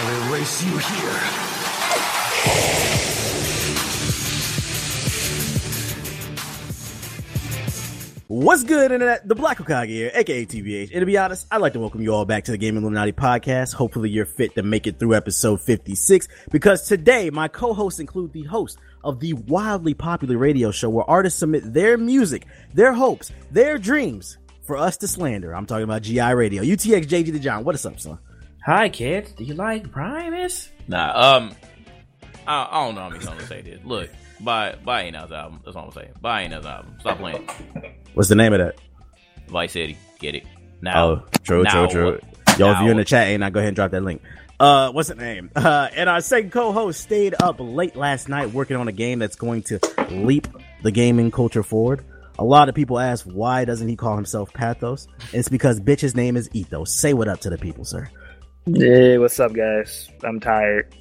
I'll erase you here. What's good, Internet? The Black Okage here, aka TBH. And to be honest, I'd like to welcome you all back to the Game Illuminati podcast. Hopefully, you're fit to make it through episode 56 because today my co hosts include the host of the wildly popular radio show where artists submit their music, their hopes, their dreams for us to slander. I'm talking about GI Radio. UTX JG the John. What is up, son? Hi, kids. Do you like Primus? Nah, um, I, I don't know how many songs to say this. Look, buy buy Ain't album. That's all I'm saying. Buy Ain't album. Stop playing. What's the name of that? Vice City. Get it now. Oh, true, Now true, true. what? Yo, if you're in the chat, ain't I go ahead and drop that link. Uh, what's the name? Uh, and our second co-host stayed up late last night working on a game that's going to leap the gaming culture forward. A lot of people ask why doesn't he call himself Pathos? It's because bitch's name is Ethos. Say what up to the people, sir. Hey, what's up, guys? I'm tired.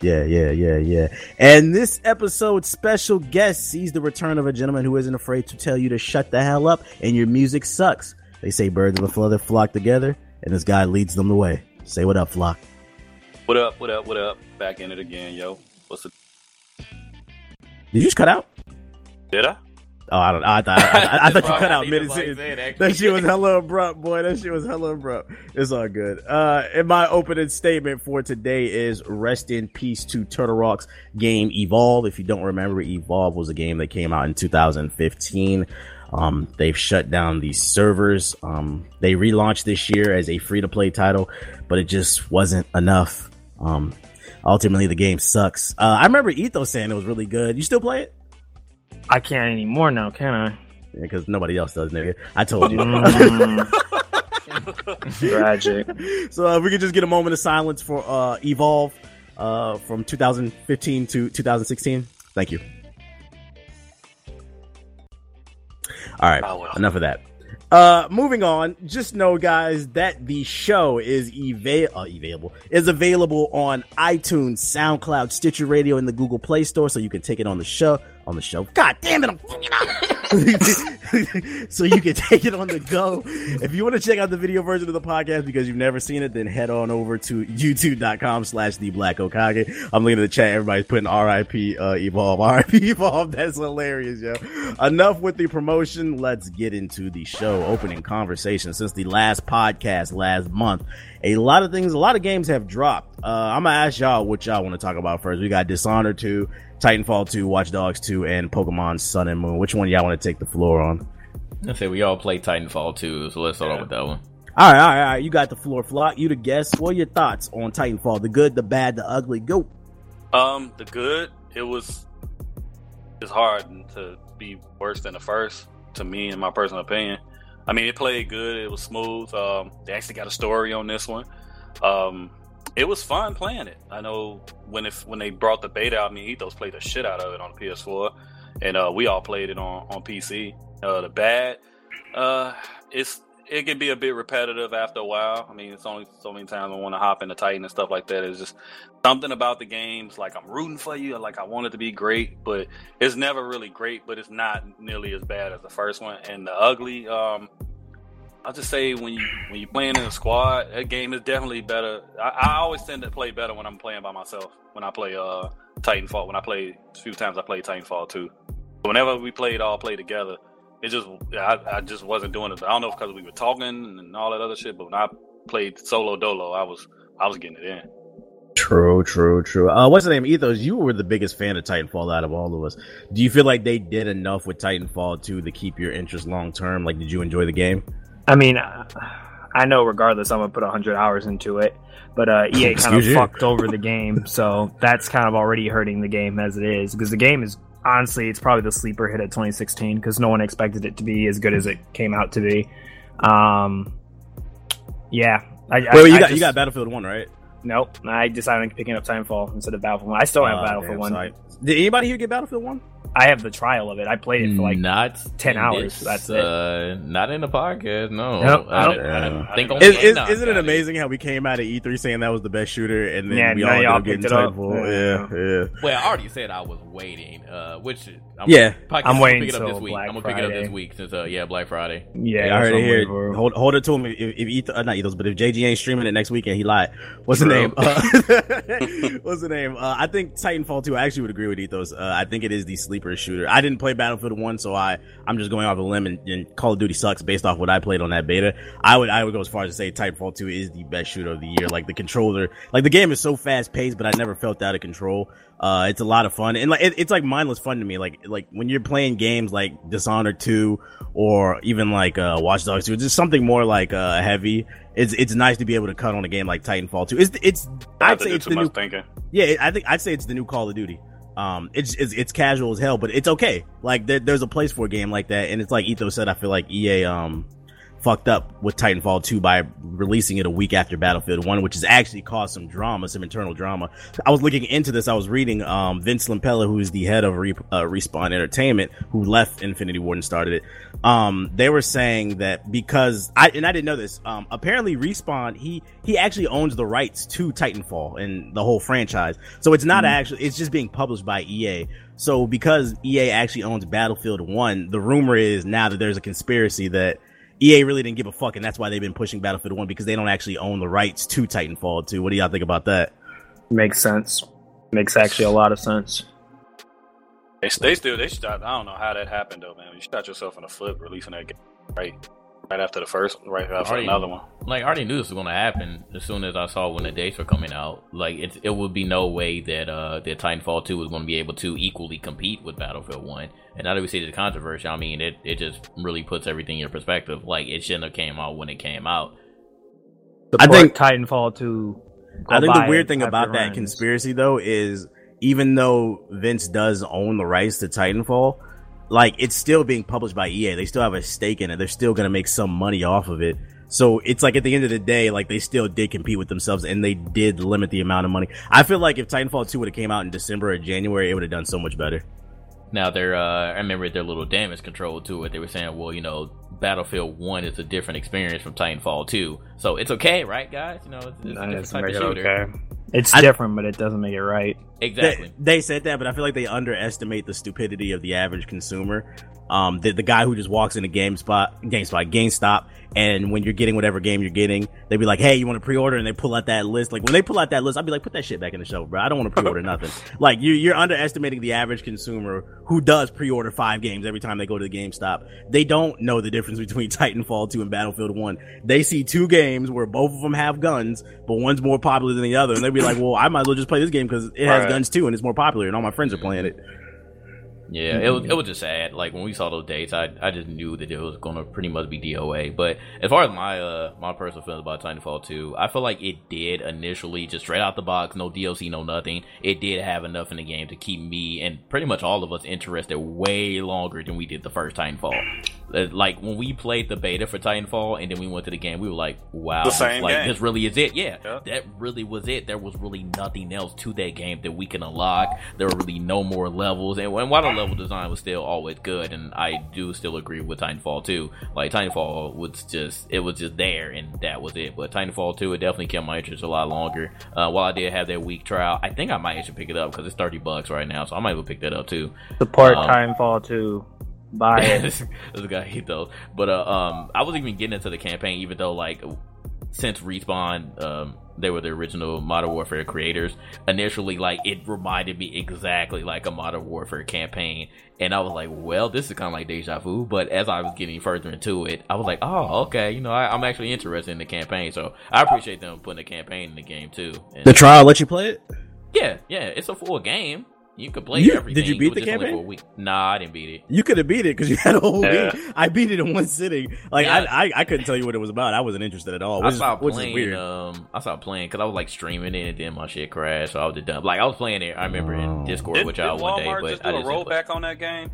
Yeah, yeah, yeah, yeah. And this episode's special guest sees the return of a gentleman who isn't afraid to tell you to shut the hell up and your music sucks. They say birds of a feather flock together, and this guy leads them the way. Say what up, flock. What up? What up? What up? Back in it again, yo. What's the? Did you just cut out? Did I? Oh, I don't. I thought. I, I thought you cut out mid sentence. said. That shit was hella abrupt, boy. That shit was hella abrupt. It's all good. Uh, and my opening statement for today is rest in peace to Turtle Rock's game Evolve. If you don't remember, Evolve was a game that came out in 2015. Um, they've shut down the servers. Um, they relaunched this year as a free to play title, but it just wasn't enough. Um, ultimately the game sucks. Uh, I remember Ethos saying it was really good. You still play it? I can't anymore now, can I? because nobody else does, nigga. I told you. Mm, tragic. so uh, we could just get a moment of silence for uh, Evolve uh, from 2015 to 2016. Thank you. All right, Oh, well. enough of that. Uh, moving on. Just know, guys, that the show is eva- uh, available is available on iTunes, SoundCloud, Stitcher Radio, and the Google Play Store, so you can take it on the show. On the show. God damn it! I'm fucking up. so you can take it on the go. If you want to check out the video version of the podcast because you've never seen it, then head on over to youtube.com slash the black Okage. I'm looking at the chat. Everybody's putting RIP uh, evolve. RIP evolve. That's hilarious, yo. Enough with the promotion. Let's get into the show opening conversation. Since the last podcast last month, a lot of things, a lot of games have dropped. Uh, I'm gonna ask y'all what y'all want to talk about first. We got Dishonored 2, Titanfall 2, Watch Dogs 2, and Pokemon Sun and Moon. Which one y'all want to take the floor on? I say we all play Titanfall 2, so let's start off with that one. All right, all right, all right. You got the floor, Flock. You the guest. What are your thoughts on Titanfall? The good, the bad, the ugly. Go. Um, the good. It was. It's hard to be worse than the first, to me, in my personal opinion. I mean, it played good. It was smooth. Um, they actually got a story on this one. Um, it was fun playing it. I know when if when they brought the beta out, I mean, Ethos played the shit out of it on PS4, and uh, we all played it on on PC. Uh, the bad, uh, it's it can be a bit repetitive after a while. I mean, it's only so many times I want to hop into Titan and stuff like that. It's just something about the games. Like I'm rooting for you. Like I want it to be great, but it's never really great. But it's not nearly as bad as the first one. And the ugly, um, I'll just say when you when you're playing in a squad, that game is definitely better. I, I always tend to play better when I'm playing by myself. When I play uh Titanfall, when I play a few times I played Titanfall too. Whenever we played all play together, it just I, I just wasn't doing it. I don't know if because we were talking and all that other shit, but when I played solo dolo, I was I was getting it in. True, true, true. Uh, what's the name? Ethos, you were the biggest fan of Titanfall out of all of us. Do you feel like they did enough with Titanfall 2 to keep your interest long term? Like, did you enjoy the game? I mean, I know regardless, I'm gonna put 100 hours into it, but uh, EA kind of fucked over the game, so that's kind of already hurting the game as it is because the game is honestly, it's probably the sleeper hit at 2016 because no one expected it to be as good as it came out to be. Um, yeah, I, I- Well, you I got just- you got Battlefield 1, right? Nope, I decided on picking up Titanfall instead of Battlefield 1. I still have Oh, Battlefield damn, 1. sorry. Did anybody here get Battlefield 1? I have the trial of it. I played it for like not 10 hours, this, that's it. Uh, not in the podcast. No. Nope, I, nope. I, I think Is- only Is, is, Enoch isn't it got amazing how we came out of E3 saying that was the best shooter, and then Yeah, we all ended y'all up picked it up. Yeah. Yeah, yeah. Well, I already said I was waiting. Uh, which I'm, Yeah. probably I'm gonna waiting pick it up this week. Black I'm gonna pick it up this week since uh, yeah, Black Friday. Yeah, Yeah, I that's heard it here. waiting. Hold, hold it to him. If, if Ethan, uh, not Ethos, but if JG ain't streaming it next weekend, he lied. What's the name? Uh, what's the name? Uh, I think Titanfall 2, I actually would agree with Ethos. Uh, I think it is the sleeper shooter. I didn't play Battlefield 1, so I, I'm just going off a limb and, and Call of Duty sucks based off what I played on that beta. I would, I would go as far as to say Titanfall 2 is the best shooter of the year. Like the controller, like the game is so fast paced, but I never felt out of control. Uh, it's a lot of fun and like it, it's like mindless fun to me. Like like when you're playing games like Dishonored 2 or even like uh, Watch Dogs 2, just something more like uh, heavy. It's it's nice to be able to cut on a game like Titanfall 2. It's it's I'd say it's the new thinking. yeah. I think I'd say it's the new Call of Duty. Um, it's it's, it's casual as hell, but it's okay. Like there, there's a place for a game like that, and it's like Ethos said. I feel like EA um fucked up with Titanfall 2 by releasing it a week after Battlefield 1, which has actually caused some drama, some internal drama. I was looking into this. I was reading, um, Vince Zampella, who is the head of Re- uh, Respawn Entertainment, who left Infinity Ward and started it. Um, they were saying that because I, and I didn't know this, um, apparently Respawn, he, he actually owns the rights to Titanfall and the whole franchise. So it's not actually, it's just being published by EA. So because EA actually owns Battlefield 1, the rumor is now that there's a conspiracy that EA really didn't give a fuck, and that's why they've been pushing Battlefield 1 because they don't actually own the rights to Titanfall 2. What do y'all think about that? Makes sense. Makes actually a lot of sense. They, they still they shot. I don't know how that happened though, man. You shot yourself in the foot releasing that game right right after the first, right after Already- another one. Like I already knew this was gonna happen as soon as I saw when the dates were coming out. Like it, it would be no way that uh that Titanfall two was gonna be able to equally compete with Battlefield one. And now that we see the controversy, I mean it, it just really puts everything in perspective. Like it shouldn't have came out when it came out. I think- Titanfall 2. I think the weird thing about it that runs. conspiracy though is even though Vince does own the rights to Titanfall, like it's still being published by EA. They still have a stake in it. They're still going to make some money off of it. So it's like at the end of the day, like they still did compete with themselves and they did limit the amount of money. I feel like if Titanfall 2 would have came out in December or January, it would have done so much better. Now their uh I remember their little damage control to it. They were saying, well, you know, Battlefield one is a different experience from Titanfall two. So it's okay, right guys? You know, it's, it's a That different type of shooter. okay. It's I- different, but it doesn't make it right. Exactly. They, they said that, but I feel like they underestimate the stupidity of the average consumer. Um, the, the guy who just walks into GameSpot, GameSpot, GameStop, and when you're getting whatever game you're getting, they'd be like, "Hey, you want to pre-order?" And they pull out that list. Like when they pull out that list, I'd be like, "Put that shit back in the shelf, bro. I don't want to pre-order nothing." Like you, you're underestimating the average consumer who does pre-order five games every time they go to the GameStop. They don't know the difference between Titanfall 2 and Battlefield 1. They see two games where both of them have guns, but one's more popular than the other, and they'd be like, "Well, I might as well just play this game because it has Right. guns too, and it's more popular, and all my friends are playing it." Yeah, it was it was just sad. Like when we saw those dates, I I just knew that it was gonna pretty much be DOA. But as far as my uh my personal feelings about Titanfall 2, I feel like it did initially just straight out the box, no DLC, no nothing. It did have enough in the game to keep me and pretty much all of us interested way longer than we did the first Titanfall. Uh, Like when we played the beta for Titanfall and then we went to the game, we were like, "Wow, The this, same like game. this really is it." Yeah, Yeah. that really was it. There was really nothing else to that game that we can unlock. There were really no more levels, and, and while the level design was still always good, and I do still agree with Titanfall 2. Like Titanfall was just it was just there, and that was it. But Titanfall 2, it definitely kept my interest a lot longer. Uh, while I did have that week trial, I think I might actually pick it up because it's thirty bucks right now, so I might well pick that up too. Support Um, Titanfall 2. Buy it. this guy hate those. But uh, um, I wasn't even getting into the campaign, even though like since respawn, um, they were the original Modern Warfare creators. Initially, like it reminded me exactly like a Modern Warfare campaign, and I was like, well, this is kind of like deja vu. But as I was getting further into it, I was like, oh, okay, you know, I, I'm actually interested in the campaign, so I appreciate them putting the campaign in the game too. And, The trial let you play it. yeah, yeah, it's a full game. You could play You- everything. did you beat was the just only campaign? A week. Nah, I didn't beat it. You could have beat it because you had a whole Yeah. week. I beat it in one sitting. Like Yeah. I, I, I couldn't tell you what it was about. I wasn't interested at all. I Which, is, stopped which is playing. weird. Um, I stopped playing because I was like streaming it, and then my shit crashed, so I was just done. Like I was playing it. I remember in. Discord Did, with did y'all one day, but just I do a just didn't play. rollback on that game?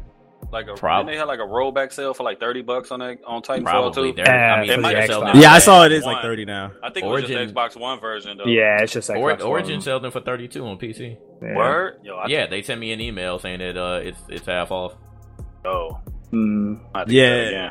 Like a Prob- didn't they had like a rollback sale for like thirty bucks on that on Titanfall Probably. too. They're, I Yeah, mean, it might have selling sold them Yeah, I saw it is like thirty now. I think it Origin- was just Xbox One version though. Yeah, it's just Or, Origin One. sells them for 32 on PC. Yeah. Word? Yo, I Yeah, they sent me an email saying that uh, it's it's half off. Oh, Mm. I have to Yeah,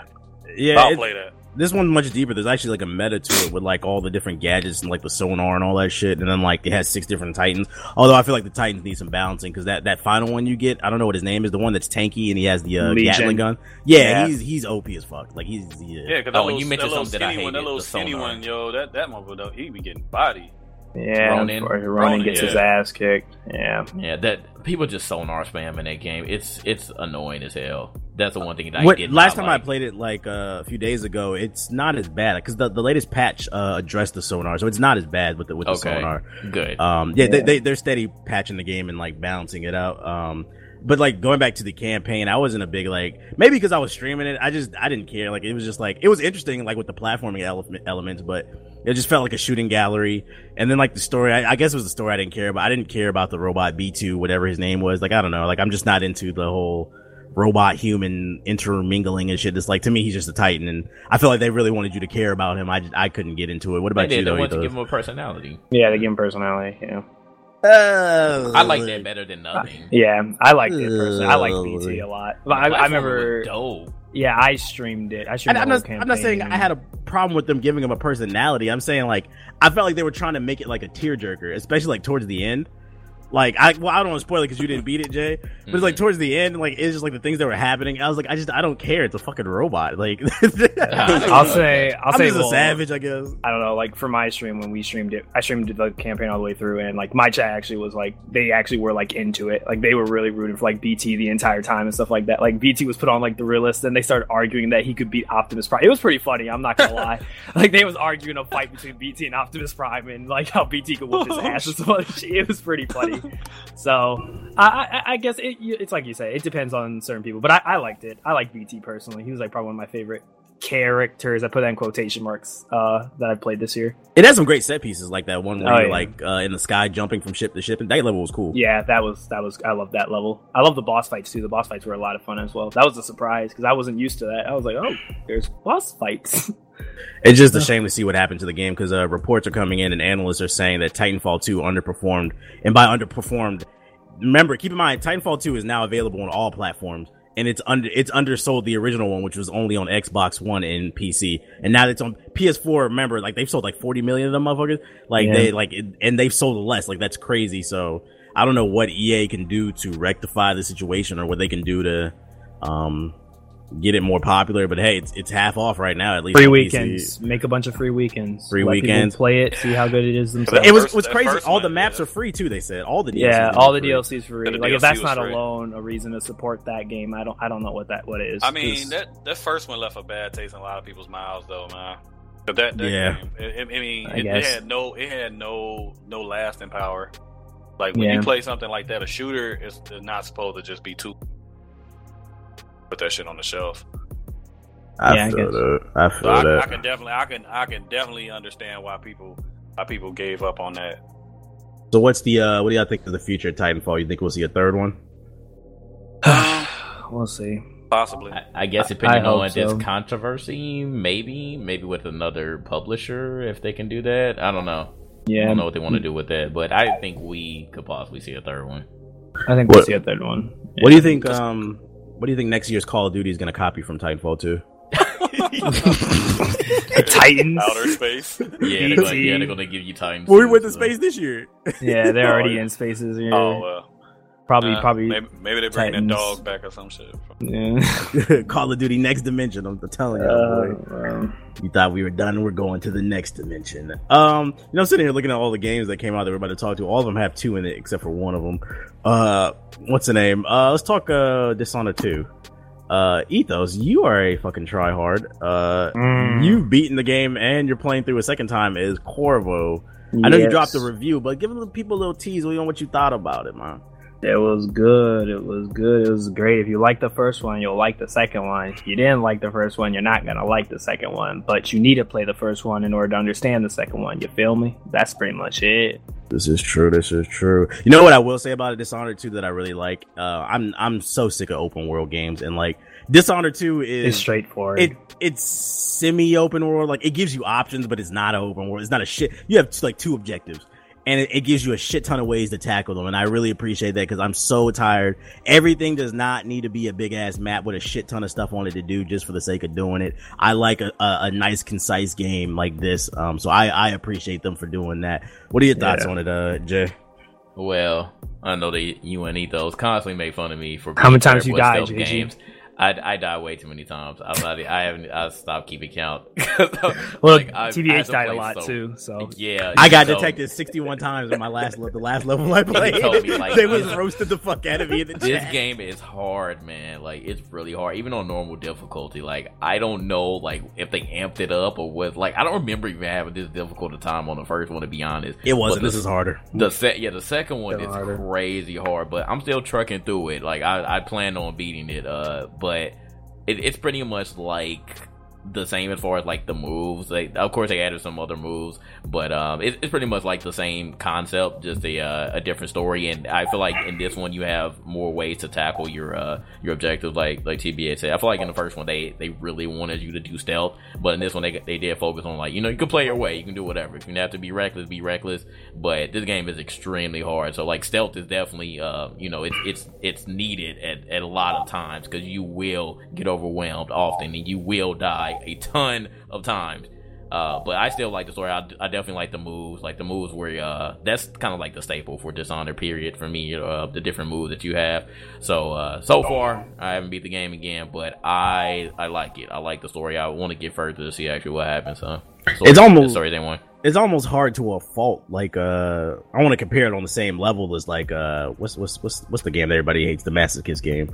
yeah. I'll it- play that. This one's much deeper. There's actually like a meta to it with like all the different gadgets and like the sonar and all that shit. And then like it has six different Titans. Although I feel like the Titans need some balancing because that that final one you get, I don't know what his name is, the one that's tanky and he has the uh, Legion. Gatling gun. Yeah, Yeah. he's he's OP as fuck. Like he's yeah. Yeah, because Oh, that and little, you mentioned that little something that I skinny one, that little skinny sonar. one, yo, that that motherfucker, though, he be getting body. Yeah, Ronin. Ronin, Ronin, gets his ass kicked. Yeah, Yeah, that people just sonar spam in that game. It's it's annoying as hell. That's the one thing that I did. last not time like. I played it, like uh, a few days ago, it's not as bad because the, the latest patch uh, addressed the sonar, so it's not as bad with the with the Okay, sonar. good. Um, yeah, Yeah. They, they they're steady patching the game and like balancing it out. Um, but like going back to the campaign, I wasn't a big like maybe because I was streaming it, I just I didn't care. Like it was just like it was interesting like with the platforming ele- elements, but it just felt like a shooting gallery. And then like the story, I, I guess it was the story I didn't care about. I didn't care about the robot B two, whatever his name was. Like I don't know. Like I'm just not into the whole robot human intermingling and shit. It's like to me he's just a titan, and I feel like they really wanted you to care about him. I just, I couldn't get into it. What They about you? They though, wanted to Ethos? give him a personality. yeah, they give him personality. Yeah, Uh, I like that better than nothing. yeah, I like it personally. I like BT a lot. But I, I Platformer remember, was dope. Yeah, I streamed it. I streamed I'm, not, I'm not saying. I had a problem with them giving him a personality. I'm saying like I felt like they were trying to make it like a tearjerker, especially like towards the end. Like I, well, I don't want to spoil it because you didn't beat it, Jay. But it's Mm-hmm. like towards the end, like it's just like the things that were happening. I was like, I just, I don't care. It's a fucking robot. Like, I'll say, I'll I'm say, just a savage, I guess. I don't know, like for my stream when we streamed it, I streamed the campaign all the way through, and like my chat actually was like they actually were like into it, like they were really rooting for like BT the entire time and stuff like that. Like BT was put on like the realist, and they started arguing that he could beat Optimus Prime. It was pretty funny. I'm not gonna lie. Like they was arguing a fight between BT and Optimus Prime, and like how BT could whoop his ass and stuff. It was pretty funny. So I, I, I guess it, it's like you say, it depends on certain people, but I, I liked it. I like BT personally. He was like probably one of my favorite characters. I put that in quotation marks uh, that I played this year. It has some great set pieces, like that one where Oh, you're yeah. like uh, in the sky jumping from ship to ship, and that level was cool. Yeah, that was that was I love that level. I love the boss fights too. The boss fights were a lot of fun as well. That was a surprise because I wasn't used to that. I was like, oh, there's boss fights. It's just a shame to see what happened to the game because uh, reports are coming in and analysts are saying that Titanfall 2 underperformed. And by underperformed, remember, keep in mind, Titanfall 2 is now available on all platforms. And it's under it's undersold the original one, which was only on Xbox One and PC. And now it's on PS4. Remember, like they've sold like 40 million of them motherfuckers. Like Yeah. they like, it, and they've sold less. Like that's crazy. So I don't know what EA can do to rectify the situation or what they can do to, um, get it more popular. But hey, it's it's half off right now. At least free on PC. weekends. Make a bunch of free weekends. Free Let weekends. Play it. See how good it is themselves. It was first- was crazy. first All the maps yeah. are free too. They said all the DLCs yeah, are all the free. DLCs free. Yeah, the like if that's not free. alone a reason to support that game, I don't I don't know what that what is. I mean, 'Cause- that that first one left a bad taste in a lot of people's mouths, though, man. But that, that Yeah. game, it, it- I mean, I it, it had no, it had no, no lasting power. Like when Yeah. you play something like that, a shooter is not supposed to just be too. Put that shit on the shelf. I Yeah, feel guess. that. I feel So I, that. I can definitely, I can, I can definitely understand why people, why people gave up on that. so what's the uh what do y'all think of the future of Titanfall? You think we'll see a third one? we'll see. Possibly. I, I guess depending I hope on this controversy, maybe, maybe with another publisher if they can do that. I don't know. Yeah, I don't know what they want to do with that, but I think we could possibly see a third one. I think we'll What- see a third one. What do you think? Um, what do you think next year's Call of Duty is going to copy from Titanfall 2? Titans. Outer space. Yeah, they're gonna, yeah, they're gonna give you time. Well, we went to space this year. Yeah, they're already in spaces. Yeah. Oh well. Probably, Uh, probably. Maybe, maybe they bring that Titans. dog back or some shit. Yeah. Call of Duty Next Dimension. I'm telling you, Uh, boy. um, You thought we were done. We're going to the next dimension. Um, you know, I'm sitting here looking at all the games that came out that we're about to talk to. All of them have two in it, except for one of them. Uh, what's the name? Uh, let's talk uh Dishonored 2. Uh, Ethos, you are a fucking tryhard. Uh, Mm. you've beaten the game and you're playing through a second time Is Corvo. I know you dropped a review, but give the people a little tease on what you thought about it, man. It was good. It was good. It was great. If you like the first one, you'll like the second one. If you didn't like the first one, you're not gonna like the second one. But you need to play the first one in order to understand the second one. You feel me? That's pretty much it. This is true. This is true. You know what I will say about it, Dishonored 2 that I really like? Uh, I'm I'm so sick of open world games and like Dishonored 2 is It's straightforward. it it's semi open world. Like it gives you options, but it's not an open world. It's not a shit. You have like two objectives, and it, it gives you a shit ton of ways to tackle them. And I really appreciate that because I'm so tired. Everything does not need to be a big ass map with a shit ton of stuff on it to do just for the sake of doing it. I like a, a, a nice, concise game like this. Um, so I I appreciate them for doing that. What are your thoughts Yeah. on it, uh, Jay? Well, I know that you and Ethos constantly make fun of me for How many times you terrible at died, stealth JG? games. I, I die way too many times. I'm not, I haven't. I stopped keeping count. well, Like, I've- I TBH died a lot so- too. So Yeah, I got detected 61 times in my last le- the last level I played. me, like, they was roasted the fuck out of me in the This chat. game is hard, man. Like it's really hard, even on normal difficulty. Like I don't know, like if they amped it up or what. Like I don't remember even having this difficult a time on the first one. To be honest, It wasn't. But This is harder. The se- yeah, the second one is harder. crazy hard, but I'm still trucking through it. Like I, I plan on beating it. Uh, but it, it's pretty much like the same as far as like the moves. Like, of course, they added some other moves, but um, it, it's pretty much like the same concept, just a uh, a different story. And I feel like in this one, you have more ways to tackle your uh your objectives. Like like TBA said, I feel like in the first one they they really wanted you to do stealth, but in this one they they did focus on like you know you can play your way, you can do whatever. If you have to be reckless, be reckless. But this game is extremely hard, so like stealth is definitely uh you know it's it's it's needed at, at a lot of times because you will get overwhelmed often and you will die a ton of times. Uh, but I still like the story. I, I definitely like the moves. Like the moves where uh, that's kind of like the staple for Dishonored. Period for me. Uh, the different moves that you have. So uh, so far, I haven't beat the game again, but I I like it. I like the story. I want to get further to see actually what happens. Huh? So, It's almost- story they want. it's almost hard to a fault. Like uh I want to compare it on the same level as like uh what's what's what's what's the game that everybody hates the Masochist game.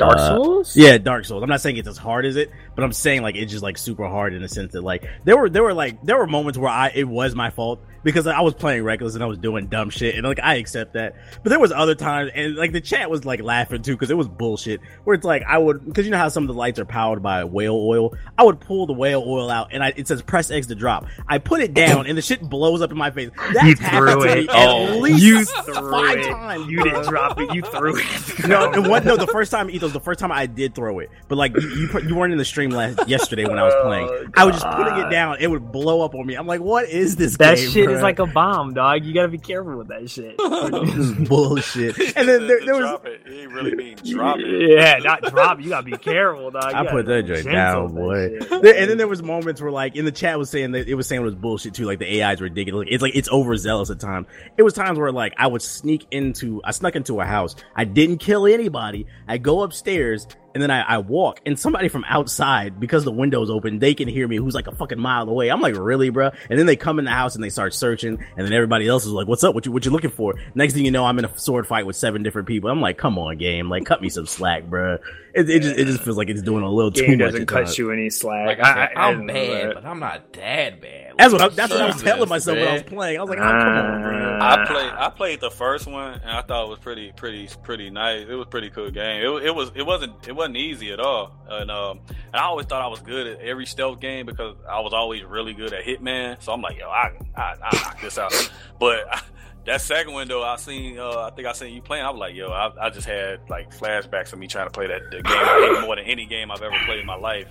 Dark Uh, Souls. Yeah, Dark Souls. I'm not saying it's as hard as it, but I'm saying like it's just like super hard in the sense that like there were there were like there were moments where I it was my fault because I was playing reckless and I was doing dumb shit and like I accept that. But there was other times and like the chat was like laughing too because it was bullshit. Where it's like I would because you know how some of the lights are powered by whale oil. I would pull the whale oil out and I, it says press X to drop. I put it down and the shit blows up in my face. That's You happened threw to me it. at Oh. least You threw five it. times. You didn't drop it. You threw it. No, it was, no, the first time Ethos, the first time I did throw it, but like you, you, put- you weren't in the stream last yesterday when I was playing. Oh, I was just putting it down, it would blow up on me. I'm like, what is this? That game, shit bro? is like a bomb, dog. You gotta be careful with that shit. this is bullshit. And then there, there was drop it. He really mean drop it. yeah, not drop. You gotta be careful, dog. You I put that be joint down, boy. There- and then there was moments where like in the chat was saying that it was saying it was bullshit too. Like the AIs were digging. Like, it's like it's overzealous at times. It was times where like I would sneak into, I snuck into a house. I didn't kill anybody. I go upstairs and then I, I walk and somebody from outside because the window's open, they can hear me who's like a fucking mile away. I'm like, really, bro? And then they come in the house and they start searching and then everybody else is like, what's up? What you, what you looking for? Next thing you know, I'm in a sword fight with seven different people. I'm like, come on game. Like cut me some slack, bro. It, it just, it just feels like it's doing a little too Game much. doesn't cut you any slack. Like I, I, I'm know bad, but I'm not that bad. That's what I, that's what I was telling myself when I was playing. I was like, oh, come on, bro. I played. I played the first one, and I thought it was pretty, pretty, pretty nice. It was a pretty cool game. It, it was. It wasn't. It wasn't easy at all. And um, and I always thought I was good at every stealth game because I was always really good at Hitman. So I'm like, yo, I, I, I knock this out. But that second one though, I seen. Uh, I think I seen you playing. I was like, yo, I, I just had like flashbacks of me trying to play that the game I hate more than any game I've ever played in my life.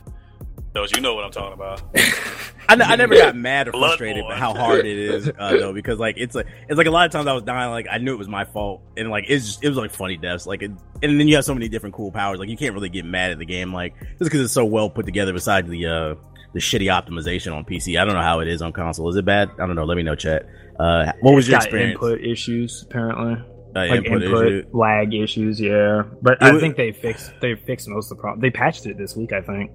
Those, you know what I'm talking about. I, n- I never got mad or frustrated by how hard it is uh, though, because like it's like it's like a lot of times I was dying, like I knew it was my fault, and like it's just it was like funny deaths, like it, and then you have so many different cool powers, like you can't really get mad at the game, like just because it's so well put together. Besides the uh the shitty optimization on PC, I don't know how it is on console. Is it bad? I don't know. Let me know, chat. Uh, what was It's your got experience? Input issues apparently. Uh, like input input, issue? lag issues, yeah. But It I was- think they fixed they fixed most of the problem. They patched it this week, I think,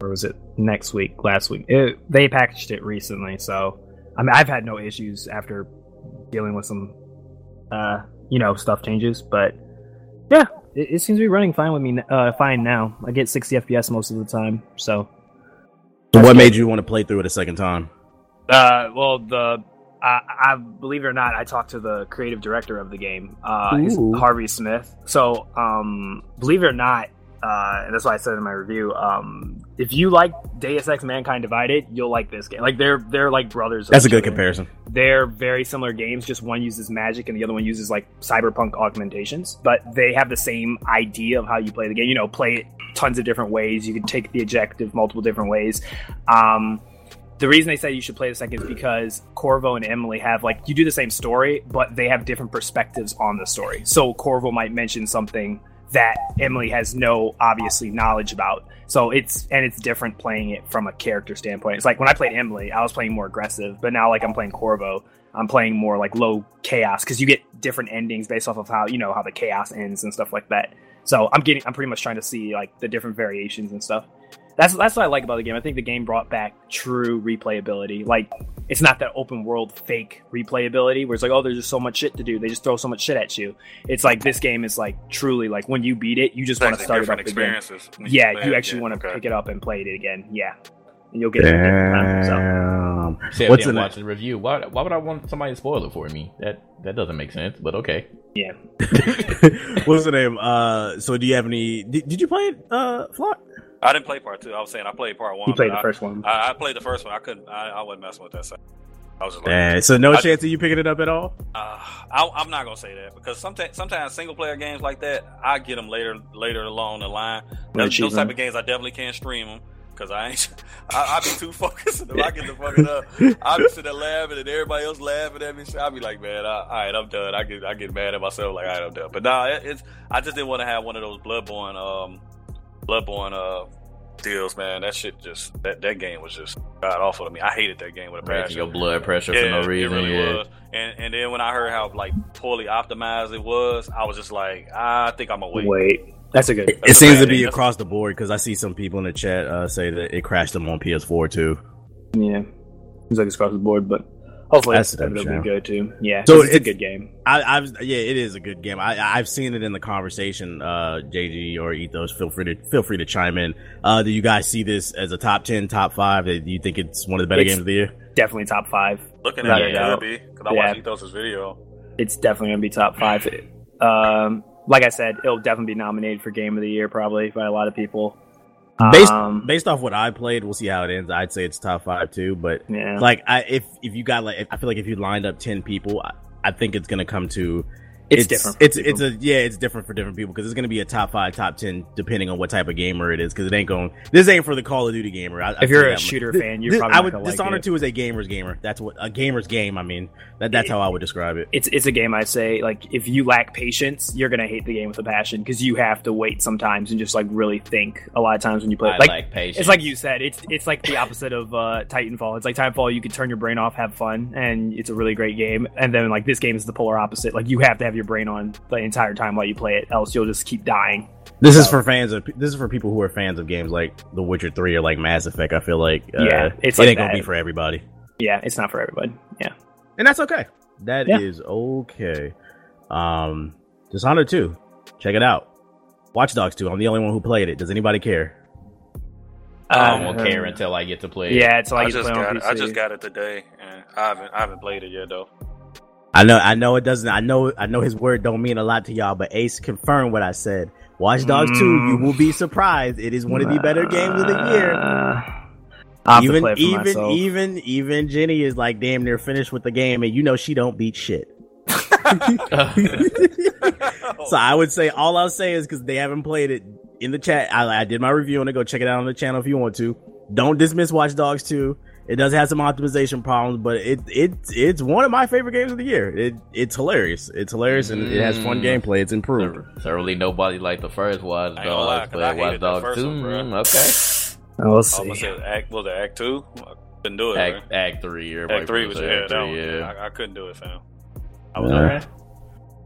or was it next week? Last week? It, they packaged it recently, so I mean, I've had no issues after dealing with some, uh, you know, stuff changes. But yeah, it, it seems to be running fine with me. Uh, fine now. I get 60 FPS most of the time, so So what made you want to play through it a second time? Uh, well, the I, I believe it or not, I talked to the creative director of the game, uh. Harvey Smith. So, um, believe it or not, uh, and that's why I said in my review, um, if you like Deus Ex Mankind Divided, you'll like this game. Like they're they're like brothers. That's a good comparison. They're very similar games. Just one uses magic and the other one uses like cyberpunk augmentations. But they have the same idea of how you play the game. You know, play it tons of different ways. You can take the objective multiple different ways. Um, the reason they say you should play the second is because Corvo and Emily have like you do the same story, but they have different perspectives on the story. So Corvo might mention something that Emily has no obviously knowledge about. So it's and it's different playing it from a character standpoint. It's like when I played Emily, I was playing more aggressive, but now like I'm playing Corvo, I'm playing more like low chaos because you get different endings based off of how you know how the chaos ends and stuff like that. So I'm getting I'm pretty much trying to see like the different variations and stuff. That's that's what I like about the game. I think the game brought back true replayability. Like it's not that open world fake replayability where it's like, oh, there's just so much shit to do. They just throw so much shit at you. It's like this game is like truly like when you beat it, you just want to start it up again. experiences. when play Yeah, it you actually want to Okay. pick it up and play it again. Yeah, and you'll get it. time, so. Damn. What's What's in it? watching the review? Why, why would I want somebody to spoil it for me? That that doesn't make sense. But okay. Yeah, What's the name? Uh, so do you have any? Did, did you play it, uh, Flock? I didn't play part two. I was saying I played part one. you played the I- first one. I, I played the first one. I couldn't. I, I wasn't messing with that. Second. I was just like, Eh, so no I- chance of you picking it up at all. uh, I, I'm not gonna say that because sometimes sometimes single player games like that, I get them later later along the line. Really Those, those type huh? of games, I definitely can't stream them because I ain't. I, I be too focused. If I get the fucking up, I be sitting there laughing and everybody else laughing at me. So I be like, man, I, all right, I'm done. I get I get mad at myself like, all right, I'm done. But nah, it, it's I just didn't want to have one of those bloodborne um bloodborne uh deals, man. That shit just that that game was just god awful to me. I hated that game with a Raising passion. your blood pressure for no reason. It really yeah. was. And and then when I heard how like poorly optimized it was, I was just like, I think I'm gonna wait. Wait, that's a good. It seems to be That's- across the board because I see some people in the chat uh, say that it crashed them on PS4 too. Yeah, seems like it's across the board, but hopefully That's a it'll be good too. Yeah, So so it's, a good game. I, I've yeah, it is a good game. I, I've seen it in the conversation. Uh, JG or Ethos, feel free to feel free to chime in. Uh, do you guys see this as a top ten, top five? Do you think it's one of the better It's- games of the year? Definitely top five. Looking at a it, it doubt. could be because I Yeah. watched Ethos' video. It's definitely gonna be top five. Um, like I said, it'll definitely be nominated for game of the year probably by a lot of people. Based Um, based off what I played, we'll see how it ends. I'd say it's top five too, but yeah, like I if if you got like I feel like if you lined up ten people, I, I think it's gonna come to it's, different. It's people. it's a yeah, it's different for different people because it's gonna be a top five, top ten depending on what type of gamer it is. Because it ain't going. This ain't for the Call of Duty gamer. I, I If you're a you that much. shooter fan, you're this- probably I would gonna like Dishonored it. Two is a gamer's gamer. That's what a gamer's game. I mean, that that's how I would describe it. it's it's a game I say like if you lack patience, you're gonna hate the game with a passion because you have to wait sometimes and just like really think a lot of times when you play. I like like patience. it's like you said, it's it's like the opposite of uh, Titanfall. It's like Titanfall, you can turn your brain off, have fun, and it's a really great game. And then like this game is the polar opposite. Like you have to have your brain on the entire time while you play it, else you'll just keep dying. This is for fans of this is for people who are fans of games like The Witcher Three or like Mass Effect. I feel like uh, Yeah, it's it like ain't gonna be for everybody, Yeah, it's not for everybody. Yeah, and that's okay. That is Yeah. okay. Um, Dishonored Two, check it out. Watch Dogs Two. I'm the only one who played it. Does anybody care? I won't Uh, care until I get to play. it. Yeah, it's I like just play got it. I just got it today, and I haven't I haven't played it yet though. I know, I know it doesn't. I know, I know his word don't mean a lot to y'all, but Ace confirmed what I said. Watch Dogs Mm. 2, you will be surprised. It is one of the better games of the year. I'll have to even, play it for even, myself. even, even Jenny is like damn near finished with the game, and you know she don't beat shit. So I would say all I'll say is because they haven't played it in the chat. I, I did my review on it. Go check it out on the channel if you want to. Don't dismiss Watch Dogs 2. It does have some optimization problems, but it it it's one of my favorite games of the year. It it's hilarious. It's hilarious and it has fun gameplay. It's improved. Thoroughly nobody liked the first Watch I ain't gonna lie, Dogs, 'cause I but Watch hated Dogs 2, one, mm, okay. we'll I see. was say act was it Act Two? I couldn't do it. man. Act, act 3. everybody Act Three was was yeah, Act that 3, yeah. I, I couldn't do it, fam. I was Yeah. alright.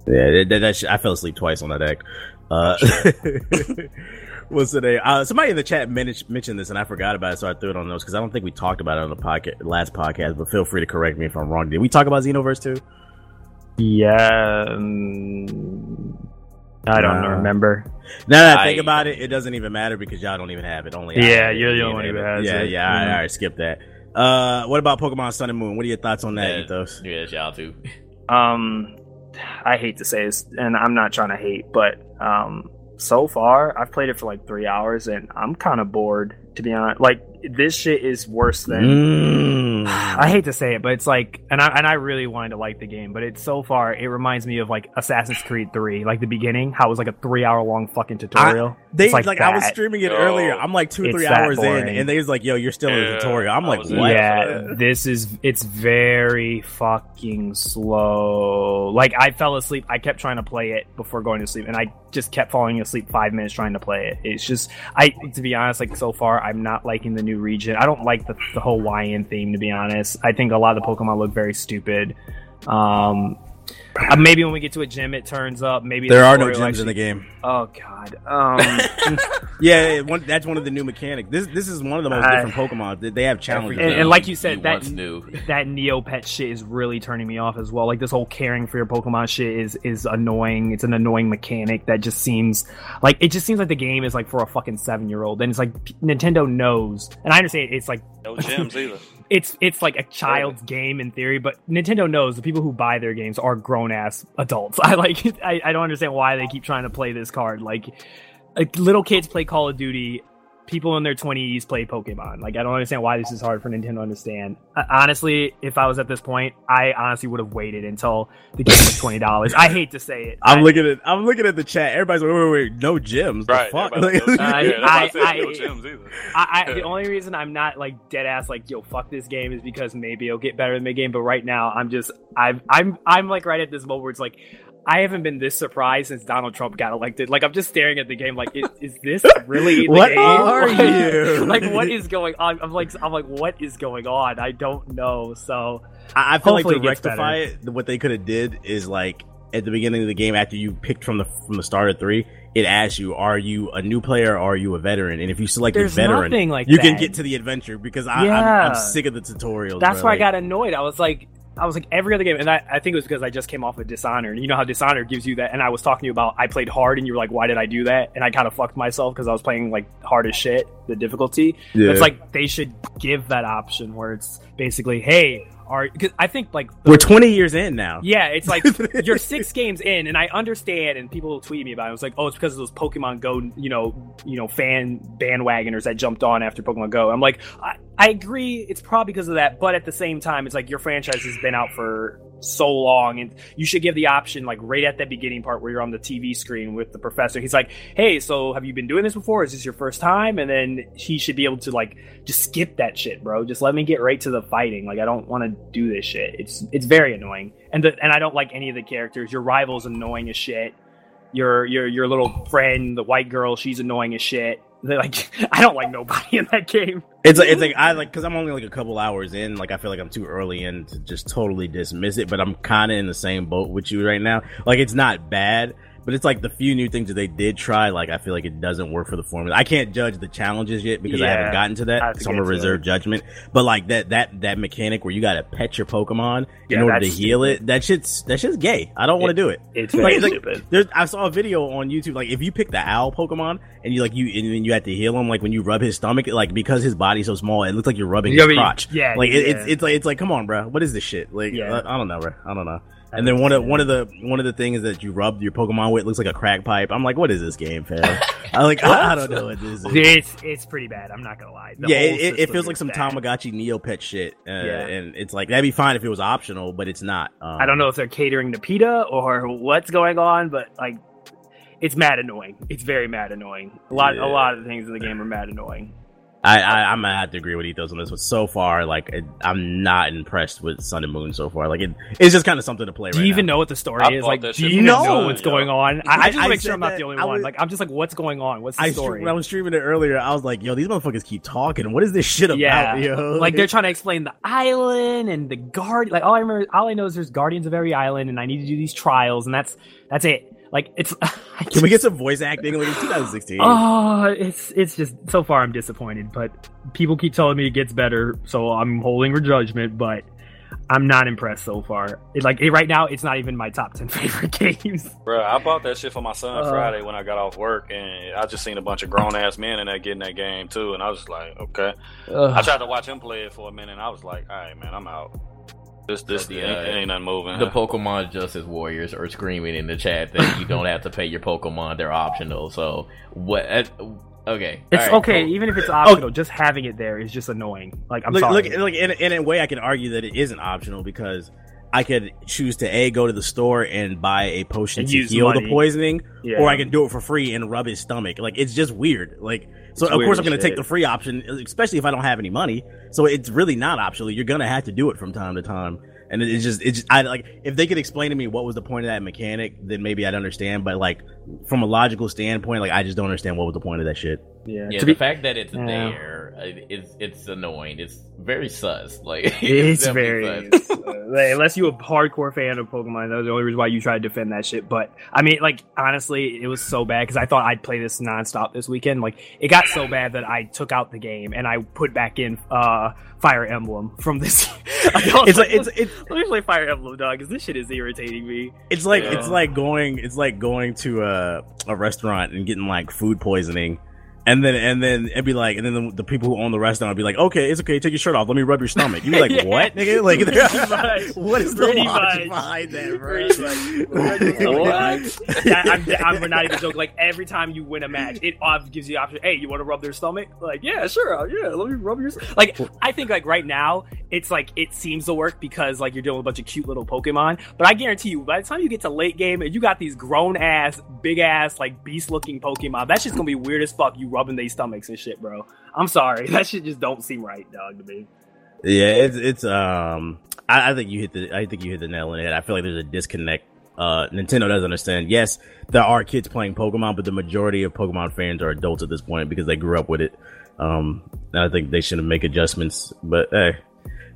Yeah, that, that, that shit- I fell asleep twice on that act. Uh, what's the name? Uh, somebody in the chat men- mentioned this, and I forgot about it, so I threw it on those because I don't think we talked about it on the podcast last podcast. But feel free to correct me if I'm wrong. Did we talk about Xenoverse 2? Yeah, um, I don't Nah. remember. Now that I think I- about it, it doesn't even matter because y'all don't even have it. Only Yeah, have you're the only one who has yeah, it. Yeah, all right, Mhm. all right, skip that. Uh, what about Pokemon Sun and Moon? What are your thoughts on that, Yeah. Ethos? Yeah, y'all too. Um, I hate to say this, and I'm not trying to hate, but um, so far I've played it for like three hours, and I'm kind of bored. To be honest, like this shit is worse than. Mm. I hate to say it, but it's like, and I and I really wanted to like the game, but it's so far it reminds me of like Assassin's Creed Three, like the beginning, how it was like a three hour long fucking tutorial. They It's like, like I was streaming it Yo, earlier. I'm like two it's three that hours in, and they was like, "Yo, you're still in the tutorial." I'm like, "What?" Yeah, this is it's very fucking slow. Like I fell asleep. I kept trying to play it before going to sleep, and I just kept falling asleep five minutes trying to play it. It's just I, to be honest, like so far, I'm not liking the new region. I don't like the, the YN theme. To be honest, I think a lot of the Pokemon look very stupid. Um, uh, maybe when we get to a gym, it turns up. Maybe There the are no story will gyms in the game. Oh god. Um, Yeah, yeah, one, that's one of the new mechanics. This this is one of the most I- different Pokemon. They- They have challenges. And- and like you said, that- once knew. that Neopet shit is really turning me off as well. Like this whole caring for your Pokemon shit is is annoying. It's an annoying mechanic that just seems like it just seems like the game is like for a fucking seven year old. And it's like Nintendo knows, and I understand it's like No gyms either. It's it's like a oh. child's game in theory, but Nintendo knows the people who buy their games are grown ass adults. I like I, I don't understand why they keep trying to play this card. Like, like little kids play Call of Duty, people in their twenties play Pokemon. Like I don't understand why this is hard for Nintendo to understand. Uh, honestly, if I was at this point, I honestly would have waited until the game was twenty dollars. I hate to say it. I'm I- looking at I'm looking at the chat. Everybody's like, "Wait, wait, wait, no gyms." The Right. fuck? everybody Like- knows- I- yeah, I, I- I- no gyms either. I, I, the only reason I'm not like dead ass like yo fuck this game is because maybe it'll get better in mid game. But right now I'm just I'm I'm I'm like right at this moment where it's like I haven't been this surprised since Donald Trump got elected. Like I'm just staring at the game like is, is this really the What game? are Like- you? like what is going on? I'm like I'm like what is going on? I don't know. So I, I feel like Hopefully to it gets rectify it, what they could have did is like at the beginning of the game after you picked from the from the start of three, it asks you, "Are you a new player or are you a veteran?" And if you select there's the veteran, like you that. can get to the adventure because I, I'm, Yeah. I'm sick of the tutorials. That's bro. why I got annoyed. I was like, I was like every other game, and I, I think it was because I just came off of Dishonored. And you know how Dishonored gives you that, and I was talking to you about I played hard, and you were like, why did I do that? And I kind of fucked myself because I was playing like hard as shit, the difficulty. Yeah. It's like they should give that option where it's basically, hey, are because I think like the- We're 20 years in now. yeah, it's like you're six games in, and I understand. And people will tweet me about it. It's like, oh, it's because of those Pokemon Go, you know, you know, fan bandwagoners that jumped on after Pokemon Go. I'm like, I, I agree. It's probably because of that, but at the same time, it's like your franchise has been out for so long, and you should give the option, like right at that beginning part where you're on the TV screen with the professor. He's like, hey, so have you been doing this before? Is this your first time? And then he should be able to like just skip that shit, bro. Just let me get right to the fighting. Like I don't want to do this shit. It's it's very annoying, and the, and I don't like any of the characters. Your rival's annoying as shit. Your your your little friend, the white girl, she's annoying as shit. They're like I don't like nobody in that game. It's like it's like I like because I'm only like a couple hours in. Like I feel like I'm too early in to just totally dismiss it. But I'm kind of in the same boat with you right now. Like it's not bad, but it's like the few new things that they did try. Like I feel like it doesn't work for the formula. I can't judge the challenges yet because I haven't gotten to that, to so I'm gonna reserve it. judgment. But like that that that mechanic where you gotta pet your Pokemon in order to heal it. That shit's that shit's gay. I don't want to do it. It's Like, stupid. there's, I saw a video on YouTube. Like, if you pick the owl Pokemon and you like you and then you have to heal him, like when you rub his stomach, like because his body's so small, it looks like you're rubbing Yeah, his you- crotch. yeah, like it, it's it's like it's like come on, bro, what is this shit? Like, Yeah. I, I don't know, bro. I don't know. And then one of one of the one of the things that you rub your Pokemon with looks like a crack pipe. I'm like, what is this game, fam? I like I, I don't know what this is. It's it's pretty bad. I'm not gonna lie. The yeah, it, it, feels like some bad. Tamagotchi Neopet shit, uh, Yeah. and it's like that'd be fine if it was optional, but it's not. Um, I don't know if they're catering to PETA or what's going on, but like, it's mad annoying. It's very mad annoying. A lot, Yeah. a lot of the things in the game are mad annoying. I, I I'm gonna have to agree with Ethos on this, but so far, like it, I'm not impressed with Sun and Moon so far. Like it, it's just kind of something to play. Do right you even now. know what the story I is? Like, that do you from know Sun, what's yo. going on? I, I I- just want I to make sure I'm not the only I one. Like, I'm just like, what's going on? What's the I story? when I was streaming it earlier, I was like, "Yo, these motherfuckers keep talking. What is this shit about?" yeah, yo? like they're trying to explain the island and the guard. Like all I remember, all I know is there's guardians of every island, and I need to do these trials, and that's that's it. Like it's. I Can we get some voice acting? Like it's 2016. Oh, it's it's just so far I'm disappointed, but people keep telling me it gets better, so I'm holding for judgment. But I'm not impressed so far. It, like it, right now, it's not even my top ten favorite games. Bro, I bought that shit for my son Uh. Friday when I got off work, and I just seen a bunch of grown ass men in there getting that game too, and I was just like, okay. I tried to watch him play it for a minute, and I was like, all right, man, I'm out. This this The, ain't, uh, ain't nothing moving. The Pokemon Justice Warriors are screaming in the chat that you don't have to pay your Pokemon; they're optional. So what? uh, Okay, It's all right, okay, cool. even if it's optional. Just having it there is just annoying. Like I'm look, sorry. look, look in, in a way, I can argue that it isn't optional because I could choose to a go to the store and buy a potion And to use heal the poisoning, Yeah. or I can do it for free and rub his stomach. Like it's just weird. Like so, It's of course, I'm going to take the free option, especially if I don't have any money. So it's really not optional. You're going to have to do it from time to time. And it's just, it's just, I like, if they could explain to me what was the point of that mechanic, then maybe I'd understand. But like, from a logical standpoint, like, I just don't understand what was the point of that shit. yeah, Yeah, to the be, fact that it's Yeah. there, it's it's annoying. It's very sus. Like it's definitely very sus. uh, like, unless you're a hardcore fan of Pokemon, that's the only reason why you try to defend that shit. But I mean, like honestly, it was so bad because I thought I'd play this nonstop this weekend. Like it got so bad that I took out the game and I put back in uh Fire Emblem from this. I was It's like, it's, it's, let me play Fire Emblem, dog, because this shit is irritating me. It's like Yeah. it's like going it's like going to a a restaurant and getting like food poisoning. And then and then it'd be like and then the, the people who own the restaurant would be like, okay, it's okay, take your shirt off, let me rub your stomach. You'd be like, Yeah. what, nigga? Like, much. what is the Pretty logic much. behind that, Pretty bro? What? Yeah, I'm, I'm not even joking. Like every time you win a match, it gives you the option. Hey, you want to rub their stomach? Like, yeah, sure, uh, yeah. Let me rub your. Like, I think like right now, it's like it seems to work because like you're dealing with a bunch of cute little Pokemon. But I guarantee you, by the time you get to late game and you got these grown ass, big ass, like beast looking Pokemon, that's just gonna be weird as fuck. You rubbing their stomachs and shit, bro. I'm sorry, that shit just don't seem right, dog, to me. Yeah, it's it's um I, I think you hit the I think you hit the nail on the head. I feel like there's a disconnect. Uh Nintendo doesn't understand. Yes, there are kids playing Pokemon, but the majority of Pokemon fans are adults at this point because they grew up with it. Um and I think they should make adjustments. But hey,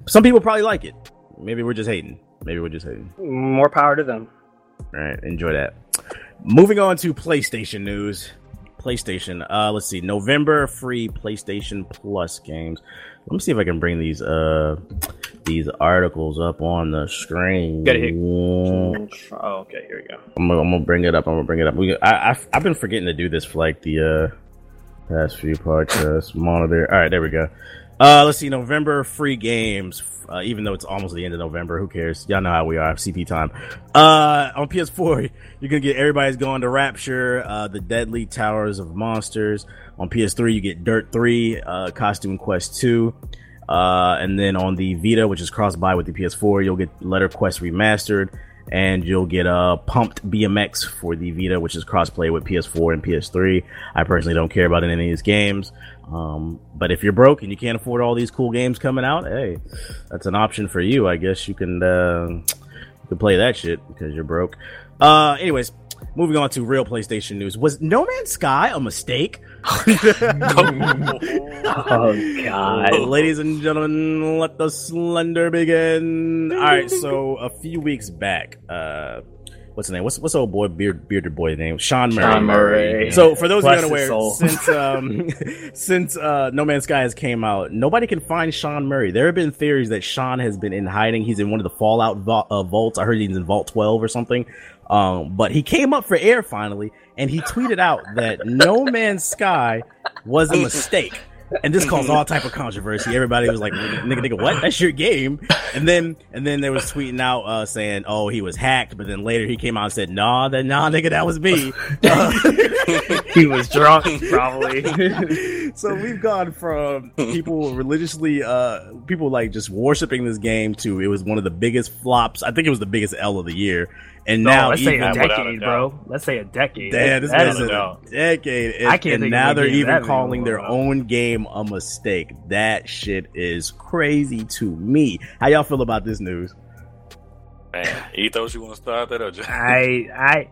some people probably like it. Maybe we're just hating. Maybe we're just hating. More power to them. All right, enjoy that. Moving on to PlayStation news. PlayStation. Uh, let's see. November free PlayStation Plus games. Let me see if I can bring these uh these articles up on the screen. Gotta hit- I'm, Oh, okay, here we go. gonna, I'm gonna bring it up. I'm gonna bring it up. We, I, I've, I've been forgetting to do this for like the uh past few podcasts. Monitor. All right, there we go. Uh, let's see. November free games. Uh, even though it's almost the end of November, who cares? Y'all know how we are. CP time. Uh, on PS4, you're gonna get everybody's going to Rapture, uh, the Deadly Towers of Monsters. On PS3, you get Dirt 3, uh, Costume Quest 2. Uh, and then on the Vita, which is cross buy with the PS4, you'll get Letter Quest Remastered, and you'll get uh, Pumped BMX for the Vita, which is crossplay with PS4 and PS3. I personally don't care about any of these games, um, but if you're broke and you can't afford all these cool games coming out, hey, that's an option for you. I guess you can uh, you can play that shit because you're broke. Uh, anyways, moving on to real PlayStation news. Was No Man's Sky a mistake? Oh god. Ladies and gentlemen, let the slender begin. All right, so a few weeks back, uh, what's his name? What's what's old boy beard bearded boy name? Sean Murray. Sean Murray. So for those Bless of you unaware, since um, since uh, No Man's Sky has came out, nobody can find Sean Murray. There have been theories that Sean has been in hiding. He's in one of the Fallout vo- uh, vaults. I heard he's in Vault 12 or something. Um, but he came up for air finally, and he tweeted out that No Man's Sky was a mistake. And this caused all type of controversy. Everybody was like, "Nigga, nigga, what? That's your game." And then, and then they was tweeting out uh, saying, "Oh, he was hacked." But then later he came out and said, "Nah, that nah, nigga, that was me." Uh, he was drunk, probably. so we've gone from people religiously uh people like just worshiping this game to it was one of the biggest flops i think it was the biggest l of the year and no, now let's say even a a decade, doubt. bro. Let's say a decade. Damn, this That is is a doubt. decade and, I can't and think now they're even calling their flop. own game a mistake that shit is crazy to me how y'all feel about this news Man, Ethos, you want to start that or just? I I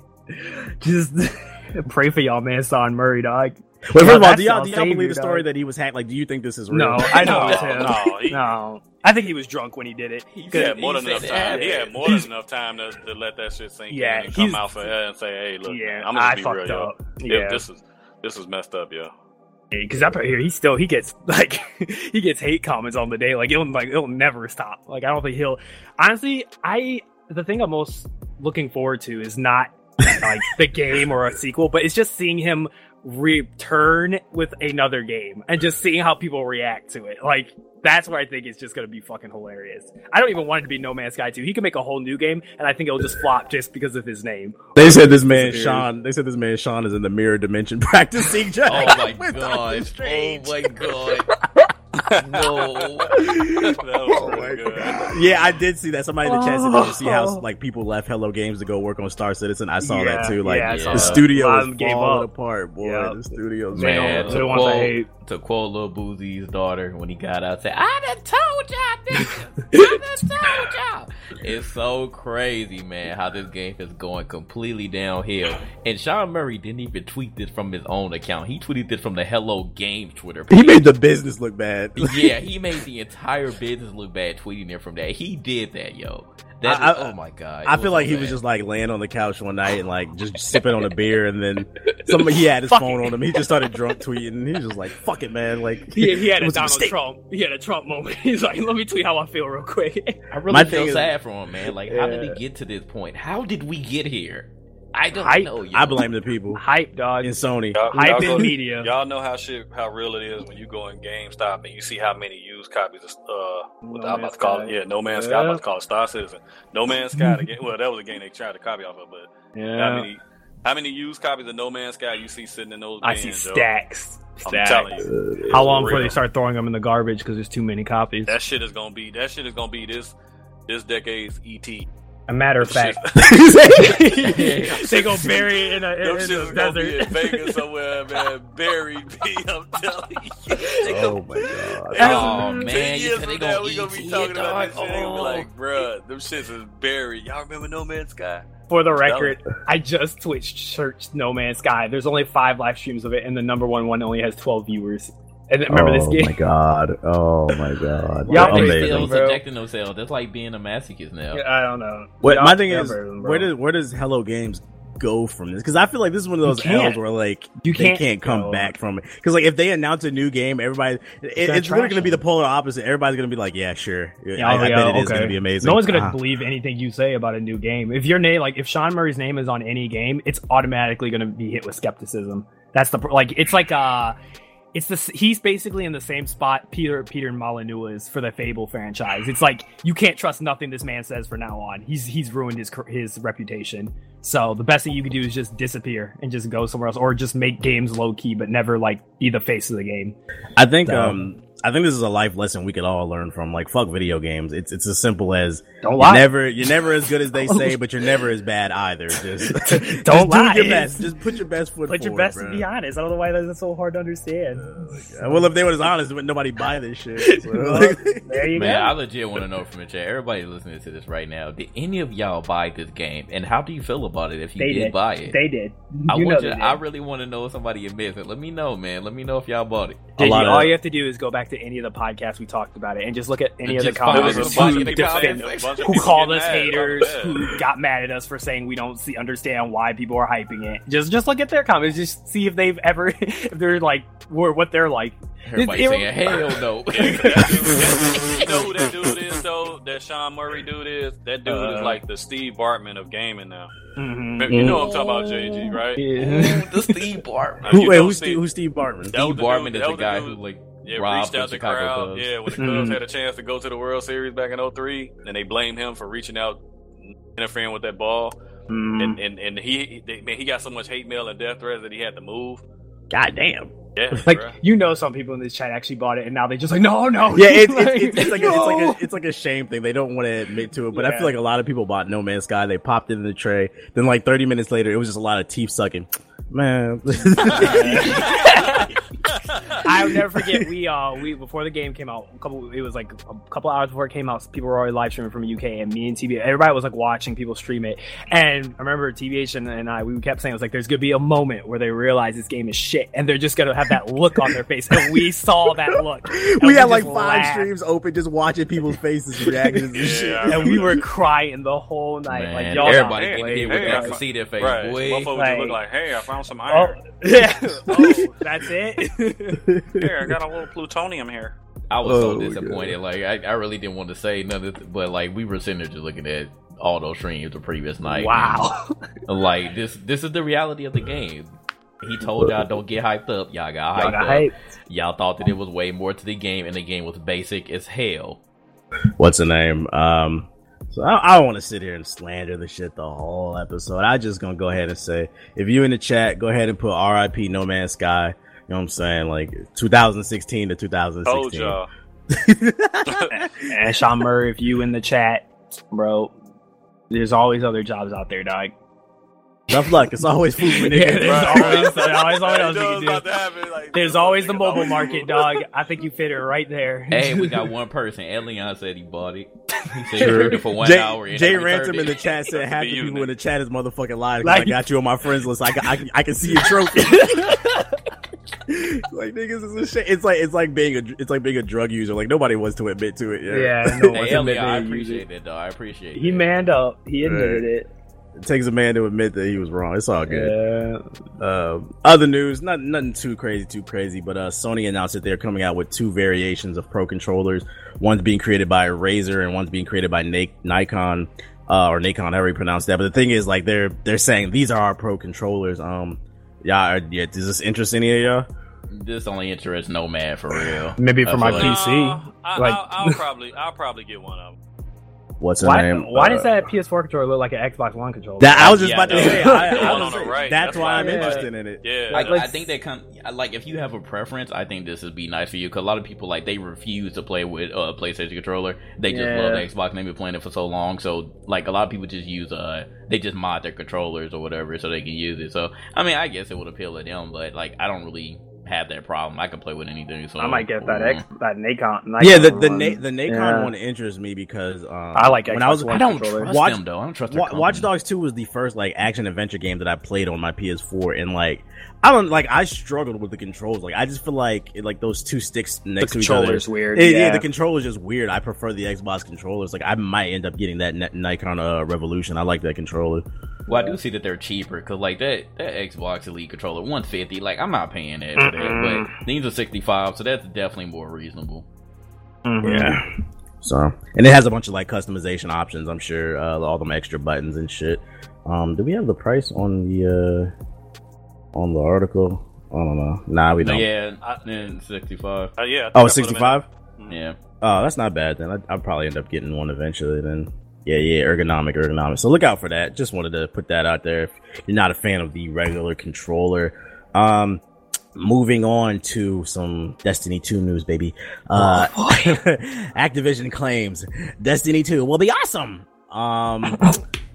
just pray for y'all, man. Son Murray, dog. Wait, first of all, do y'all, y'all do y'all believe the story that he was hacked? Like, do you think this is real? No, I know it's No, him. no, he- no, I think he was drunk when he did it. He had more than enough time. He had more than enough time to, to let that shit sink Yeah, in and come out for air and say, "Hey, look, Yeah, I'm gonna I be fucked real, yo. Yeah, Yeah, this is this is messed up, yo. because up here he still he gets like he gets hate comments on the day. Like it'll like it'll never stop. Like I don't think he'll. Honestly, I the thing I'm most looking forward to is not like the game or a sequel, but it's just seeing him return with another game and just seeing how people react to it. Like that's where I think it's just gonna be fucking hilarious. I don't even want it to be No Man's Sky 2. He can make a whole new game and I think it'll just flop just because of his name. They said this man Sean. They said this man Sean is in the mirror dimension practicing. Oh my with god! Oh my god! no. That was Oh my good. God. Yeah, I did see that. Somebody in the chat said, "Did you see how Oh. like people left Hello Games to go work on Star Citizen?" I saw Yeah, that too. Like yeah, the studio is of them gave falling up. apart, boy. Yep. The studio's They Man, don't- to they want the quote, to quote Lil Boosie's daughter when he got out, said, "I done told y'all, niggas. I done told y'all." It's so crazy, man, how this game is going completely downhill. And Sean Murray didn't even tweet this from his own account. He tweeted this from the Hello Games Twitter. He made the business look bad. yeah, he made the entire business look bad tweeting it from that. He did that, yo. That I- is- I- oh my god! I feel so like he bad. was just like laying on the couch one night and like just sipping on a beer, and then somebody he had his Fuck phone it. on him. He just started drunk tweeting. And he was just like, "Fuck it, man!" Like He, he had a Donald mistake. Trump. He had a Trump moment. He's like, let me tweet how I feel real quick. I really My feel thing is- sad for him, man. Like, how did Yeah. he get to this point? How did we get here? I don't Hype. know. Yo. I blame the people Hype, dog. in Sony. Y'all, Hype y'all in go- media. Y'all know how shit, how real it is when you go in GameStop and you see how many used copies of, uh, what No I'm about to call it, yeah, No Man's Sky, I'm about to call it Star Citizen. No Man's Sky, the game, well, that was a game they tried to copy off of, but yeah. how Yeah. many, how many used copies of No Man's Sky you see sitting in those I bins, see yo? stacks. I'm Stacks. telling you, How long before they start throwing them in the garbage because there's too many copies? that shit is gonna be, that shit is gonna be this, this decade's E ET. A matter of fact, they go bury it in, a, Them in, in shit the be in desert. Vegas somewhere, man. Buried me, I'm telling you. Oh my god! Oh Ten man, you years said they from now, gonna we gonna be talking it, about dog. that shit. They gonna be Oh. like, bruh, them shits is buried. Y'all remember No Man's Sky? For the record, I just Twitch searched No Man's Sky. There's only five live streams of it, and the number one one only has 12 viewers. And remember this game? oh my god! Oh my god! Y'all They Amazing, still bro. subjecting themselves. That's like being a masochist now. I don't know. What Y'all- my thing is, better than bro. where does where does Hello Games go from this? Because I feel like this is one of those. L's where like You they can't can't come go. back from it. Because like if they announce a new game, everybody it, gonna it's literally trash going to be the polar opposite. Everybody's going to be like, yeah, sure. Yeah, I, oh, I yeah, bet it is okay. going to be amazing. No one's gonna Ah. believe anything you say about a new game. If your name, like, if Sean Murray's name is on any game, it's automatically gonna be hit with skepticism. That's the like. It's like uh it's the he's basically in the same spot Peter Peter Molyneux is for the Fable franchise. It's like you can't trust nothing this man says from now on. He's he's ruined his his reputation. So the best thing you can do is just disappear and just go somewhere else, or just make games low key, but never like be the face of the game. I think So- um I think this is a life lesson we could all learn from. Like fuck video games. It's it's as simple as Don't you're lie. never you're never as good as they say, but you're never as bad either. Just just Don't lie. Do your best. Just put your best foot. Put your best bro. and be honest. I don't know why that's so hard to understand. Oh, well, if they were as honest, would nobody buy this shit? So, like- there you go. Man, I legit want to know from the chat. Everybody listening to this right now, did any of y'all buy this game? And how do you feel about it if you did, did. buy it? They did. I you know want they you, did. I really want to know if somebody admits it. Let me know, man. Let me know if y'all bought it. A JG, lot of- all you have to do is go back to any of the podcasts we talked about it and just look at any of the Just find There comments was There a was bunch a of bunch people of saying- people a bunch of who people called us haters, who got mad at us for saying we don't see understand why people are hyping it. Just just look at their comments, just see if they've ever if they're like or what they're like. Everybody It- saying, it- hell no. you know who that dude is though? That Sean Murray dude is. That dude is Uh, like the Steve Bartman of gaming now. Mhm. You know what I'm talking about, JG, right? Yeah. the Steve Bartman. Uh, Who, wait, who's Steve- Steve? Who's Steve Bartman? Steve Bartman dude- is that the the guy dude- who like Yeah, robbed reached the out the Chicago crowd. Cubs. Yeah, when the Cubs Mhm. had a chance to go to the World Series back in 03, and they blamed him for reaching out, interfering with that ball. Mhm. And and, and he they, man, he got so much hate mail and death threats that he had to move. God damn. Yeah, Like bruh. you know, some people in this chat actually bought it, and now they just like, no, no. Yeah, it's, it's, it's, it's like a, it's like a it's like a shame thing. They don't want to admit to it, but I feel like a lot of people bought No Man's Sky. They popped it in the tray. Then like 30 minutes later, it was just a lot of teeth sucking. Man, I'll never forget. We uh we before the game came out, a couple it was like a couple hours before it came out. People were already live streaming from UK, and me and TBH, everybody was like watching people stream it. And I remember TBH and, and I, we kept saying it was like, "There's gonna be a moment where they realize this game is shit, and they're just gonna have that look on their face." And we saw that look. And we had like five laughed. streams open, just watching people's faces, reactions, and shit. And we were crying the whole night. Man, like y'all, everybody Hey, can hey, hear what hey, I can fu- see their face, right. boy. Motherfuckers Like- just look like, hey, I found some Oh, iron. yeah. oh, that's it. Here, I got a little plutonium here. I was so Oh, disappointed. Like I, I really didn't want to say nothing, but like we were sitting there just looking at all those streams the previous night. wow. Like this, this is the reality of the game. He told y'all don't get hyped up. Y'all got hyped Y'all got up. hyped. Y'all thought that it was way more to the game, and the game was basic as hell. What's the name? Um, so I, I don't want to sit here and slander the shit the whole episode. I just gonna go ahead and say, if you in the chat, go ahead and put R.I.P. No Man's Sky. You know what I'm saying? Like 2016 to 2016. Told y'all. And Sean Murray, if you in the chat, bro, there's always other jobs out there, dog. Tough luck. It's always food for Yeah, there's Right. always, there's always what I else knew you it can was do. about to happen, like, There's always the nigga mobile always market, move. dog. I think you fit it right there. Hey, we got one person. Ed Leon said he bought it. He said he True. it for one Jay, hour. Jay Ransom in the chat said half the people in the chat is motherfucking lying. 'cause Like- I got you on my friends list. I, can- I, can- I can see your trophy. like niggas is a shit. It's like it's like being a it's like being a drug user. Like nobody wants to admit to it. Yeah, Yeah, no Hey, one's Ed I admitted he used appreciate that, though. I appreciate it. He that. manned up. He admitted it. it takes a man to admit that he was wrong. It's all good. Yeah. Uh, other news, not nothing too crazy, too crazy, but uh, Sony announced that they're coming out with two variations of Pro controllers. One's being created by Razer, and one's being created by Ni- Nikon, uh, or Nikon, however you pronounce that. But the thing is, like, they're they're saying these are our Pro controllers. Um, yeah, are- yeah. Does this interest any of y'all? This only interests Nomad for real. Maybe for my like- PC. Uh, I, Like- I'll, I'll probably, I'll probably get one of them. What's the Why, name? why Uh, does that PS4 controller look like an Xbox One controller? That I was just Yeah, about to say. I, I was on the say- right, That's that's why why I'm I- interested in it. Yeah, Like, Like- I think they come like if you have a preference, I think this would be nice for you because a lot of people like they refuse to play with uh, a PlayStation controller. They just Yeah. love the Xbox. They've been playing it for so long, so like a lot of people just use uh they just mod their controllers or whatever so they can use it. So I mean, I guess it would appeal to them, but like I don't really have that problem. I can play with anything. So I might get that mm. X, that Nikon. Nikon Yeah, the the one. Na- the Nacon Yeah. one interests me because um, I like when I was One I don't trust Watch- them though. I don't trust their Wa- Watch. Dogs 2 was the first like action adventure game that I played on my PS4 and like I don't like I struggled with the controls. Like I just feel like it, like those two sticks The next to each other. controller's weird. It- yeah. yeah. the controller's just weird. I prefer the Xbox controllers. Like I might end up getting that Ni- Nikon uh, Revolution. I like that controller. Well, I do see that they're cheaper because like that that Xbox Elite controller, one fifty. Like I'm not paying that for that, but these are sixty five, so that's definitely more reasonable. Mhm. Yeah. So and it has a bunch of like customization options. I'm sure uh, all them extra buttons and shit. Um, do we have the price on the uh on the article? I don't know. Nah, we No, don't. yeah, I- then sixty five. Uh, yeah. I Oh, I put 'em in 65? Yeah, Oh, that's not bad then. I, I'll probably end up getting one eventually then. Yeah, yeah, ergonomic, ergonomic. So look out for that. Just wanted to put that out there. If you're not a fan of the regular controller. Um, moving on to some Destiny 2 news, baby. Uh, Activision claims Destiny 2 will be awesome. Um,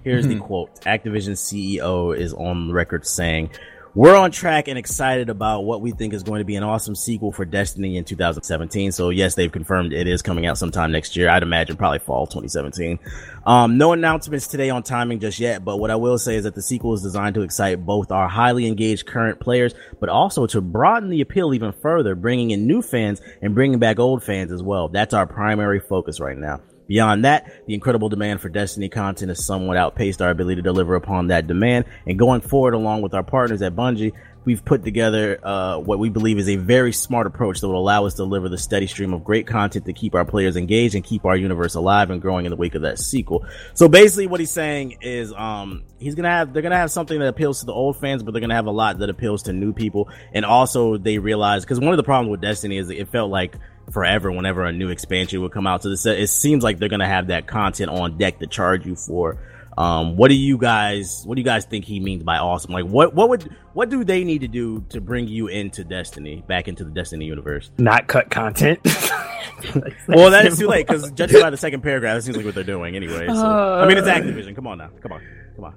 here's the quote. Activision CEO is on record saying, we're on track and excited about what we think is going to be an awesome sequel for Destiny in 2017. So yes, they've confirmed it is coming out sometime next year. I'd imagine probably fall 2017. Um, no announcements today on timing just yet, but what I will say is that the sequel is designed to excite both our highly engaged current players, but also to broaden the appeal even further, bringing in new fans and bringing back old fans as well. That's our primary focus right now. Beyond that, the incredible demand for Destiny content has somewhat outpaced our ability to deliver upon that demand. And going forward, along with our partners at Bungie, we've put together uh, what we believe is a very smart approach that will allow us to deliver the steady stream of great content to keep our players engaged and keep our universe alive and growing in the wake of that sequel. So basically, what he's saying is, um, he's gonna have they're gonna have something that appeals to the old fans, but they're gonna have a lot that appeals to new people. And also, they realize because one of the problems with Destiny is it felt like forever whenever a new expansion would come out. So this, it seems like they're gonna have that content on deck to charge you for. Um, what do you guys, what do you guys think he means by awesome? Like, what, what would, what do they need to do to bring you into Destiny, back into the Destiny universe? Not cut content. Well, that is too late because judging by the second paragraph, that seems like what they're doing anyway. So, I mean, it's Activision. Come on now, come on, come on.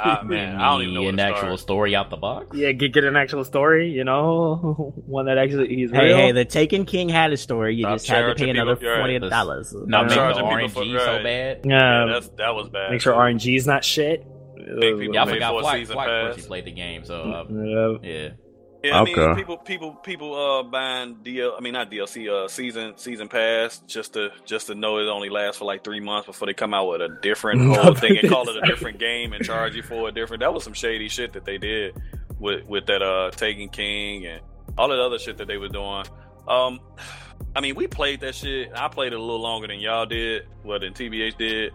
Ah, man, I don't even know where an to actual start. story out the box. yeah, get get an actual story. You know, one that actually he's hey, real. hey, the Taken King had a story. You Stop just had to pay another people. Forty dollars. Not make the charging people for- RNG so right. bad. Yeah, that's that was bad. make sure RNG's not shit. Make people Yeah, I forgot for a Flack, season Flack pass. actually played the game, so uh, Yeah. yeah. Yeah, I mean, Okay. people, people, people, uh, buying DL. I mean, not DLC, uh, season, season pass, just to, just to know it only lasts for like three months before they come out with a different whole thing and call it a different game and charge you for a different. That was some shady shit that they did with, with that, uh, Taken King and all that other shit that they were doing. Um, I mean, we played that shit. I played it a little longer than y'all did, well, than TBH did,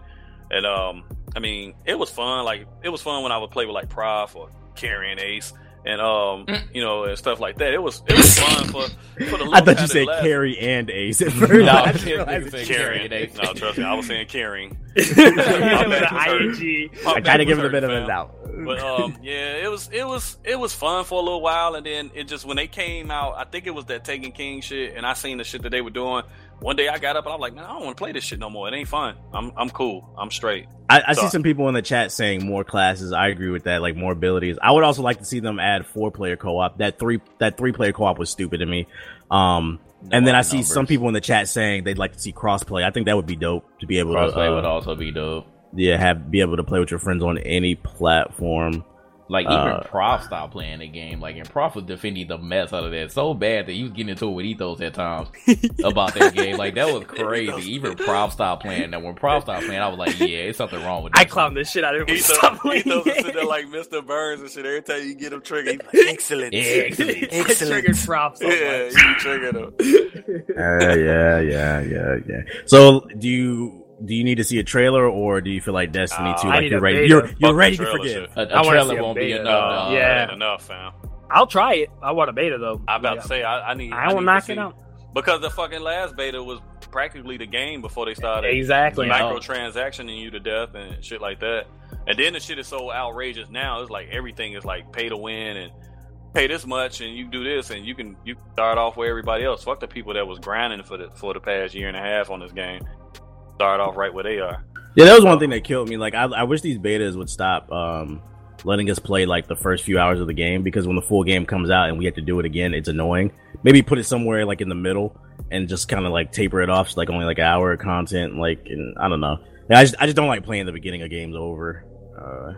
and um, I mean, it was fun. Like, it was fun when I would play with like Prof or Carrion Ace and um, you know, and stuff like that. It was it was fun for for the. I thought you little said last- carry and ace at first. No, I I didn't realized think it's so. Carrying. Carrying. No, trust me, I was saying carrying. With bad an was ing. My I bad gotta give it a bit of a doubt. But um, yeah, it was it was it was fun for a little while, and then it just when they came out, I think it was that Taken King shit, and I seen the shit that they were doing. One day I got up and I'm like, man, I don't want to play this shit no more. It ain't fun. I'm I'm cool. I'm straight. I, I see some people in the chat saying more classes. I agree with that, like more abilities. I would also like to see them add four player co op. That three that three player co op was stupid to me. Um, and then I see some people in the chat saying they'd like to see crossplay. I think that would be dope to be able Crossplay to would uh, also be dope. yeah have be able to play with your friends on any platform. Like even Uh, Prof stopped playing the game. Like and Prof was defending the mess out of that so bad that he was getting into it with Ethos at times about that game. Like that was crazy. Even Prof stopped playing. That when Prof stopped playing, I was like, yeah, it's something wrong with. I this. clown this shit out of him. Ethos, Stop playing Ethos is sitting there like Mr. Burns and shit. Every time you get him triggered, he's like, excellent, Excellent. I triggered props so Yeah, much. you triggered him. Uh, yeah, yeah, yeah, yeah. So do you do you need to see a trailer or do you feel like Destiny Uh, two like you're ready you're you're ready to forgive? shit. A, I a trailer won't be enough. Uh, dog. Yeah. enough, fam. I'll try it. I want a beta though. I'm about Yeah. to say I, I need. I will need knock to it out. because the fucking last beta was practically the game before they started Exactly. microtransactioning you to death and shit like that. And then the shit is so outrageous now. It's like everything is like pay to win and pay this much and you do this and you can you start off where everybody else. Fuck the people that was grinding for the for the past year and a half on this game. Start off right where they are. Yeah, that was one thing that killed me. Like, I, I wish these betas would stop um, letting us play like the first few hours of the game because when the full game comes out and we have to do it again, it's annoying. Maybe put it somewhere like in the middle and just kind of like taper it off, so, like only like an hour of content. Like, and I don't know. I just I just don't like playing the beginning of games over. Uh,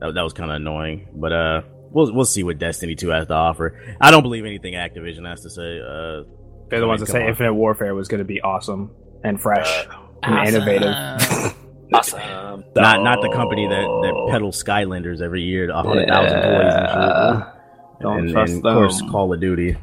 that, that was kind of annoying, but uh, we'll we'll see what Destiny two has to offer. I don't believe anything Activision has to say. Uh, They're the ones that come say on. Infinite Warfare was going to be awesome and fresh Uh, and innovative. awesome. not not the company that that peddles Skylanders every year to hundred thousand toys and shit. Don't and, trust and of course. Call of Duty.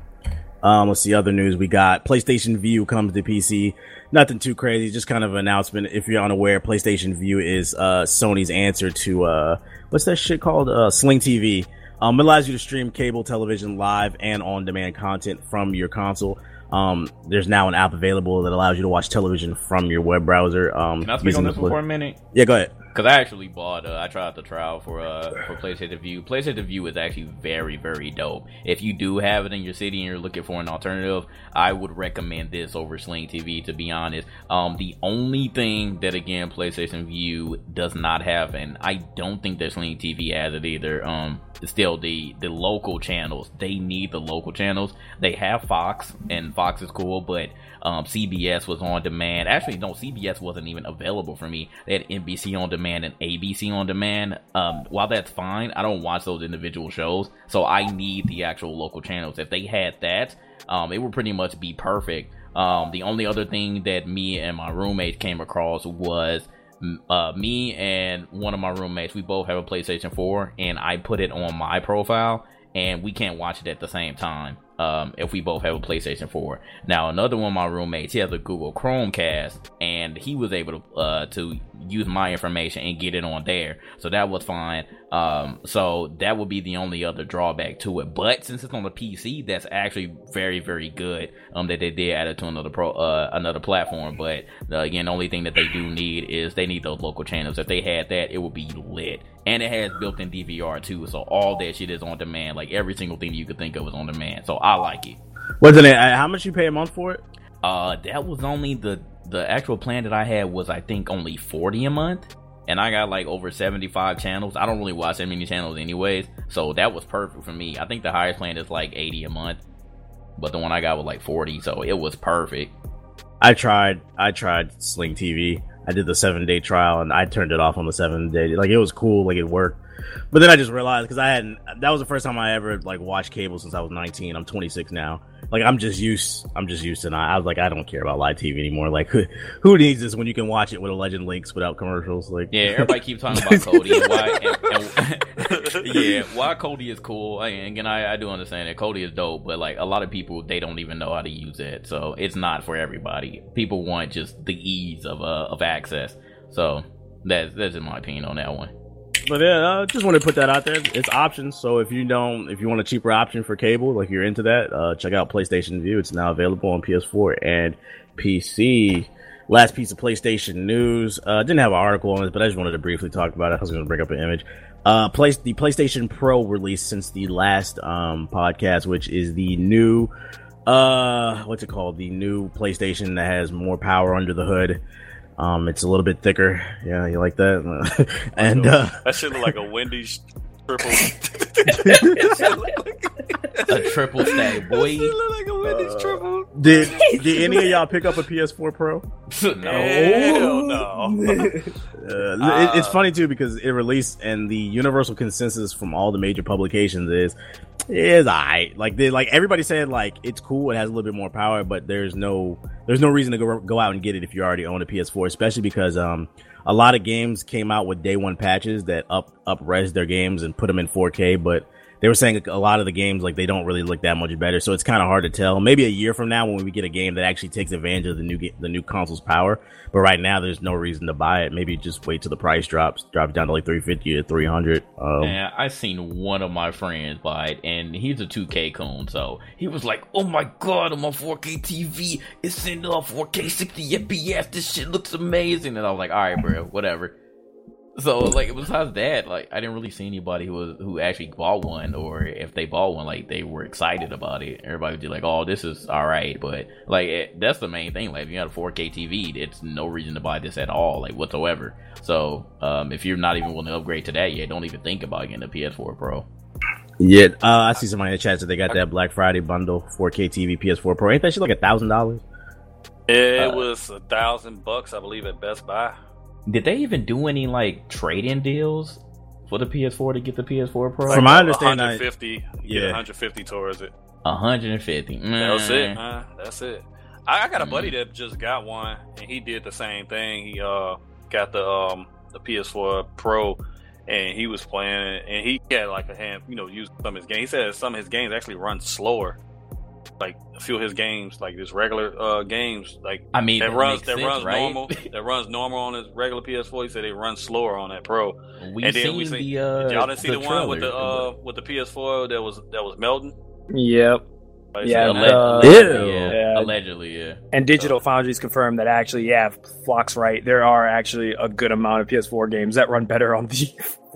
Um, let's see other news we got. PlayStation Vue comes to PC. Nothing too crazy, just kind of an announcement. If you're unaware, PlayStation Vue is uh, Sony's answer to uh, what's that shit called? Uh, Sling TV. Um, it allows you to stream cable television live and on-demand content from your console. Um, there's now an app available that allows you to watch television from your web browser. Um, Can I speak on this for a minute? Yeah, go ahead. Because I actually bought, uh, I tried the trial for uh for PlayStation Vue. PlayStation Vue is actually very, very dope. If you do have it in your city and you're looking for an alternative, I would recommend this over Sling TV. To be honest, um, the only thing that again PlayStation Vue does not have, and I don't think that Sling TV has it either. Um, still the the local channels. They need the local channels. They have Fox, and Fox is cool, but um, CBS was on demand. Actually, no, CBS wasn't even available for me. They had NBC on demand and ABC on demand. Um, while that's fine, I don't watch those individual shows, so I need the actual local channels. If they had that, um, it would pretty much be perfect. Um, the only other thing that me and my roommate came across was uh, me and one of my roommates. We both have a PlayStation 4, and I put it on my profile, and we can't watch it at the same time um, if we both have a PlayStation 4. Now, another one of my roommates, he has a Google Chromecast, and he was able to uh, to use my information and get it on there, so that was fine. Um, so that would be the only other drawback to it. But since it's on the PC, that's actually very, very good. Um, that they did add it to another pro, uh, another platform. But uh, again, the only thing that they do need is they need those local channels. If they had that, it would be lit. And it has built-in DVR too, so all that shit is on demand. Like every single thing you could think of is on demand. So I like it. Wasn't it? How much you pay a month for it? Uh, that was only the the actual plan that I had was I think only forty a month, and I got like over seventy five channels. I don't really watch that many channels anyways, so that was perfect for me. I think the highest plan is like eighty a month, but the one I got was like forty, so it was perfect. I tried. I tried Sling TV. I did the seven day trial and I turned it off on the seven day. Like it was cool. Like it worked. But then I just realized because I hadn't. That was the first time I ever like watched cable since I was 19. I'm 26 now. Like I'm just used. I'm just used to not. I was like I don't care about live TV anymore. Like who, who needs this when you can watch it with a legend links without commercials? Like Yeah, everybody keeps talking about Kodi and why. And, and, yeah, why Kodi is cool. And again, I, I do understand that Kodi is dope, but like a lot of people, they don't even know how to use it, so it's not for everybody. People want just the ease of uh, of access. So that's that's in my opinion on that one. But yeah, uh, just want to put that out there. It's options. So if you don't, if you want a cheaper option for cable, like you're into that, uh, check out PlayStation Vue. It's now available on PS4 and PC. Last piece of PlayStation news. Uh, didn't have an article on this, but I just wanted to briefly talk about it. I was going to bring up an image. Uh, place the PlayStation Pro released since the last um podcast, which is the new uh what's it called? The new PlayStation that has more power under the hood. Um, it's a little bit thicker. Yeah, you like that? and uh, that shit look like a Wendy's triple. a triple stack, boy. That look like a Wendy's triple. Did did any of y'all pick up a PS4 Pro? no. No. Uh, it, it's funny too because it released and the universal consensus from all the major publications is is alright. Like they like everybody said like it's cool. It has a little bit more power, but there's no there's no reason to go go out and get it if you already own a PS4, especially because um a lot of games came out with day one patches that up up res their games and put them in 4K, but they were saying a lot of the games like they don't really look that much better, so it's kind of hard to tell. Maybe a year from now when we get a game that actually takes advantage of the new the new console's power, but right now there's no reason to buy it. Maybe just wait till the price drops, drops down to like 350 or 300. Um, Yeah, I seen one of my friends buy it, and he's a 2K coon, so he was like, "Oh my god, I'm on my 4K TV, it's sending off 4K 60 FPS. This shit looks amazing." And I was like, "All right, bro, whatever." So like besides that, like I didn't really see anybody who was who actually bought one, or if they bought one, like they were excited about it. Everybody would be like, "Oh, this is all right," but like it, that's the main thing. Like if you got a 4K TV, it's no reason to buy this at all, like whatsoever. So um, if you're not even willing to upgrade to that yet, don't even think about getting a PS4 Pro. yeah, uh, I see somebody in the chat that they got that Black Friday bundle, 4K TV, PS4 Pro. Ain't that shit like a thousand dollars? It Uh, was a thousand bucks, I believe, at Best Buy. Did they even do any like trade-in deals for the PS4 to get the PS4 Pro? From my understanding, I- 150, yeah. yeah, 150 towards it. 150. That was Mm. it, man. That's it. I, I got a buddy Mm. that just got one, and he did the same thing. He uh got the um the PS4 Pro, and he was playing, it, and he had like a hand, you know, used some of his games. He said some of his games actually run slower. Like a few of his games, like his regular uh games, like I mean, that that runs that sense, runs right? normal, that runs normal on his regular PS4. He said it runs slower on that Pro. we and then seen we seen- the uh, Y'all didn't see the, one with the uh with the PS4 that was that was melting. Yep. Like, Yeah, so- Alleg- uh, allegedly, yeah. Yeah. allegedly, yeah. And Digital Foundry's confirmed that actually, yeah, Flock's right. There are actually a good amount of PS4 games that run better on the.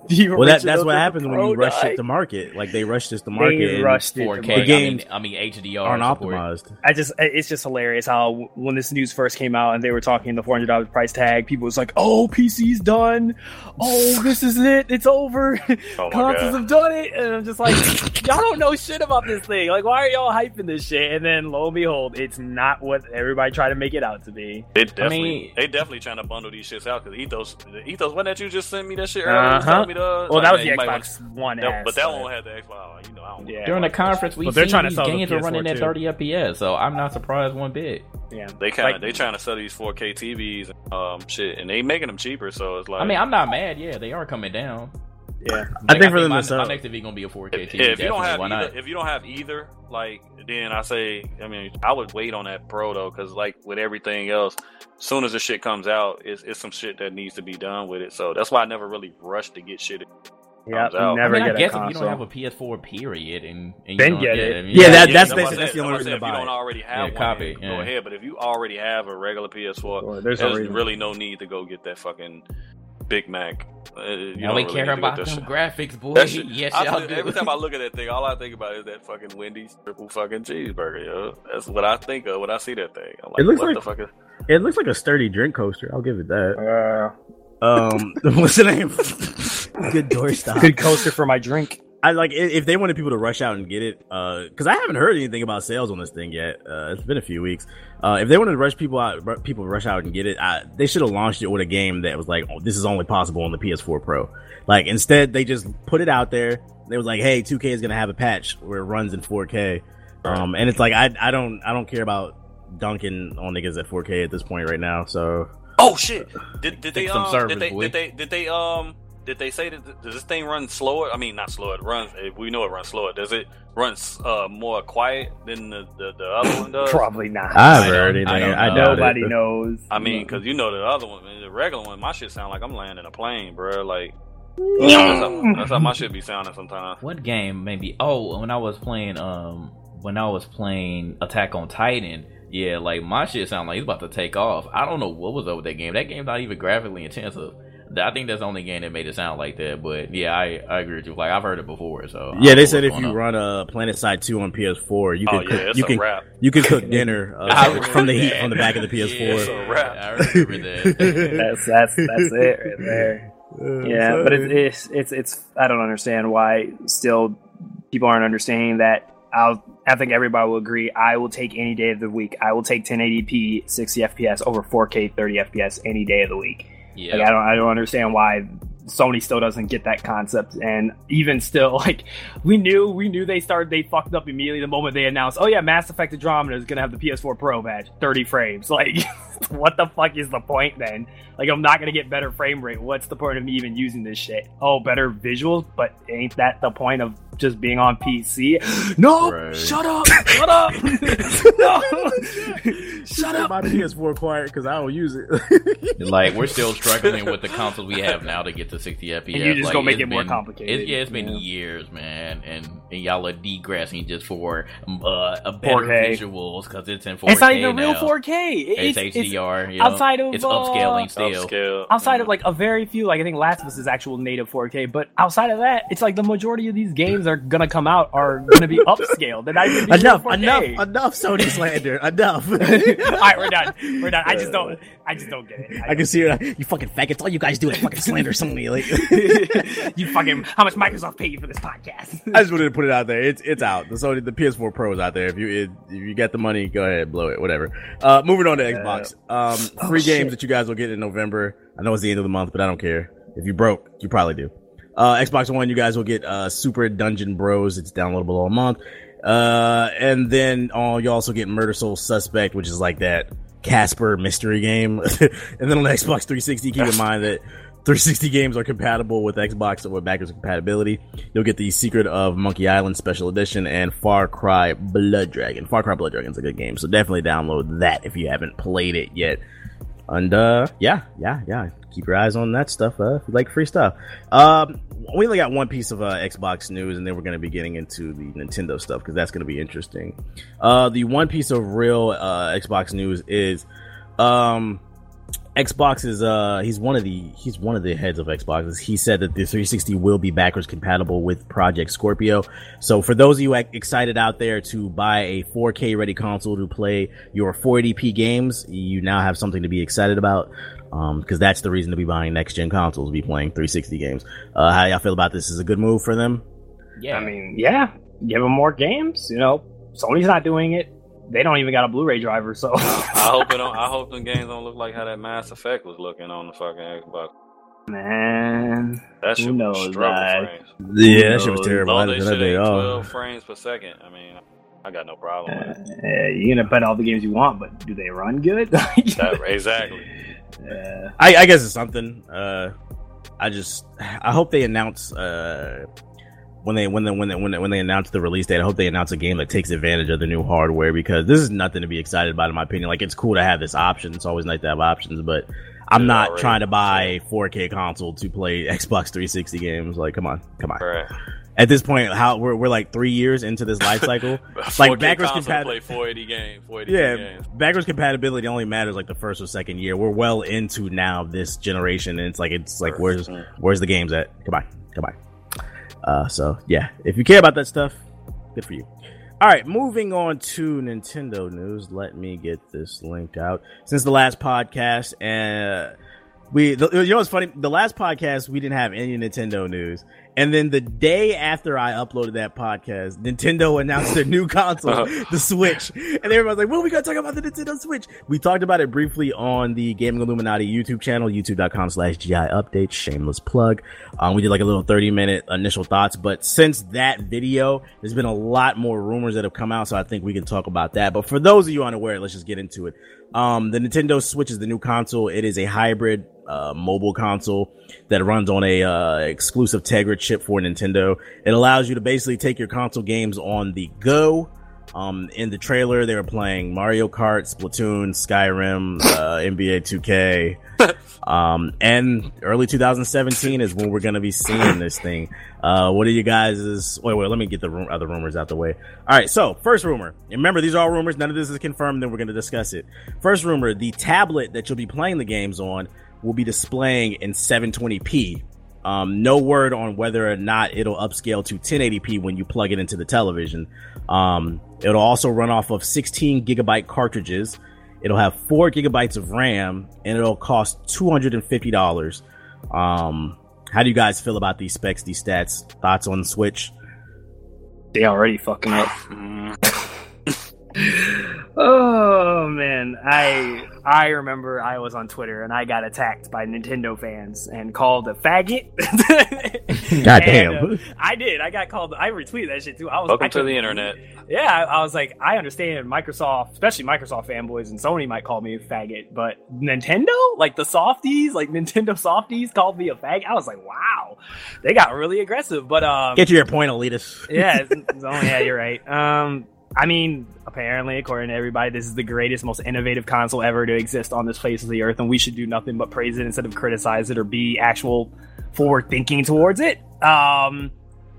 the Well, that, that's what happens when you rush die. it to market. Like they rushed this to market. They rushed it. 4K. The market. games I mean, I mean HDR aren't support. optimized. I just, it's just hilarious how when this news first came out and they were talking the four hundred dollars price tag, people was like, "Oh, PC's done. Oh, this is it. It's over. Oh my Consoles have done it." And I'm just like, "Y'all don't know shit about this thing. Like, why are y'all hyping this shit?" And then lo and behold, it's not what everybody tried to make it out to be. They definitely, mean- they definitely trying to bundle these shits out because Ethos, the Ethos, wasn't that you just sent me that shit earlier? Uh-huh. Told me the, Well, that was the you might Xbox One, want- that- S, but that one had the Xbox. You know, I don't. Yeah. During the conference, we But they're trying to these sell the games are running PS4 at too. 30 FPS, so I'm not surprised one bit. yeah. They kind of Like- they trying to sell these 4K TVs, and, um, shit, and they making them cheaper. So it's like, I mean, I'm not mad. Yeah, they are coming down. Yeah. I think for them my, to sell- my next TV gonna be a 4K if, TV. yeah, if you don't have either, if you don't have either, like then I say, I mean, I would wait on that Pro though, because like with everything else, soon as the shit comes out, it's, it's some shit that needs to be done with it. So that's why I never really rush to get shit. Yeah. Comes never I mean, get I guess a if you don't have a PS4 period, and, and Then get yeah, it. I mean, Yeah, that- that's that's basically- that's the only That's I reason said. to If you don't already have Yeah, one, copy, then yeah. go ahead. But if you already have a regular PS4, Or there's there's reason. really no need to go get that fucking Big Mac. Uh, you Now don't we really care about get them shit. graphics, boy. That shit- yes, I y'all feel- do. every time I look at that thing, all I think about is that fucking Wendy's triple fucking cheeseburger, yo. That's what I think of when I see that thing. I'm like, It looks what like- the fuck is? It looks like a sturdy drink coaster. I'll give it that. Uh, Um, what's the name? Good door stop. good coaster for my drink. I like if they wanted people to rush out and get it, because I haven't heard anything about sales on this thing yet. Uh, it's been a few weeks. Uh, if they wanted to rush people out, people rush out and get it, I, they should have launched it with a game that was like, "Oh, this is only possible on the PS4 Pro." Like instead, they just put it out there. They was like, "Hey, 2K is gonna have a patch where it runs in 4K," um, and it's like I, I don't, I don't care about dunking on niggas at 4K at this point right now. So Oh shit! Did, did they um did they did they did they um did they say that does this thing run slower? I mean, not slower. It runs. eh, We know it runs slower. Does it run uh more quiet than the the, the other one does? Probably not. I haven't I heard don't- anything. I don't I, know. Nobody it. knows. I mean, because you know the other one, the regular one, my shit sound like I'm landing a plane, bro. Like That's how, that's how my shit be sounding sometimes. What game maybe? Oh, when I was playing, um, when I was playing Attack on Titan, yeah, like my shit sound like it's about to take off. I don't know what was up with that game. That game's not even graphically intensive. I think that's the only game that made it sound like that. But yeah, I, I agree with you. Like I've heard it before. So yeah, they said if you on. run a PlanetSide Two on PS4, you can oh, cook, yeah, you can wrap. you can cook dinner uh, from the heat on the back of the PS4. Yeah, it's a wrap. I remember that. that's that's that's it right there. Yeah, but it's, it's it's it's I don't understand why still people aren't understanding that. I'll I think everybody will agree. I will take any day of the week. I will take 1080p 60 FPS over 4K 30 FPS any day of the week. Yeah. Like, I don't I don't understand why Sony still doesn't get that concept. And even still, like we knew we knew they started they fucked up immediately the moment they announced, oh yeah, Mass Effect Andromeda is gonna have the PS4 Pro badge, 30 frames. Like what the fuck is the point then? Like I'm not gonna get better frame rate. What's the point of me even using this shit? Oh, better visuals, but ain't that the point of just being on PC? No, right. shut up, shut up, no, shut up. My PS4 quiet because I don't use it. like we're still struggling with the consoles we have now to get to 60 FPS. And you just like, gonna make it been, more complicated. It's, yeah, it's been yeah. years, man, and, and y'all are degrassing just for uh, a better 4K. visuals because it's in 4K. It's not even now. real 4K. It's, it's HDR. It's, outside of it's uh, upscaling still. Upscale. Outside yeah. of like a very few, like I think Last of Us is actual native 4K, but outside of that, it's like the majority of these games are gonna come out are gonna be upscaled. They're not even enough, 4K. enough, enough. Sony slander, enough. All right, we're done. We're done. I just don't. I just don't get it. I, I can see it. You fucking faggots. All you guys do is fucking slander Sony. Like you fucking. How much Microsoft paid you for this podcast? I just wanted to put it out there. It's it's out. The Sony, the PS4 Pro is out there. If you it, if you get the money, go ahead, blow it, whatever. Uh, moving on to Xbox. Um, free oh, games that you guys will get in November. I know it's the end of the month, but I don't care. If you broke, you probably do. Uh, Xbox One, you guys will get uh, Super Dungeon Bros. It's downloadable all month. Uh, and then uh, you also get Murder Soul Suspect, which is like that Casper mystery game. and then on the Xbox 360, keep in mind that 360 games are compatible with Xbox with backwards compatibility. You'll get the Secret of Monkey Island Special Edition and Far Cry Blood Dragon. Far Cry Blood Dragon's a good game, so definitely download that if you haven't played it yet. And uh, yeah, yeah, yeah. Keep your eyes on that stuff uh, if you like free stuff. Um, we only got one piece of uh, Xbox news, and then we're going to be getting into the Nintendo stuff because that's going to be interesting. Uh, the one piece of real uh, Xbox news is um, Xbox is uh he's one of the he's one of the heads of Xbox. He said that the 360 will be backwards compatible with Project Scorpio. So for those of you excited out there to buy a 4K ready console to play your 480p games, you now have something to be excited about. Um, because that's the reason to be buying next gen consoles, be playing 360 games. Uh, how y'all feel about this? Is a good move for them? Yeah, I mean, yeah, give them more games. You know, Sony's not doing it they don't even got a Blu-ray driver. So I hope it don't. I hope the games don't look like how that Mass Effect was looking on the fucking Xbox. Man, that shit who knows was struggle that? frames. Yeah, that shit was terrible. I Long didn't they shit that ain't at all. twelve frames per second. I mean, I got no problem with it. uh, you're gonna put all the games you want, but do they run good? That, exactly. Yeah. I, I guess it's something. Uh, I just I hope they announce uh when they when they when they when they, when they announce the release date. I hope they announce a game that takes advantage of the new hardware because this is nothing to be excited about in my opinion. Like it's cool to have this option. It's always nice to have options, but I'm not trying to buy a 4K console to play Xbox 360 games. Like come on, come on. Right. At this point, how we're we're like three years into this life cycle. 4K backwards console compat- play 480 games. 480 Yeah, games. backwards compatibility only matters like the first or second year. We're well into now this generation, and it's like it's like where's where's the games at? Come on, come on. Uh, so yeah, if you care about that stuff, good for you. All right, moving on to Nintendo news. Let me get this linked out. Since the last podcast, uh, we the, you know what's funny? The last podcast we didn't have any Nintendo news, and then the day after I uploaded that podcast, Nintendo announced their new console, the Switch, and everybody's like, "Well, we gotta talk about the Nintendo Switch." We talked about it briefly on the Gaming Illuminati YouTube channel, youtube.com/slash GI Updates. Shameless plug. Um, we did like a little thirty minute initial thoughts, but since that video, there's been a lot more rumors that have come out, so I think we can talk about that. But for those of you unaware, let's just get into it. Um, the Nintendo Switch is the new console. It is a hybrid uh, mobile console that runs on a uh, exclusive Tegra chip for Nintendo. It allows you to basically take your console games on the go Um, in the trailer, they were playing Mario Kart, Splatoon, Skyrim, uh, NBA 2K. um, and early 2017 is when we're going to be seeing this thing. Uh, what are you guys' wait, wait, let me get the other rumors out the way. All right. So first rumor, remember these are all rumors. None of this is confirmed. Then we're going to discuss it. First rumor, the tablet that you'll be playing the games on will be displaying in 720p. Um, no word on whether or not it'll upscale to 1080p when you plug it into the television. Um, it'll also run off of 16 gigabyte cartridges. It'll have four gigabytes of RAM and it'll cost $250. Um, how do you guys feel about these specs, these stats? Thoughts on the Switch? They already fucking up. Oh man, I I remember I was on Twitter and I got attacked by Nintendo fans and called a faggot. Goddamn. And, uh, I did. I got called. I retweeted that shit too. I was welcome I to the internet. Yeah, I, I was like, I understand Microsoft, especially Microsoft fanboys, and Sony might call me a faggot, but Nintendo, like the softies, like Nintendo softies, called me a faggot. I was like, wow, they got really aggressive. But um, Get to your point, elitist. yeah, it's, it's- oh yeah, you're right. Um, I mean, apparently, according to everybody, this is the greatest, most innovative console ever to exist on this face of the earth, and we should do nothing but praise it instead of criticize it or be actual forward thinking towards it. Um,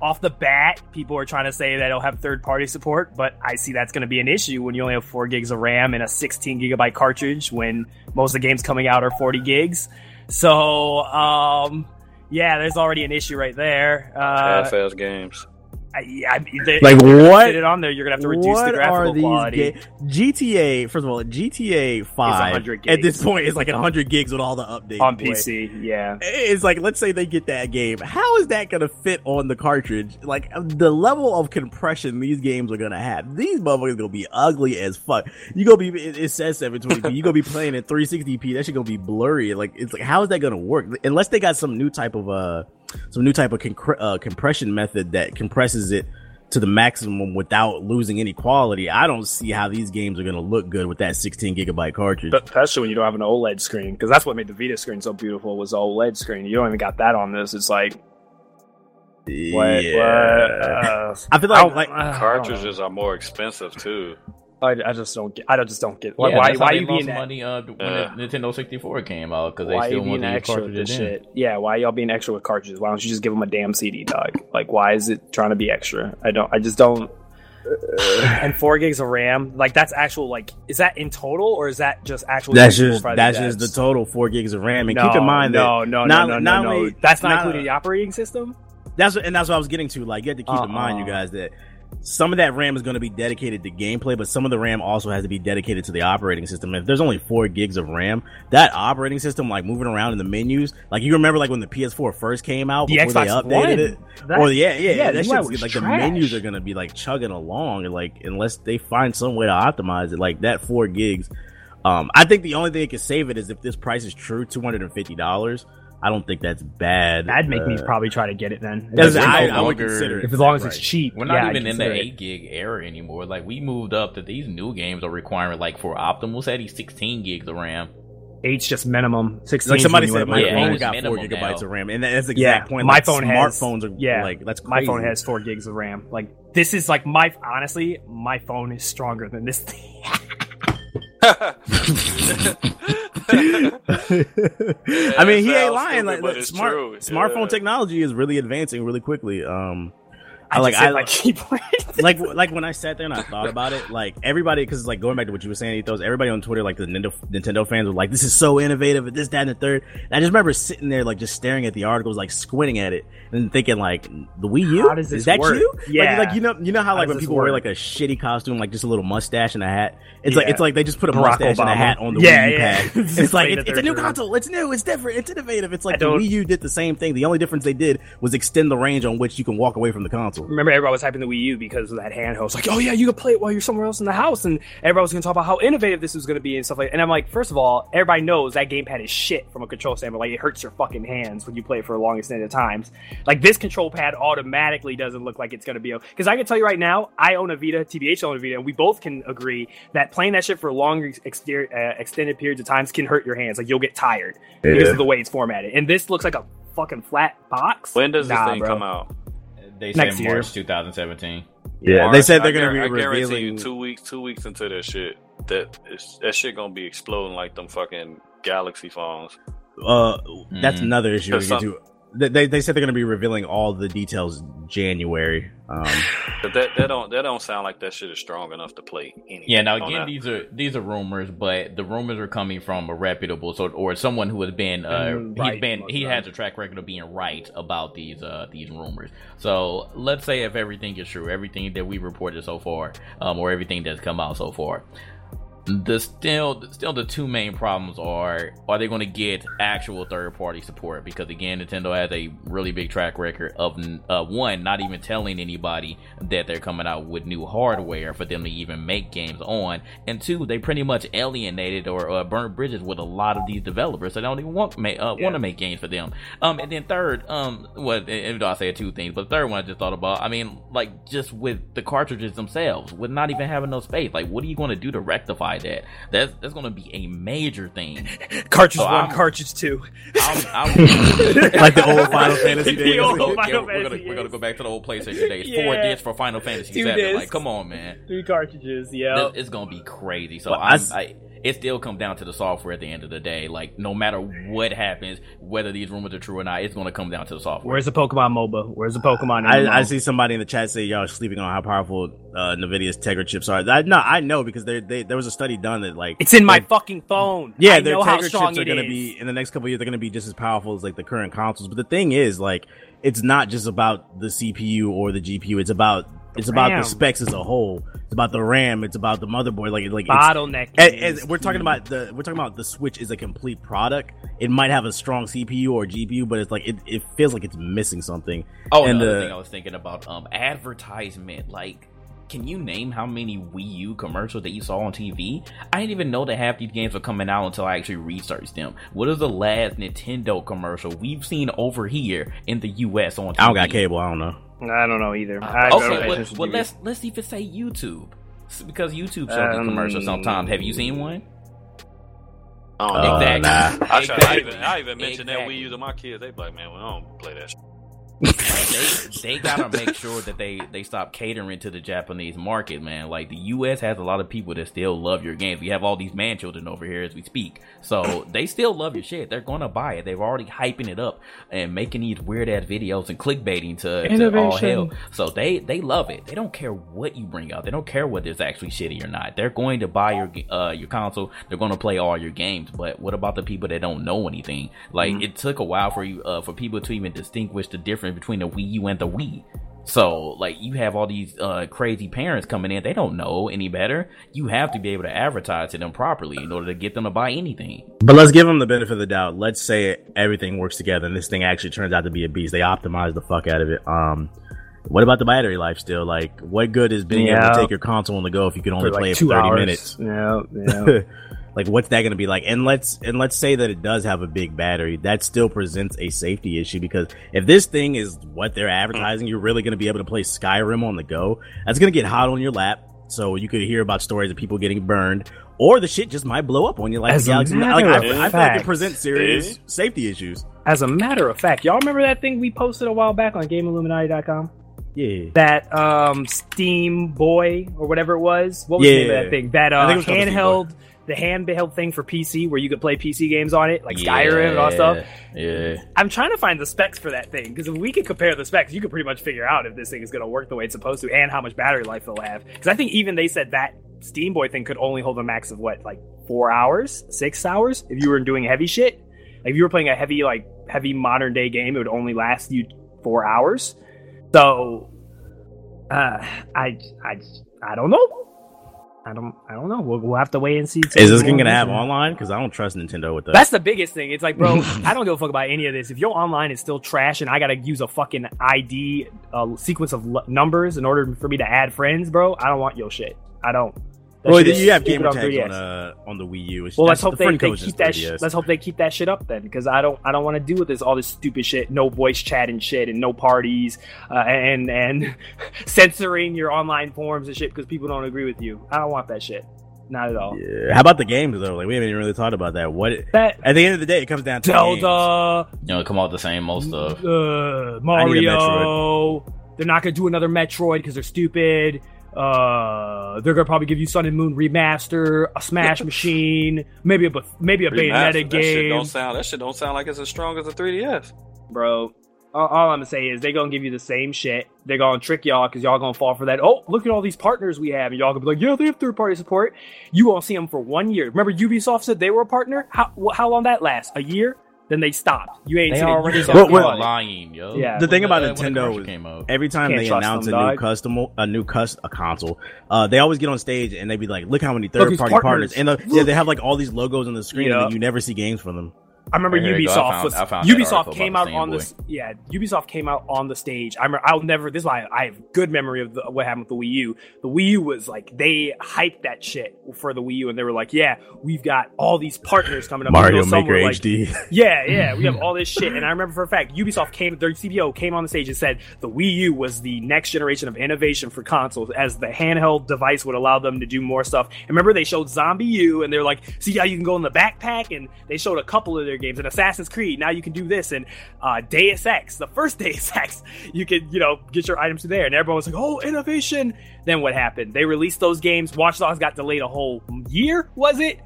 off the bat, people are trying to say that it'll have third party support, but I see that's going to be an issue when you only have four gigs of RAM and a 16 gigabyte cartridge when most of the games coming out are 40 gigs. So, um, yeah, there's already an issue right there. Uh, Half-ass games. I, I, they, Like, if you're gonna what- Fit it on there. You're gonna have to reduce what the graphical are these quality. ga- GTA? First of all, GTA Five 100 at this point is like 100 gigs with all the updates on. PC, yeah. It's like let's say they get that game. How is that gonna fit on the cartridge? Like the level of compression these games are gonna have. These motherfuckers are gonna be ugly as fuck. You gonna be it, it says 720p. You gonna be playing at 360p. That shit gonna be blurry. Like it's like how is that gonna work? Unless they got some new type of uh some new type of concre- uh, compression method that compresses it to the maximum without losing any quality. I don't see how these games are gonna look good with that 16 gigabyte cartridge. But especially when you don't have an OLED screen, because that's what made the Vita screen so beautiful was the OLED screen. You don't even got that on this. It's like what? yeah. what uh, I feel like don't- like uh, I don't know. Cartridges are more expensive too. I, I just don't get. I don't- just don't get. Why? Yeah, why, that's why they you being that? money uh, when Yeah. the Nintendo 64 came out because they Why still you being wanted extra with this cartridges shit? Yeah, why y'all being extra with cartridges? Why don't you just give them a damn CD, dog? Like, why is it trying to be extra? I don't. I just don't. and four gigs of RAM, like that's actual. Like, is that in total or is that just actual? That's just that's the just the total four gigs of RAM. And no, keep in mind that no, no, not- no, no, not no, only- no. That's not, not- including the operating system. that's what, and that's what I was getting to. Like you have to keep in mind, you Uh-uh. guys, that some of that RAM is going to be dedicated to gameplay, but some of the RAM also has to be dedicated to the operating system. If there's only four gigs of RAM, that operating system, like moving around in the menus, like you remember, like when the PS4 first came out, The before they updated One, it, that- or yeah, yeah, yeah, that shit's like the menus are going to be like chugging along, and like unless they find some way to optimize it, like that four gigs. Um, I think the only thing that could save it is if this price is true, two hundred and fifty dollars. I don't think that's bad. That'd make me Uh, probably try to get it then. That's- We're I, no I would consider it if as long as right. it's cheap. We're not yeah, even in the 8 gig era anymore. Like, we moved up that these new games are requiring, like, for Optimal, say, 16 gigs of RAM. Eight's just minimum. Sixteen. like somebody is when said, you my Yeah, wanna phone it's got four gigabytes now. of RAM, and that's the Yeah, exact point. my like, phone has- smartphones are yeah, like that's My phone has four gigs of RAM. Like this is like my honestly, my phone is stronger than this thing. I mean, he ain't lying. stupid, Like, but smart true. smartphone Yeah. technology is really advancing really quickly. Um, I, I like I my keyboard. like like when I sat there and I thought about it, like everybody, because it's like going back to what you were saying, Ethos, everybody on Twitter, like the Nintendo, Nintendo fans, were like, "This is so innovative," and this, that, and the third. And I just remember sitting there, like just staring at the articles, like squinting at it, and thinking, like, "The Wii U? How does this is that work? you?" Yeah. like, like you know, you know how, How like does when this people wear like a shitty costume, like just a little mustache and a hat. It's like it's like they just put a Barack mustache and a hat on the Yeah, Wii U yeah. pad. it's like it's, it's a new third console. It's new. It's different. It's innovative. It's I like the Wii U did the same thing. The only difference they did was extend the range on which you can walk away from the console. Remember, everybody was hyping the Wii U because of that handheld. It's like, oh yeah, you can play it while you're somewhere else in the house, and everybody was going to talk about how innovative this was going to be and stuff like. that. And I'm like, first of all, everybody knows that gamepad is shit from a control standpoint. Like, it hurts your fucking hands when you play it for a long extended times. Like this control pad automatically doesn't look like it's going to be because I can tell you right now, I own a Vita, TBH own a Vita, and we both can agree that playing that shit for long exter- uh, extended periods of times can hurt your hands. Like you'll get tired because of the way it's formatted. And this looks like a fucking flat box. When does this Nah, thing bro. come out? They Next said year. March 2017. Yeah, March, they said they're I going to guar- be I guarantee revealing. you two weeks, two weeks into that shit, that is, that shit gonna be exploding like them fucking Galaxy phones. uh, that's Mhm. another issue. There's We get to. They, they they said they're going to be revealing all the details January. Um, But that that don't that don't sound like that shit is strong enough to play. Anything Yeah, now again, these are these are rumors, but the rumors are coming from a reputable sort or someone who has been uh Mm, he's right, been he has a track record of being right about these uh these rumors. So let's say if everything is true, everything that we reported so far, um, or everything that's come out so far. The still still the two main problems are are they going to get actual third party support? Because again Nintendo has a really big track record of uh, one not even telling anybody that they're coming out with new hardware for them to even make games on. And two they pretty much alienated or uh, burned bridges with a lot of these developers that don't even want ma- uh, want to make games for them. Um and then third um well I said two things but the third one I just thought about I mean like just with the cartridges themselves with not even having no space like what are you going to do to rectify that that's that's going to be a major thing Cartridge Oh, one, I'm- cartridge two. I'm, I'm, like the old Final Fantasy The days. old Yeah, Final we're, gonna, we're gonna go back to the old PlayStation days. Four Yeah. discs for Final Fantasy Two Seven. Like, come on, man. Three cartridges. Yeah. It's gonna be crazy. So Well, I I'm, s- I, it still comes down to the software at the end of the day. Like, no matter what happens, whether these rumors are true or not, it's gonna come down to the software. Where's the Pokemon MOBA? Where's the Pokemon? I, I see somebody in the chat say y'all are sleeping on how powerful uh, Nvidia's Tegra chips are. I, no, I know because they, they, there was a study done that like It's in my fucking phone. Yeah, I their know Tegra strong chips are going to be in the next couple of years. They're going to be just as powerful as like the current consoles. But the thing is, like, it's not just about the CPU or the GPU. It's about it's about the specs as a whole. It's about the RAM. It's about the motherboard. Like, like bottleneck. and, is and we're talking about the we're talking about the Switch is a complete product. It might have a strong CPU or GPU, but it's like it, it feels like it's missing something. Oh, and another uh, thing I was thinking about, um, advertisement. Like, can you name how many Wii U commercials that you saw on TV? I didn't even know that half these games were coming out until I actually researched them. What is the last Nintendo commercial we've seen over here in the U.S. on TV? I don't got cable. I don't know. I don't know either. I don't Okay, pay well, attention well let's let's even say YouTube, S- because YouTube shows the Um, commercials sometimes. Have you seen one? Uh, exactly. nah. I, try, I Exactly. even I even mentioned that Exactly. Wii U to my kids. They be like, man, we don't play that. Shit. Like they they gotta make sure that they they stop catering to the Japanese market, man. Like the U.S. has a lot of people that still love your games. We have all these man children over here as we speak, so they still love your shit. They're gonna buy it. They're already hyping it up and making these weird ass videos and clickbaiting to, to all hell. So they they love it. They don't care what you bring out. They don't care whether it's actually shitty or not. They're going to buy your uh your console. They're going to play all your games. But what about the people that don't know anything? Like it took a while for you uh for people to even distinguish the difference between the Wii U and the Wii. So like you have all these uh crazy parents coming in. They don't know any better. You have to be able to advertise to them properly in order to get them to buy anything. But let's give them the benefit of the doubt. Let's say everything works together and this thing actually turns out to be a beast. They optimize the fuck out of it. Um, what about the battery life still? Like, what good is being able to take your console on the go if you can only for play like it for 30 hours. minutes? Yeah, yeah. like, what's that going to be like? And let's, and let's say that it does have a big battery. That still presents a safety issue because if this thing is what they're advertising, you're really going to be able to play Skyrim on the go. That's going to get hot on your lap. So you could hear about stories of people getting burned, or the shit just might blow up on you like As the a Galaxy. Like, matter I, of I feel like it presents serious eh? safety issues. As a matter of fact, y'all remember that thing we posted a while back on GameIlluminati.com? Yeah. That um Steam Boy or whatever it was. What was the name of that thing? That uh, think it was called the Steam handheld, the handheld thing for PC where you could play PC games on it, like Skyrim and all stuff. Yeah. I'm trying to find the specs for that thing because if we could compare the specs, you could pretty much figure out if this thing is going to work the way it's supposed to and how much battery life it'll have. Because I think even they said that Steam Boy thing could only hold a max of what, like four hours, six hours, if you were doing heavy shit. Like if you were playing a heavy, like heavy modern day game, it would only last you four hours. So, uh, I, I, I don't know. I don't, I don't know. We'll, we'll have to wait and see. Is this thing gonna have online? Because I don't trust Nintendo with that. That's the biggest thing. It's like, bro, I don't give a fuck about any of this. If your online is still trash and I gotta use a fucking ID uh, sequence of l- numbers in order for me to add friends, bro, I don't want your shit. I don't. That well, shit is you have stupid gamer on tags 3DS. on uh on the Wii U. It's- Well, let's hope the they, they keep that. Sh- let's hope they keep that shit up then, because I don't. I don't want to deal with this all this stupid shit. No voice chat and shit, and no parties, uh, and and censoring your online forums and shit because people don't agree with you. I don't want that shit. Not at all. Yeah. How about the games though? Like we haven't even really thought about that. What That at the end of the day, it comes down to the games. Zelda. You know, come out the same most stuff. uh, I need a Mario. they're not gonna do another Metroid because they're stupid. Uh, they're gonna probably give you Sun and Moon remaster, a Smash Machine, maybe a maybe a Remastered, Bayonetta That shit game, don't sound. That shit don't sound like it's as strong as a 3DS. bro. All, all I'm gonna say is they're gonna give you the same shit. They're gonna trick y'all because y'all gonna fall for that. Oh, look at all these partners we have, and y'all gonna be like, yeah, they have third party support. You won't see them for one year. Remember, Ubisoft said they were a partner. How how long that last? A year? Then they stopped. You ain't They seen it. already Ubisoft got Well, came well- lying, yo. Yeah. The thing When about when the Nintendo is came out. every time Can't they announce them, a new dog. custom, a new cus- a console, uh, they always get on stage and they be like, "Look how many third party partners. partners!" And the, yeah, they have like all these logos on the screen, Yeah. and then you never see games from them. I remember Here you go. I Ubisoft found- was I found Ubisoft came out on Game this. Yeah, Ubisoft came out on the stage. I remember, I'll never. This is why I have good memory of the, what happened with the Wii U. The Wii U was like they hyped that shit for the Wii U, and they were like, "Yeah, we've got all these partners coming up." Mario Even though some Maker like, HD. Yeah, yeah, we have all this shit, and I remember for a fact Ubisoft came, their CBO came on the stage and said the Wii U was the next generation of innovation for consoles, as the handheld device would allow them to do more stuff. And remember, they showed ZombiU, and they're like, "See how you can go in the backpack?" And they showed a couple of their games, and Assassin's Creed. Now you can do this, and uh, Deus Ex, the first Deus Ex, you could you know get your items through there, and everyone was like, "Oh, innovation!" Then what happened? They released those games. Watch Dogs got delayed a whole year, was it?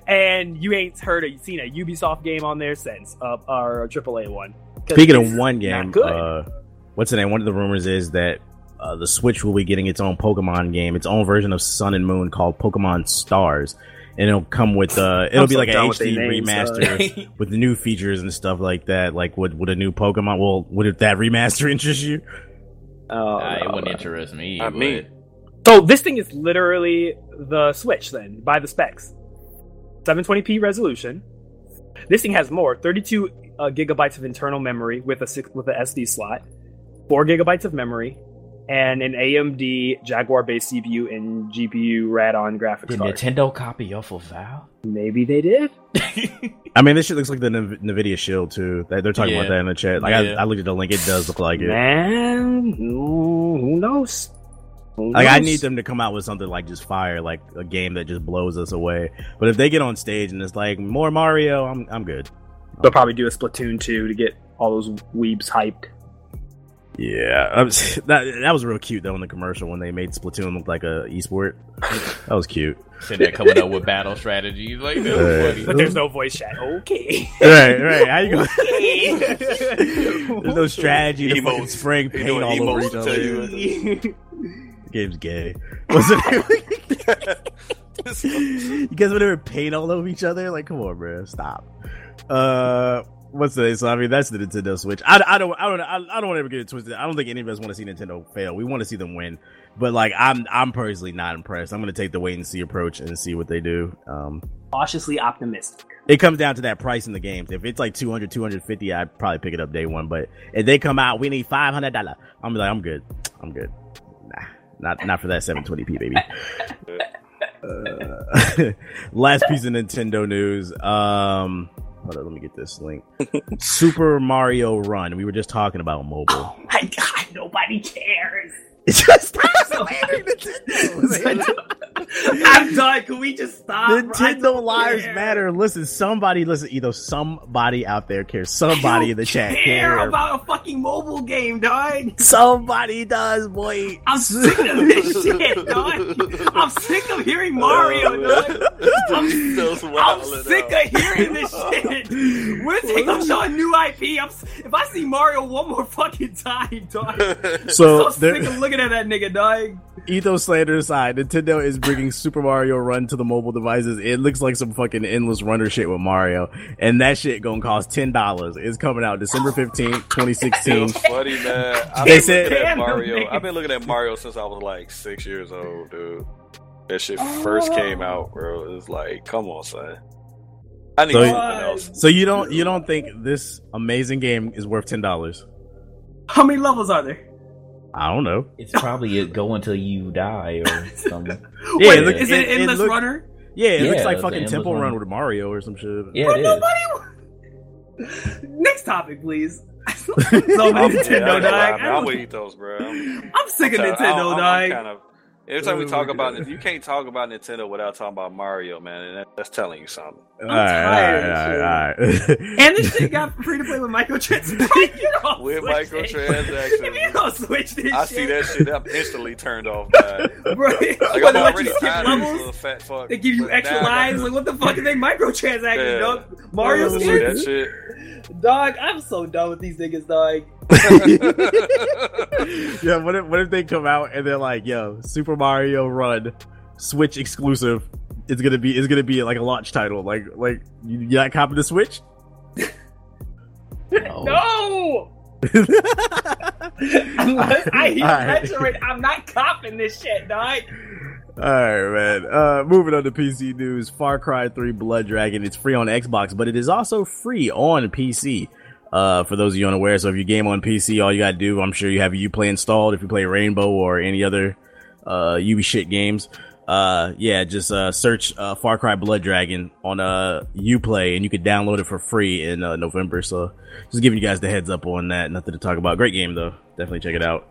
and you ain't heard or seen a Ubisoft game on there since, uh, or a AAA one. Speaking of one game, uh, what's the name? One of the rumors is that uh, the Switch will be getting its own Pokemon game, its own version of Sun and Moon called Pokemon Stars, and it'll come with uh, it'll I'm be so like an HD names, remaster with new features and stuff like that. Like, would would a new Pokemon? Well, would that remaster interest you? Oh, Nah, it wouldn't interest me. I mean- So this thing is literally the Switch then, by the specs. 720p resolution. This thing has more, 32 uh, gigabytes of internal memory with a six, with a SD slot, four gigabytes of memory, and an AMD Jaguar-based CPU and GPU Radeon graphics Did card. Nintendo copy off of Valve? Maybe they did. I mean, this shit looks like the N- Nvidia Shield too. They- They're talking Yeah. about that in the chat. Like, Yeah. I, I looked at the link; it does look like it. Man, who who knows? Who Like I need them to come out with something like just fire, like a game that just blows us away. But if they get on stage and it's like more Mario, I'm I'm good. They'll probably do a Splatoon 2 to get all those weebs hyped. Yeah, was, that that was real cute though in the commercial when they made Splatoon look like a esport. That was cute. Sitting there coming up with battle strategies. Like, that Uh, funny. But there's no voice chat. Okay. right, right. How you go? Okay. There's no strategy to fucking Emotes. spraying You paint know, all over each other. you- Game's gay. You guys would ever paint all over each other? Like, come on, bro, stop. Uh, what's the so? I mean, that's the Nintendo Switch. I, I don't, I don't, I, I don't want to ever get it twisted. I don't think any of us want to see Nintendo fail. We want to see them win. But like, I'm, I'm personally not impressed. I'm gonna take the wait and see approach and see what they do. Um, Cautiously optimistic. it comes down to that price in the games. If it's like 200, 250, I'd probably pick it up day one. But if they come out, we need five hundred dollar. I'm like, I'm good. I'm good. Nah, not not for that 720p, baby. Uh, last piece of Nintendo news. Um, hold on, let me get this link. Super Mario Run. We were just talking about mobile. Oh my God, nobody cares. It's just I'm done. Can we just stop? Nintendo lives care. matter. Listen, somebody listen. Either somebody out there cares. Somebody in the chat care cares. about a fucking mobile game, dog. Somebody does, boy. I'm sick of this shit, dog. I'm sick of hearing Mario, dog. I'm, Those I'm sick out. of hearing this shit. When they gonna show a new IP? I'm, if I see Mario one more fucking time, dog, I'm So, so there, sick of looking at that nigga, dog. ethos slander aside, Nintendo is bringing Super Mario Run to the mobile devices. It looks like some fucking endless runner shit with Mario, and that shit gonna cost ten dollars. It's coming out December fifteenth, twenty It sixteen. was funny, man. I've They been said- looking at Mario. niggas. I've been looking at Mario since I was like six years old, dude. That shit first oh. came out, bro. It was like, come on, son. I need So- something else. So you don't you don't think this amazing game is worth ten dollars? How many levels are there? I don't know. It's probably a go until you die or something. Yeah, Wait, it look- is it- it, it endless look- runner? Yeah, it looks like fucking endless Temple. Run with Mario or some shit. Yeah, Bro, it is. nobody. Next topic, please. so I'm, many Nintendo, yeah, I ain't gonna lie, dog. man, I'm with ethos, bro. I'm, I'm sick of I'm- Nintendo, I'm- I'm kind of, Every time we talk about God. it, you can't talk about Nintendo without talking about Mario, man, and that, that's telling you something. All right, tired all of right, all right. And this shit got free to play with microtransactions. You With switch it. microtransactions. You don't switch this I shit, see that shit. I'm instantly turned off by it. bro. Like Like, I'm they let already you skip of levels. little fat fuck. They give you extra lives. Like, what the fuck are they microtransacting, Yeah. dog? Mario See skins? that shit. Dog, I'm so done with these niggas, dog. yeah, what if what if they come out and they're like, "Yo, Super Mario Run, Switch exclusive. It's gonna be it's gonna be like a launch title. Like like you, you not copping the Switch? No. No! Unless I hear Alright. Metroid, I'm not copping this shit, dog. All right, man. Uh, moving on to PC news. Far Cry 3 Blood Dragon. It's free on Xbox, but it is also free on PC. Uh, for those of you unaware, so if you game on PC, all you gotta do, I'm sure you have Uplay installed. If you play Rainbow or any other uh Ubi shit games, uh, yeah, just uh search uh, Far Cry Blood Dragon on uh Uplay, and you could download it for free in uh, November. So just giving you guys the heads up on that. Nothing to talk about. Great game though. Definitely check it out.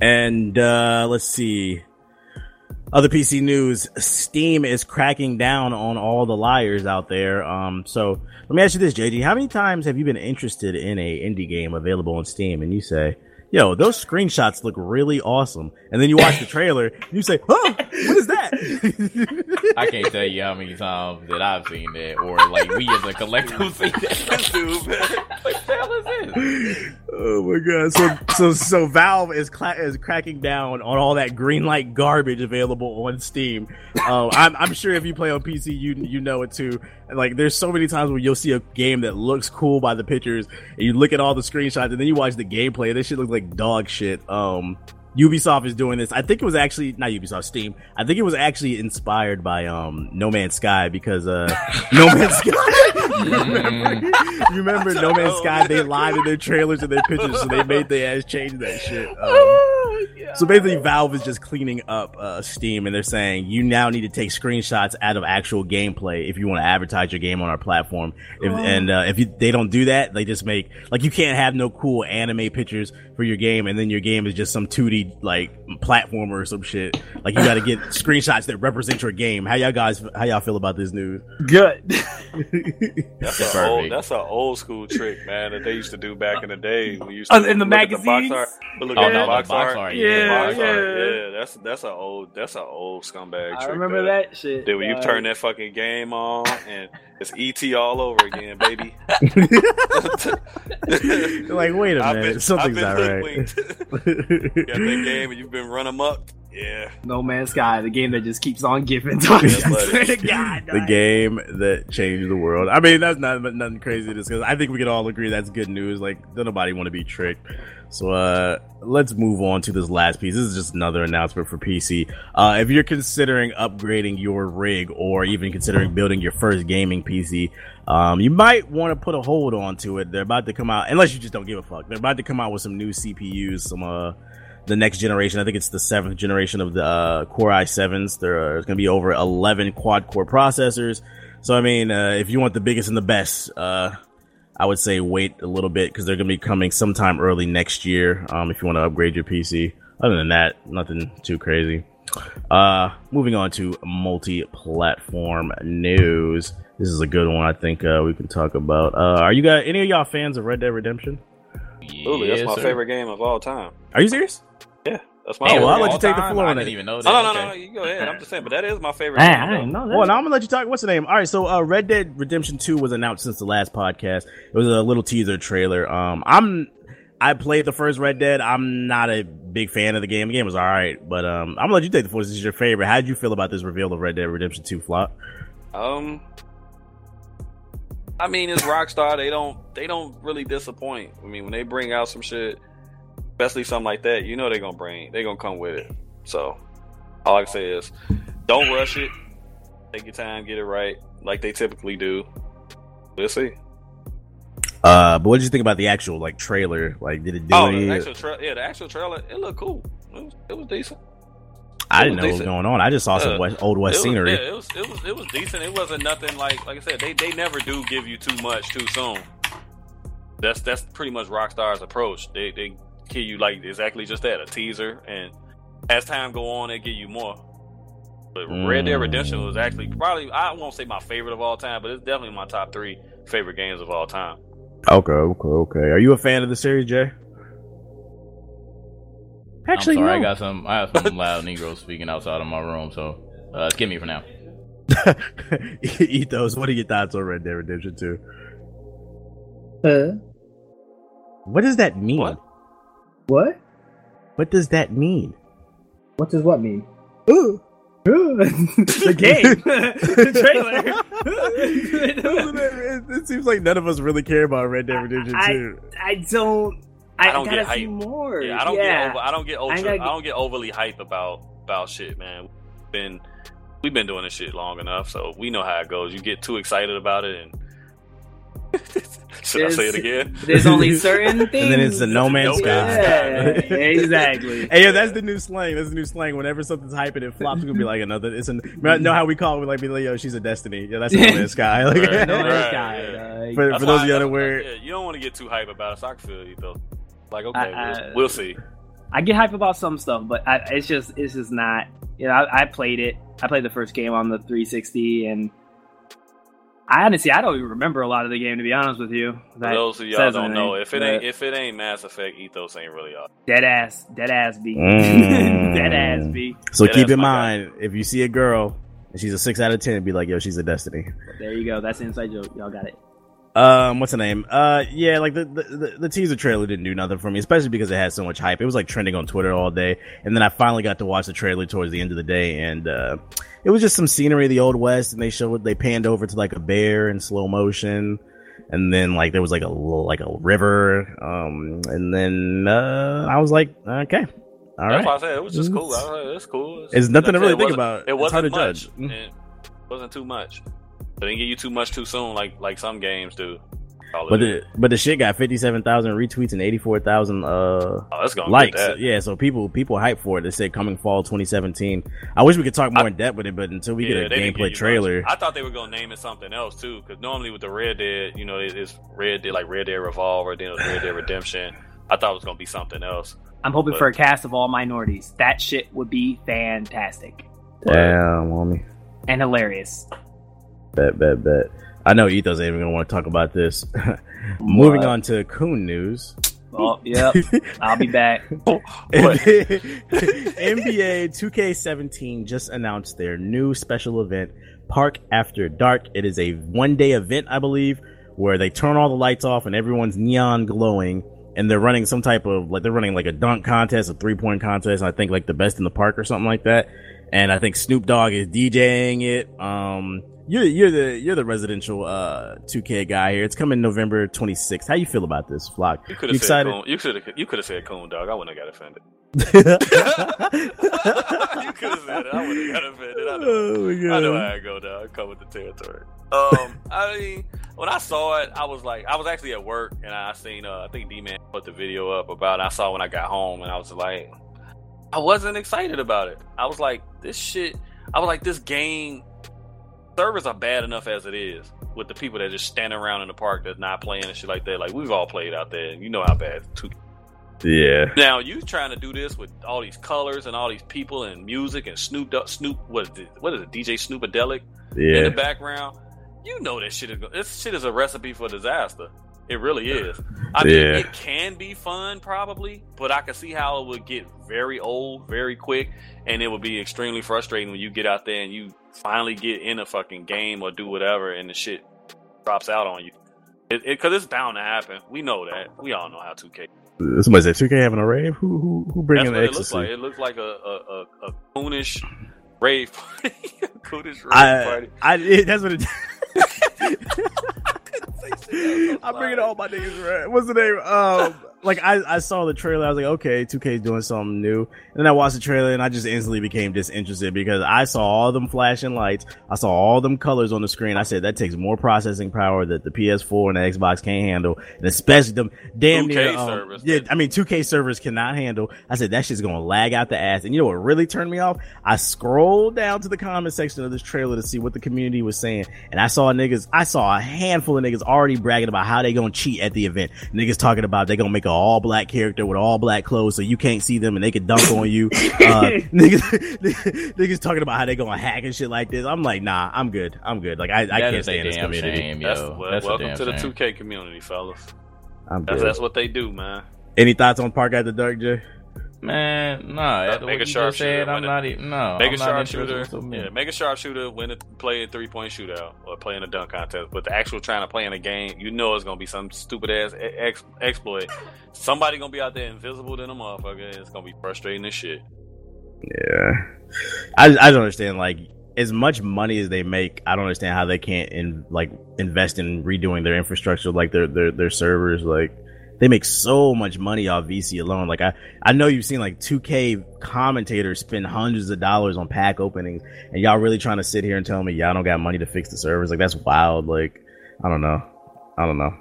And uh let's see. Other PC news: Steam is cracking down on all the liars out there. Um, so let me ask you this, JG: How many times have you been interested in a indie game available on Steam, and you say, "Yo, those screenshots look really awesome," and then you watch the trailer, and you say, "Huh, what is that?" I can't tell you how many times that I've seen that, or like we as a collective seen that. Dude. What the hell is this? oh my god! So so so Valve is cla- is cracking down on all that green light garbage available on Steam. Um, I'm I'm sure if you play on PC, you you know it too. And, Like there's so many times where you'll see a game that looks cool by the pictures, and you look at all the screenshots, and then you watch the gameplay. and This shit looks like dog shit. Um, Ubisoft is doing this. I think it was actually not Ubisoft, Steam. I think it was actually inspired by um No Man's Sky because uh No Man's Sky. you remember, you remember No Man's Sky? They lied in their trailers and their pictures, so they made their ass change that shit. Um, so basically, Valve is just cleaning up uh, Steam, and they're saying you now need to take screenshots out of actual gameplay if you want to advertise your game on our platform. If, And uh, if you, they don't do that, they just make like you can't have no cool anime pictures for your game, and then your game is just some 2D like platformer or some shit. Like you got to get screenshots that represent your game. How y'all guys? How y'all feel about this news? Good. That's Perfect. an old, that's an old school trick, man, that they used to do back in the day. When you used Oh, to in the look at box magazines? art, look Oh at no, the the box, box art. art. Yeah, The box yeah. yeah, that's that's an old that's an old scumbag I remember man. that shit. Then when you turn that fucking game on and it's ET all over again, baby. like, wait a I've minute, been, something's I've not been right. hoodwinked. Got that game and you've been run amok. Yeah. No Man's Sky, the game that just keeps on giving. Dog. Yeah, I buddy. swear to God, the game that changed the world. I mean, that's not nothing crazy to discuss. I think we can all agree that's good news. Like, don't nobody want to be tricked. So, uh, let's move on to this last piece. This is just another announcement for PC. Uh, if you're considering upgrading your rig or even considering building your first gaming PC, um, you might want to put a hold on to it. They're about to come out, unless you just don't give a fuck. They're about to come out with some new CPUs, some, uh, the next generation. I think it's the seventh generation of the uh, Core i7s. There's going to be over 11 quad core processors. So, I mean, uh, if you want the biggest and the best, uh, I would say wait a little bit because they're going to be coming sometime early next year. Um, if you want to upgrade your PC. Other than that, nothing too crazy. Uh, moving on to multi-platform news. This is a good one. I think uh, we can talk about. Uh, are you guys any of y'all fans of Red Dead Redemption? Absolutely, that's my sir. favorite game of all time. Are you serious? That's my Oh, well, I'll let you take the All-time? floor I on didn't even know that. No, no, no, Okay. no, You go ahead. I'm just saying, but that is my favorite. Man, I didn't know that. Well, now I'm gonna let you talk. What's the name? All right, so uh, Red Dead Redemption Two was announced since the last podcast. It was a little teaser trailer. Um, I'm I played the first Red Dead. I'm not a big fan of the game. The game was all right, but um, I'm gonna let you take the floor. This is your favorite. How did you feel about this reveal of Red Dead Redemption Two flop? Um, I mean, it's Rockstar. They don't they don't really disappoint. I mean, when they bring out some shit, especially something like that, you know they're gonna bring they're gonna come with it. So all I can say is, don't rush it. Take your time, get it right, like they typically do. We'll see. Uh, but what did you think about the actual like trailer? Like, did it do Oh, any? the actual tra- yeah, the actual trailer, it looked cool. It was, it was decent. I it didn't was know what was going on. I just saw some Yeah. west, old west it was, scenery. Yeah, it was it was it was decent. It wasn't nothing like like I said. They they never do give you too much too soon. That's that's pretty much Rockstar's approach. They they give you like exactly just that a teaser and as time go on, they give you more. But Red Dead Redemption was actually probably I won't say my favorite of all time, but it's definitely my top three favorite games of all time. Okay, okay, okay. Are you a fan of the series, Jay? Actually, I'm sorry, no. I got some. I have some loud Negroes speaking outside of my room, so uh, skip me for now. Ethos, what are your thoughts on Red Dead Redemption 2? Uh, what does that mean? What? What? What does that mean? What does what mean? Ooh. Ooh. the game, the trailer. it, it, seems like none of us really care about Red Dead Redemption I, 2. I, I don't. I, I don't gotta get see more. Yeah, I don't yeah. get. Over, I don't get ultra. I, gotta I don't get overly hype about about shit, man. We've been we've been doing this shit long enough, so we know how it goes. You get too excited about it, and should There's- I say it again? There's only certain things. And then it's a no man's No sky. Yeah, exactly. Hey, yo, that's the new slang. That's the new slang. Whenever something's hyping, it flops. It's gonna be like another. It's an. Know how we call it? We like, be like, yo, she's a destiny. Yeah, that's a no man's sky. Like, Right, No man's right, sky. yeah. uh, for, for those of you I- unaware, yeah, you don't want to get too hype about it. So I can feel you though. Like, okay, I- we'll, I- we'll see. I get hype about some stuff, but I, it's just it's just not. You know, I, I played it. I played the first game on the 360, and I honestly I don't even remember a lot of the game to be honest with you. For That those of y'all don't know, if it ain't if it ain't Mass Effect, Ethos ain't really up. dead ass, dead ass B, Mm. dead ass B. so Yeah, keep in my mind if you see a girl and she's a six out of ten, be like, yo, she's a destiny. There you go. That's an inside joke. Y'all got it. Um, what's the name? Uh, yeah, like the, the the the teaser trailer didn't do nothing for me, especially because it had so much hype. It was like trending on Twitter all day, and then I finally got to watch the trailer towards the end of the day, and uh, it was just some scenery of the old west, and they showed they panned over to like a bear in slow motion, and then like there was like a little, like a river, um, and then uh, I was like, okay, all That's right. why I said it was just cool. I was like, it's cool. It's nothing to like really think wasn't- about. It It's hard wasn't to much. judge. Mm. It wasn't too much. They didn't get you too much too soon, like like some games do. All But the but the shit got fifty seven thousand retweets and eighty four thousand uh oh, that's gonna likes. that. Yeah, so people people hype for it. They said coming fall 2017. I wish we could talk more I- in depth with it, but until we Yeah, get a they didn't give gameplay you trailer, much. I thought they were gonna name it something else too, because normally with the Red Dead, you know, it- it's Red Dead like Red Dead Revolver, then it was Red Dead Redemption. I thought it was gonna be something else. I'm hoping But- for a cast of all minorities. That shit would be fantastic damn, homie, and hilarious. bet, bet, bet. I know Ethos ain't even gonna want to talk about this. Moving on to Coon news. Oh, yep. I'll be back. NBA 2K17 just announced their new special event, Park After Dark. It is a one day event, I believe, where they turn all the lights off and everyone's neon glowing. And they're running some type of like they're running like a dunk contest, a three point contest. I think like the best in the park or something like that. And I think Snoop Dogg is DJing it. Um, you're you're the you're the residential uh 2K guy here. It's coming November 26th. How you feel about this, Flock? You could have said excited? Coon, you could have you could have said Coon Dog. I wouldn't have got offended. you could have said it. I wouldn't have got offended. I know. Oh I know how I go down. Come with the territory. Um, I mean, when I saw it, I was like, I was actually at work and I seen, uh, I think D Man put the video up about. It. I saw when I got home and I was like, I wasn't excited about it. I was like, this shit. I was like, this game servers are bad enough as it is with the people that just standing around in the park that's not playing and shit like that. Like we've all played out there, and you know how bad. Two- Yeah. now you trying to do this with all these colors and all these people and music and Snoop Snoop what is it, what is it DJ Snoopadelic in the background, you know that shit is this shit is a recipe for disaster. It really is. I mean, Yeah. it can be fun probably, but I can see how it would get very old very quick, and it would be extremely frustrating when you get out there and you finally get in a fucking game or do whatever, and the shit drops out on you. It because it's bound to happen. We know that. We all know how 2K. Somebody said 2K having a rave. Who who who That's bringing what the it looks ecstasy? like. It looks like a a a, a coonish rave party. coonish rave I, party. I it, that's what it. I'm I'm bringing all my niggas right. What's the name? Um, like I, I saw the trailer. I was like, okay, 2K is doing something new. And then I watched the trailer and I just instantly became disinterested because I saw all them flashing lights. I saw all them colors on the screen. I said that takes more processing power that the PS4 and the Xbox can't handle, and especially them damn 2K near um, servers. Yeah, I mean 2K servers cannot handle. I said that shit's gonna lag out the ass. And you know what really turned me off? I scrolled down to the comment section of this trailer to see what the community was saying, and I saw niggas. I saw a handful of niggas already bragging about how they gonna cheat at the event. Niggas talking about they gonna make a all black character with all black clothes, so you can't see them and they can dunk on you. Uh, niggas, niggas talking about how they gonna hack and shit like this. I'm like, nah, I'm good. I'm good. Like I, I can't is a stand this damn community. shame, That's, well, That's welcome to the shame. 2K community, fellas. I'm That's, good. that's what they do, man. Any thoughts on Park at the Dark, Jay? Man, nah. After make a you sharpshooter I'm when not even. No, Make I'm a not sharpshooter. interested in Yeah, many. make a sharpshooter win a play a three point shootout or play in a dunk contest. But the actual trying to play in a game, you know it's gonna be some stupid ass ex- exploit. Somebody gonna be out there invisible than a motherfucker. It's gonna be frustrating as shit. Yeah, I I don't understand. Like as much money as they make, I don't understand how they can't in like invest in redoing their infrastructure, like their their their servers. Like they make so much money off VC alone. Like I I know you've seen like 2K commentators spend hundreds of dollars on pack openings, and y'all really trying to sit here and tell me y'all don't got money to fix the servers? Like that's wild. Like I don't know, I don't know.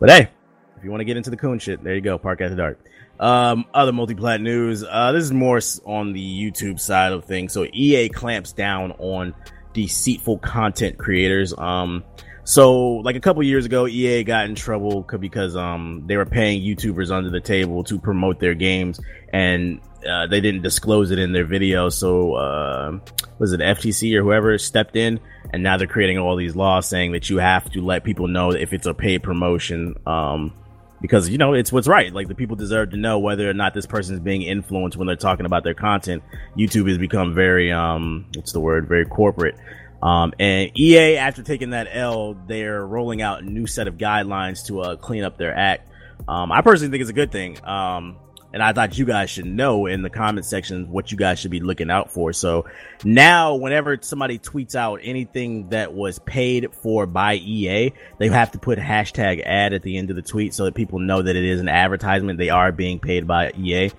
But hey, if you want to get into the coon shit, there you go. Park at the Dark. Um, other multi-plat news. Uh, this is more on the YouTube side of things. So EA clamps down on deceitful content creators. Um, so like a couple years ago, EA got in trouble because um they were paying YouTubers under the table to promote their games, and uh, they didn't disclose it in their video. So uh, was it FTC or whoever stepped in, and now they're creating all these laws saying that you have to let people know if it's a paid promotion. Um, because you know it's what's right. Like the people deserve to know whether or not this person is being influenced when they're talking about their content. YouTube has become very um, what's the word? Very corporate. Um, and EA, after taking that L, they're rolling out a new set of guidelines to uh, clean up their act. Um, I personally think it's a good thing. Um, and I thought you guys should know in the comment section what you guys should be looking out for. So now, whenever somebody tweets out anything that was paid for by EA, they have to put hashtag ad at the end of the tweet so that people know that it is an advertisement. They are being paid by EA.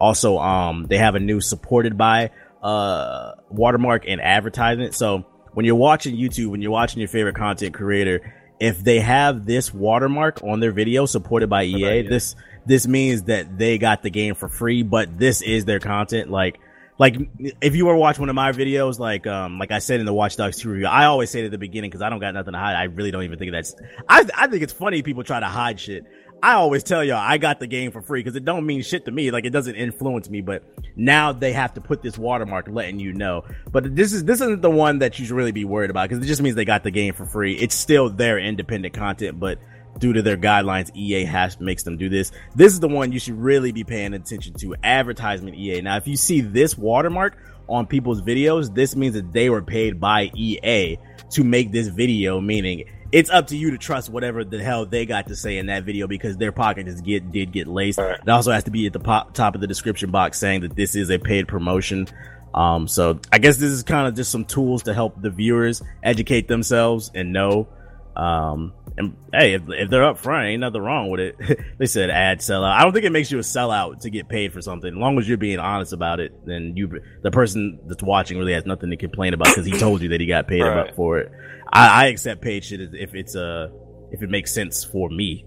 Also, um, they have a new supported by uh watermark and advertisement. So when you're watching YouTube, when you're watching your favorite content creator, if they have this watermark on their video supported by EA, this this means that they got the game for free, but this is their content. Like like if you were to watch one of my videos, like um like I said in the Watch Dogs 2 review, I always say it at the beginning because I don't got nothing to hide. I really don't even think that's I I think it's funny people try to hide shit. I always tell y'all I got the game for free because it don't mean shit to me. Like it doesn't influence me, but now they have to put this watermark letting you know. But this is this isn't the one that you should really be worried about because it just means they got the game for free. It's still their independent content, but due to their guidelines, EA has makes them do this. This is the one you should really be paying attention to. Advertisement EA. Now, if you see this watermark on people's videos, this means that they were paid by EA to make this video, meaning it's up to you to trust whatever the hell they got to say in that video because their pocket just get did get laced. Right. It also has to be at the pop, top of the description box saying that this is a paid promotion. Um, so I guess this is kind of just some tools to help the viewers educate themselves and know. Um, and hey, if, if they're up front, ain't nothing wrong with it. they said ad sellout. I don't think it makes you a sellout to get paid for something. As long as you're being honest about it, then you, the person that's watching really has nothing to complain about because he told you that he got paid Right. about for it. I, I accept paid shit if it's uh if it makes sense for me.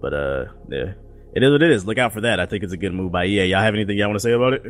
But uh, yeah, it is what it is. Look out for that. I think it's a good move by EA. Y'all have anything y'all want to say about it?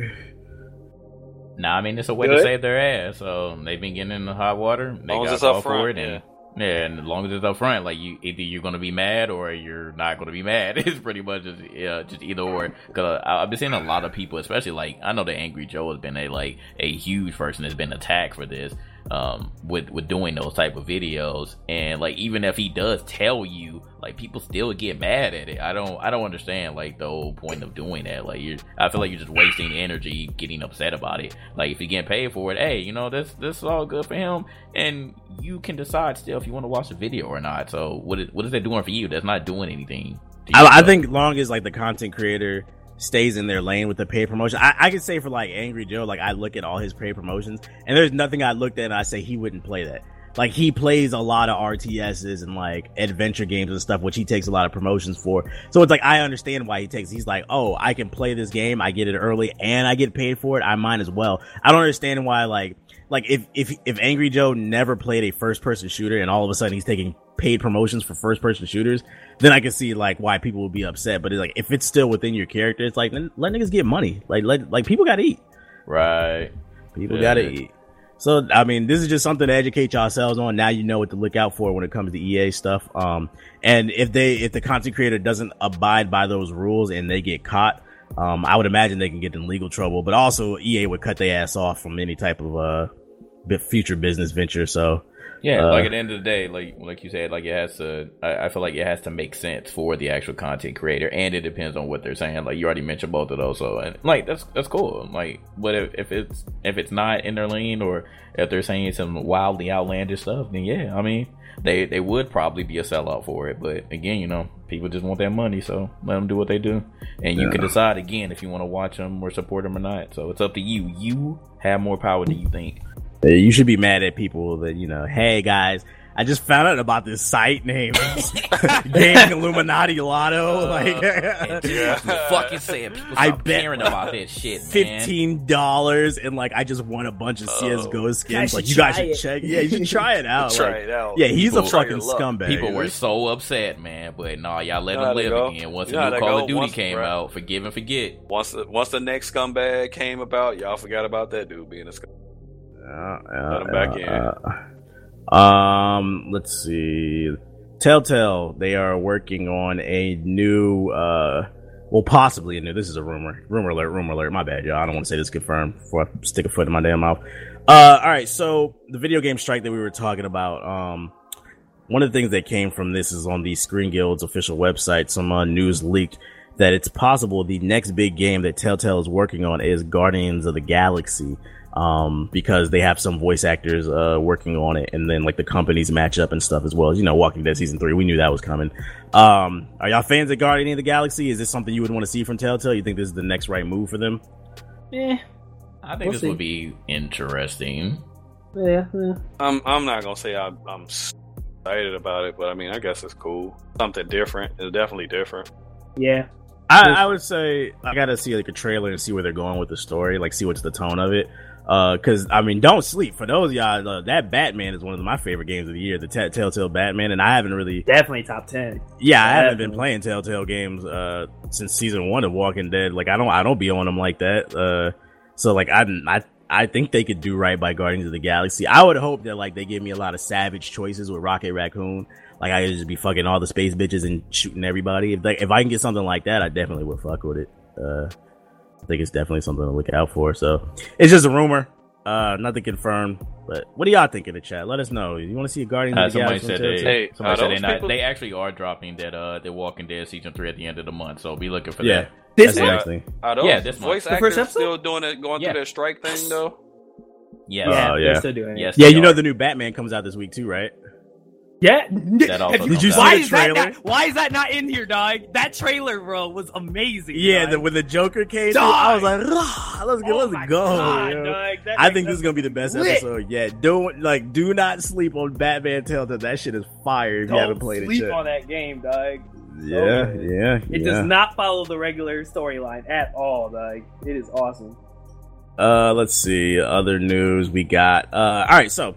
Nah, I mean it's a way to save their ass. So they've been getting in the hot water. They Long as got it's up called for front, it, and yeah, and as long as it's up front, like you either you're gonna be mad or you're not gonna be mad. It's pretty much just yeah, just either or. Cause I- I've been seeing a lot of people, especially like I know that Angry Joe has been a like a huge person that's been attacked for this. Um, with with doing those type of videos, and like even if he does tell you, like people still get mad at it. I don't I don't understand like the whole point of doing that. Like you, I feel like you're just wasting energy getting upset about it. Like if you're getting paid for it, hey, you know this this is all good for him, and you can decide still if you want to watch the video or not. So what is what is that doing for you? That's not doing anything. to you. I, I think long as like the content creator stays in their lane with the paid promotion. I, I can say for like Angry Joe, like I look at all his paid promotions, and there's nothing I looked at and I say he wouldn't play that. Like he plays a lot of RTSs and like adventure games and stuff, which he takes a lot of promotions for. So it's like I understand why he takes. He's like, oh, I can play this game, I get it early, and I get paid for it. I might as well. I don't understand why like like if if if Angry Joe never played a first person shooter and all of a sudden he's taking paid promotions for first person shooters, then I can see like why people would be upset. But it's like if it's still within your character, it's like then let niggas get money. Like let like people gotta eat. right. People Yeah. gotta eat. So I mean, this is just something to educate yourselves on. Now you know what to look out for when it comes to EA stuff. Um, and if they if the content creator doesn't abide by those rules and they get caught, um, I would imagine they can get in legal trouble. But also EA would cut their ass off from any type of uh future business venture. So Yeah, Uh, like at the end of the day, like like you said, like it has to. I, I feel like it has to make sense for the actual content creator, and it depends on what they're saying. Like you already mentioned both of those, so and like that's that's cool. Like, but if, if it's if it's not in their lane, or if they're saying some wildly outlandish stuff, then yeah, I mean they they would probably be a sellout for it. But again, you know, people just want their money, so let them do what they do, and you can decide again if you want to watch them or support them or not. So it's up to you. You have more power than you think. Uh, you should be mad at people that you know. Hey guys, I just found out about this site name, Game Illuminati Lotto. Like You fucking said people I stop bet caring about that shit, fifteen dollars and like I just won a bunch of CS:GO skins. Like you guys try should it. check. Yeah, you should try it out. Try Like, it out. Yeah, he's a fucking Try your luck. scumbag. People were so upset, man. But nah, y'all let You know how them they live go. again. Once You the new Call go. of Duty Once- came right. out, forgive and forget. Once the, once the next scumbag came about, y'all forgot about that dude being a scumbag. Uh, Let him back in. uh, um, let's see. Telltale, they are working on a new, uh, well, possibly a new. This is a rumor. Rumor alert. Rumor alert. My bad, y'all. I don't want to say this confirmed before I stick a foot in my damn mouth. Uh, all right. So the video game strike that we were talking about, um, one of the things that came from this is on the Screen Guild's official website. Some uh, news leaked that it's possible the next big game that Telltale is working on is Guardians of the Galaxy. Um, because they have some voice actors uh working on it, and then like the companies match up and stuff as well. You know, Walking Dead season three, we knew that was coming. Um, are y'all fans of Guardian of the Galaxy? Is this something you would want to see from Telltale? You think this is the next right move for them? Yeah, I think We'll this see. would be interesting. yeah, yeah. I'm I'm not gonna say I, I'm excited about it, but I mean I guess it's cool. Something different. It's definitely different. yeah. I, I would say I gotta see like a trailer and see where they're going with the story, like see what's the tone of it. Uh, cause I mean, don't sleep. For those of y'all, uh, that Batman is one of my favorite games of the year, the t- Telltale Batman, and I haven't really, Definitely top ten. yeah, I haven't been playing Telltale games uh since season one of Walking Dead. Like I don't, I don't be on them like that. Uh, so like I, I, I think they could do right by Guardians of the Galaxy. I would hope that like they give me a lot of savage choices with Rocket Raccoon. Like I could just be fucking all the space bitches and shooting everybody. If like if I can get something like that, I definitely would fuck with it. Uh, I think it's definitely something to look out for. So it's just a rumor, uh, nothing confirmed. But what do y'all think in the chat? Let us know. You want to see a Guardian? Uh, somebody said they, Hey, somebody are said they not. people- They actually are dropping that. Uh, the Walking Dead season three at the end of the month. So be looking for yeah, that. This that's one? interesting. Are those Yeah, this voice The first actors episode? still doing it, going Yeah. through their strike thing though? Yes. yeah, Oh, they're yeah. still doing it. Yes. Yeah, they you know the new Batman comes out this week too, right? Yeah. That Did you see why the is that not, why is that not in here, dog? That trailer, bro, was amazing. Yeah, dog. the, when the Joker came, through, I was like, "Ah, let's go, Oh let's go. God, dog, I think this is gonna be the best lit. episode yet. Don't like, do not sleep on Batman Telltale. That shit is fire. If you haven't Don't played it sleep on that game, dog. Yeah, Okay. yeah, It yeah. does not follow the regular storyline at all, dog. It is awesome. Uh, let's see. Other news we got. Uh, all right. So,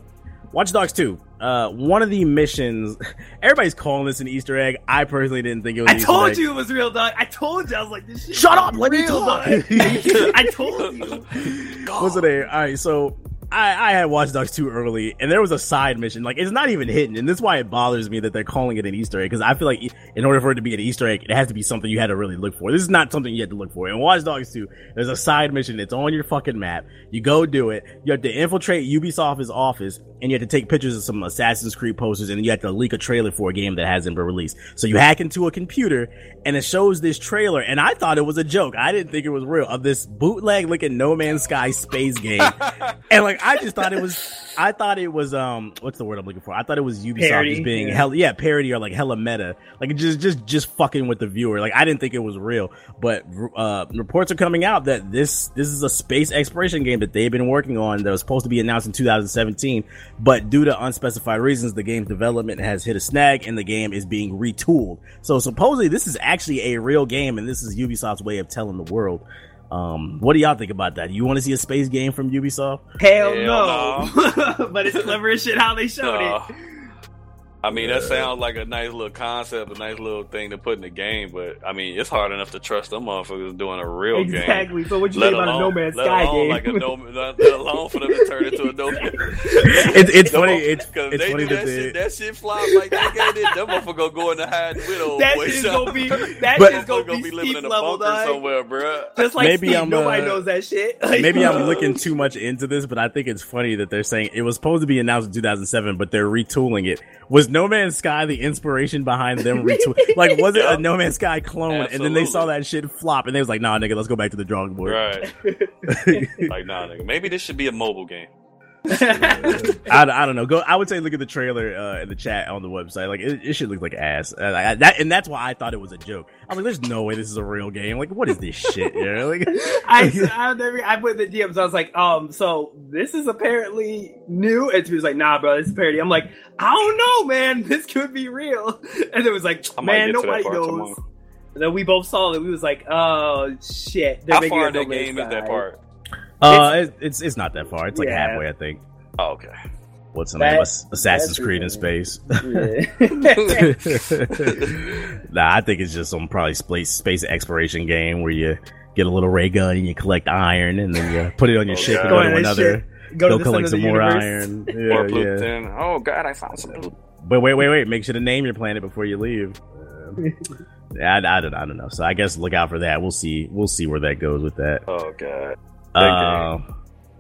Watch Dogs Two. Uh, one of the missions. Everybody's calling this an Easter egg. I personally didn't think it was. I an Easter told egg. you it was real, dog. I told you. I was like, this shit. Shut up, let me real, talk. I told you. What's the name? All right, so I, I had Watch Dogs too early, and there was a side mission. Like, it's not even hidden, and this is why it bothers me that they're calling it an Easter egg, because I feel like in order for it to be an Easter egg, it has to be something you had to really look for. This is not something you had to look for. In Watch Dogs 2, there's a side mission. It's on your fucking map. You go do it. You have to infiltrate Ubisoft's office, and you have to take pictures of some Assassin's Creed posters, and you have to leak a trailer for a game that hasn't been released. So you hack into a computer, and it shows this trailer, and I thought it was a joke. I didn't think it was real of this bootleg looking No Man's Sky space game, and like I just thought it was. I thought it was um, what's the word I'm looking for? I thought it was Ubisoft Parody, just being yeah. hell, yeah, parody or like hella meta, like just just just fucking with the viewer. Like I didn't think it was real, but uh, reports are coming out that this this is a space exploration game that they've been working on that was supposed to be announced in 2017, but due to unspecified reasons, the game's development has hit a snag and the game is being retooled. So supposedly this is actually a real game, and this is Ubisoft's way of telling the world. Um, what do y'all think about that? You want to see a space game from Ubisoft? Hell, Hell no. but it's clever as shit how they showed No. it. I mean, that sounds like a nice little concept, a nice little thing to put in the game, but I mean, it's hard enough to trust them motherfuckers doing a real game. Exactly. So what you Let think about a No Man's Sky alone game? like a no, let let alone for them to turn into a no. It's it's funny. It's it's funny do that that shit. they, That shit flop like that game did. That motherfucker gonna go in the hide widow. that boy shit is gonna be that But- shit's gonna Motherfucker be, living in a bunker dog. somewhere, bruh. Just like Maybe Steve, I'm, nobody uh, knows that shit. Like, maybe I'm looking too much into this, but I think it's funny that they're saying it was supposed to be announced in 2007, but they're retooling it. Was No Man's Sky the inspiration behind them retool? like, was it Yeah. a No Man's Sky clone? And then they saw that shit flop, and they was like, "Nah, nigga, let's go back to the drawing board." Right. like, nah, nigga. Maybe this should be a mobile game. I, I don't know. Go. I would say look at the trailer uh, in the chat on the website. Like it, it should look like ass. And I, that and that's why I thought it was a joke. I'm like, there's no way this is a real game. Like, what is this shit? You know? Like, I, I, never, I put the DMs. I was like, um, so this is apparently new. And he was like, nah, bro, this is parody. I'm like, I don't know, man. This could be real. And it was like, man, get to that nobody knows. tomorrow. And then we both saw it. We was like, oh shit. They're How making far a in that No Man's game is that part? Uh, it, it's it's not that far. It's like Yeah. halfway, I think. Oh, okay. What's the That- name? Assassin's Creed in space. Yeah. nah, I think it's just some probably space space exploration game where you get a little ray gun and you collect iron and then you put it on your Oh, ship and God. go Go to ahead, another. Go, Go, to collect some more universe. iron. Or Yeah, yeah. Pluton. Oh, God, I found some blue. But wait, wait, wait! Make sure to name your planet before you leave. I, I don't, I don't know. So I guess look out for that. We'll see. We'll see where that goes with that. Oh, God. Uh,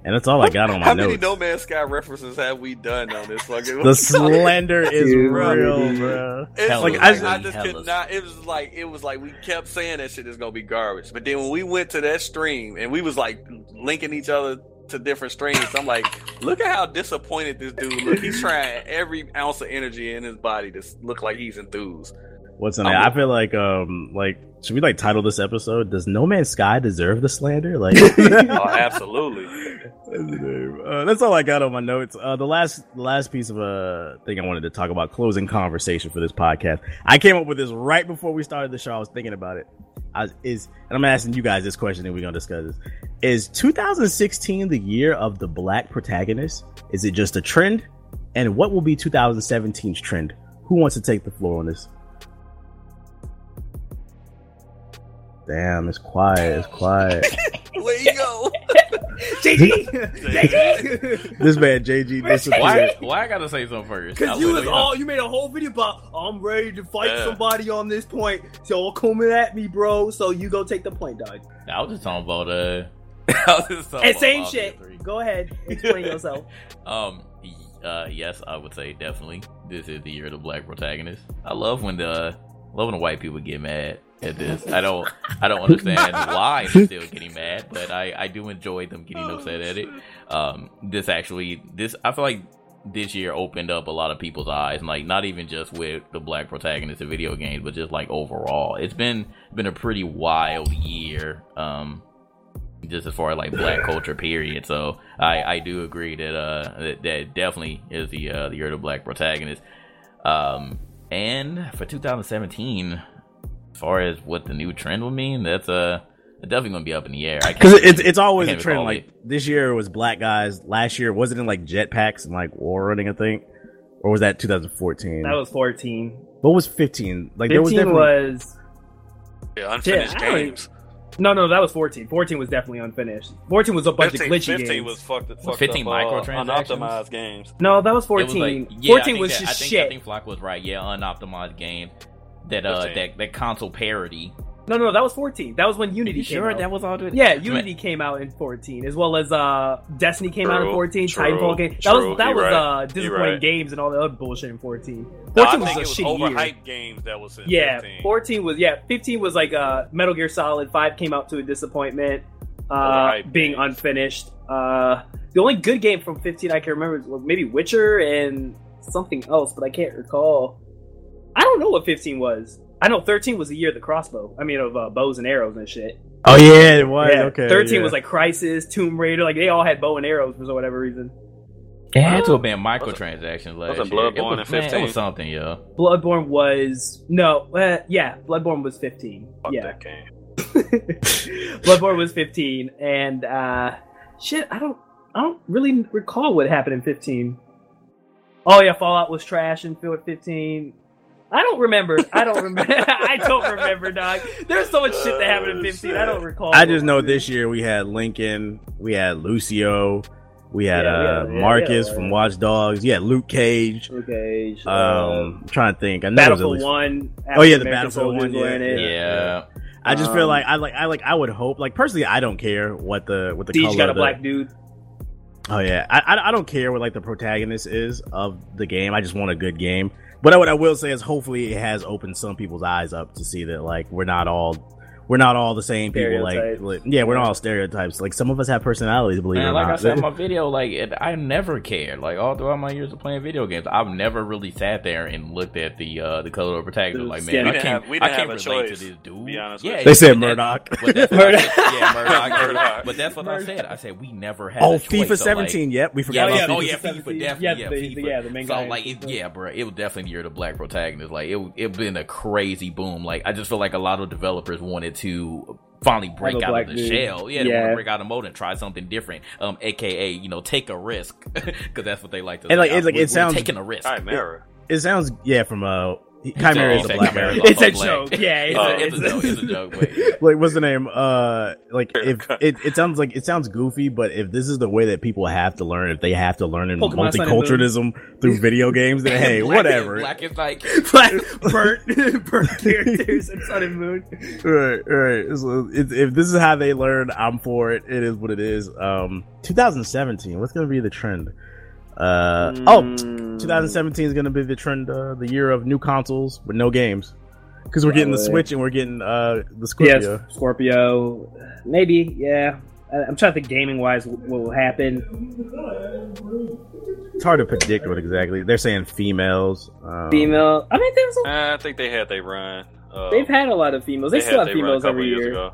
and that's all I got on my How many notes. No Man's Sky references have we done on this fucking the slender is Dude, real, bro. It's Hella like, Like, I- I, I just hella- could not. It was like it was like we kept saying that shit is gonna be garbage, but then when we went to that stream and we was like linking each other to different streams, I'm like, look at how disappointed this dude look. He's trying every ounce of energy in his body to look like he's enthused. What's in it? I feel like, um, like should we like title this episode? Does No Man's Sky deserve the slander? Like, Oh, absolutely. That's. Uh, that's all I got on my notes. Uh, the last the last piece of a uh, thing I wanted to talk about closing conversation for this podcast. I came up with this right before we started the show. I was thinking about it. I is and I'm asking you guys this question, and we're gonna discuss this. Is 2016 the year of the black protagonist? Is it just a trend? And what will be 2017's trend? Who wants to take the floor on this? Damn, it's quiet. It's quiet. Where you go? JG! JG! this man JG disappeared. Why? Why I gotta say something first? Because you was was all you made a whole video about I'm ready to fight Yeah. somebody on this point. So coming at me, bro. So you go take the point, dog. I was just talking about uh. I was just talking And same shit. Go ahead, explain yourself. Um, uh, yes, I would say definitely this is the year of the black protagonist. I love when the love when the white people get mad at this. I don't, I don't understand why they're still getting mad, but I, I do enjoy them getting upset at it. Um, this actually, this I feel like this year opened up a lot of people's eyes, and like not even just with the black protagonist in video games, but just like overall, it's been been a pretty wild year. Um, just as far as like black culture period so i i do agree that uh that, that definitely is the uh the year of the black protagonist um and for 2017 as far as what the new trend will mean that's uh definitely gonna be up in the air Because it's it's always a trend. Like it. this year was black guys. Last year was it in like jetpacks and like war running? I think, or was that 2014? That was 14. what was 15? Like there was 15 definitely was Yeah, unfinished I don't games. no, no, that was 14. 14 was definitely unfinished. 14 was a bunch 15, of glitchy 15 games. was fucked, fucked 15 up, uh, microtransactions? unoptimized games. no, that was It was 14. like- yeah, I 14 think was that- just I think, shit. I think Flock was right. Yeah, unoptimized game. That uh, 15. that that console parody. No, no, that was 14. That was when Unity You came sure out. that was all? Good? yeah, Unity came out in 14, as well as uh Destiny came out in 14. true, Titanfall came. That true, was that you're was right, uh disappointing right. games and all the other bullshit in 14. 14 No, I was think a it was shitty year. games that was in Yeah, 15. 14 was yeah. 15 was like uh Metal Gear Solid. Five came out to a disappointment, uh, Overhyped being games. unfinished. Uh, the only good game from 15 I can remember was maybe Witcher and something else, but I can't recall. I don't know what 15 was. I know 13 was the year of the crossbow. I mean, of uh, bows and arrows and shit. Oh yeah, it was. Yeah, okay. 13 yeah. was like Crysis, Tomb Raider. Like they all had bow and arrows for whatever reason. It had to have been microtransactions last wasn't year. It Bloodborne was, in man, it 15? was something, yeah. Bloodborne was no, uh, yeah, Bloodborne was 15. Fuck yeah, that game. Bloodborne was 15, and uh, shit, I don't, I don't really recall what happened in 15. Oh yeah, Fallout was trash in Field 15. I don't remember. I don't remember. I don't remember, dog. There's so much shit that happened in 15. I don't recall. I just know this year we had Lincoln, we had Lucio, we had Yeah, uh yeah, yeah, Marcus yeah. from Watch Dogs, yeah, Luke Cage. Okay. uh, Um, I'm trying to think. I know there was at Battlefield least- One. Oh yeah, the African-American Battlefield one. soldiers were Yeah. Yeah. I just feel Um, like I like I like I would hope like personally I don't care what the what the Siege color got a the- black dude. Oh yeah, I, I I don't care what like the protagonist is of the game. I just want a good game. But what I will say is, hopefully, it has opened some people's eyes up to see that like we're not all we're not all the same people. Like, like yeah, we're not all stereotypes. Like some of us have personalities. Believe it Man, or like I said in my video, like it, I never cared. Like all throughout my years of playing video games, I've never really sat there and looked at the uh the color of protagonist. Like, man, Yeah, we I can't, have- we I can't relate choice, to this dude. be honest yeah, they said but that- Murdoch. But that's what I said. Yeah, Murdoch. Murdoch. But that's what I said. I said we never had. oh, a choice, FIFA so, like, 17. yep, we forgot yeah, about oh FIFA yeah, 17. FIFA definitely. Yeah, Yeah, the- FIFA. the- yeah, the main so guy in like, yeah, bro, it was definitely year the black protagonist. Like it, it been a crazy boom. Like I just feel like a lot of developers wanted to finally break out of the dude. shell. Yeah, they want Yeah. to break out of mode and try something different. Um, aka you know take a risk because that's what they like to. And, say. like, it's like, We're- it sounds- taking a risk. Chimera. It sounds yeah from uh Chimera is a a- black Chimera It's a joke. Yeah, it's, Oh, a, it's a joke. It's a joke. But like what's the name? Uh like if it, it sounds like it sounds goofy but if this is the way that people have to learn if they have to learn in Pokemon multiculturalism through video games then hey Black whatever. Is, black is like Black burnt burnt characters in Sun and Moon. right right. So if, if this is how they learn i'm for it. It is what it is. Um 2017 what's gonna be the trend uh oh Mm. 2017 is gonna be the trend uh the year of new consoles with no games because we're getting the switch and we're getting uh the Yeah, scorpio Scorpio. Maybe, yeah. I- I'm trying to think gaming wise what will happen. it's hard to predict what exactly they're saying females um, Female. I mean, there's a, Uh, I think they had they run. Uh, they've had a lot of females. They, they still had have they females couple every year. ago.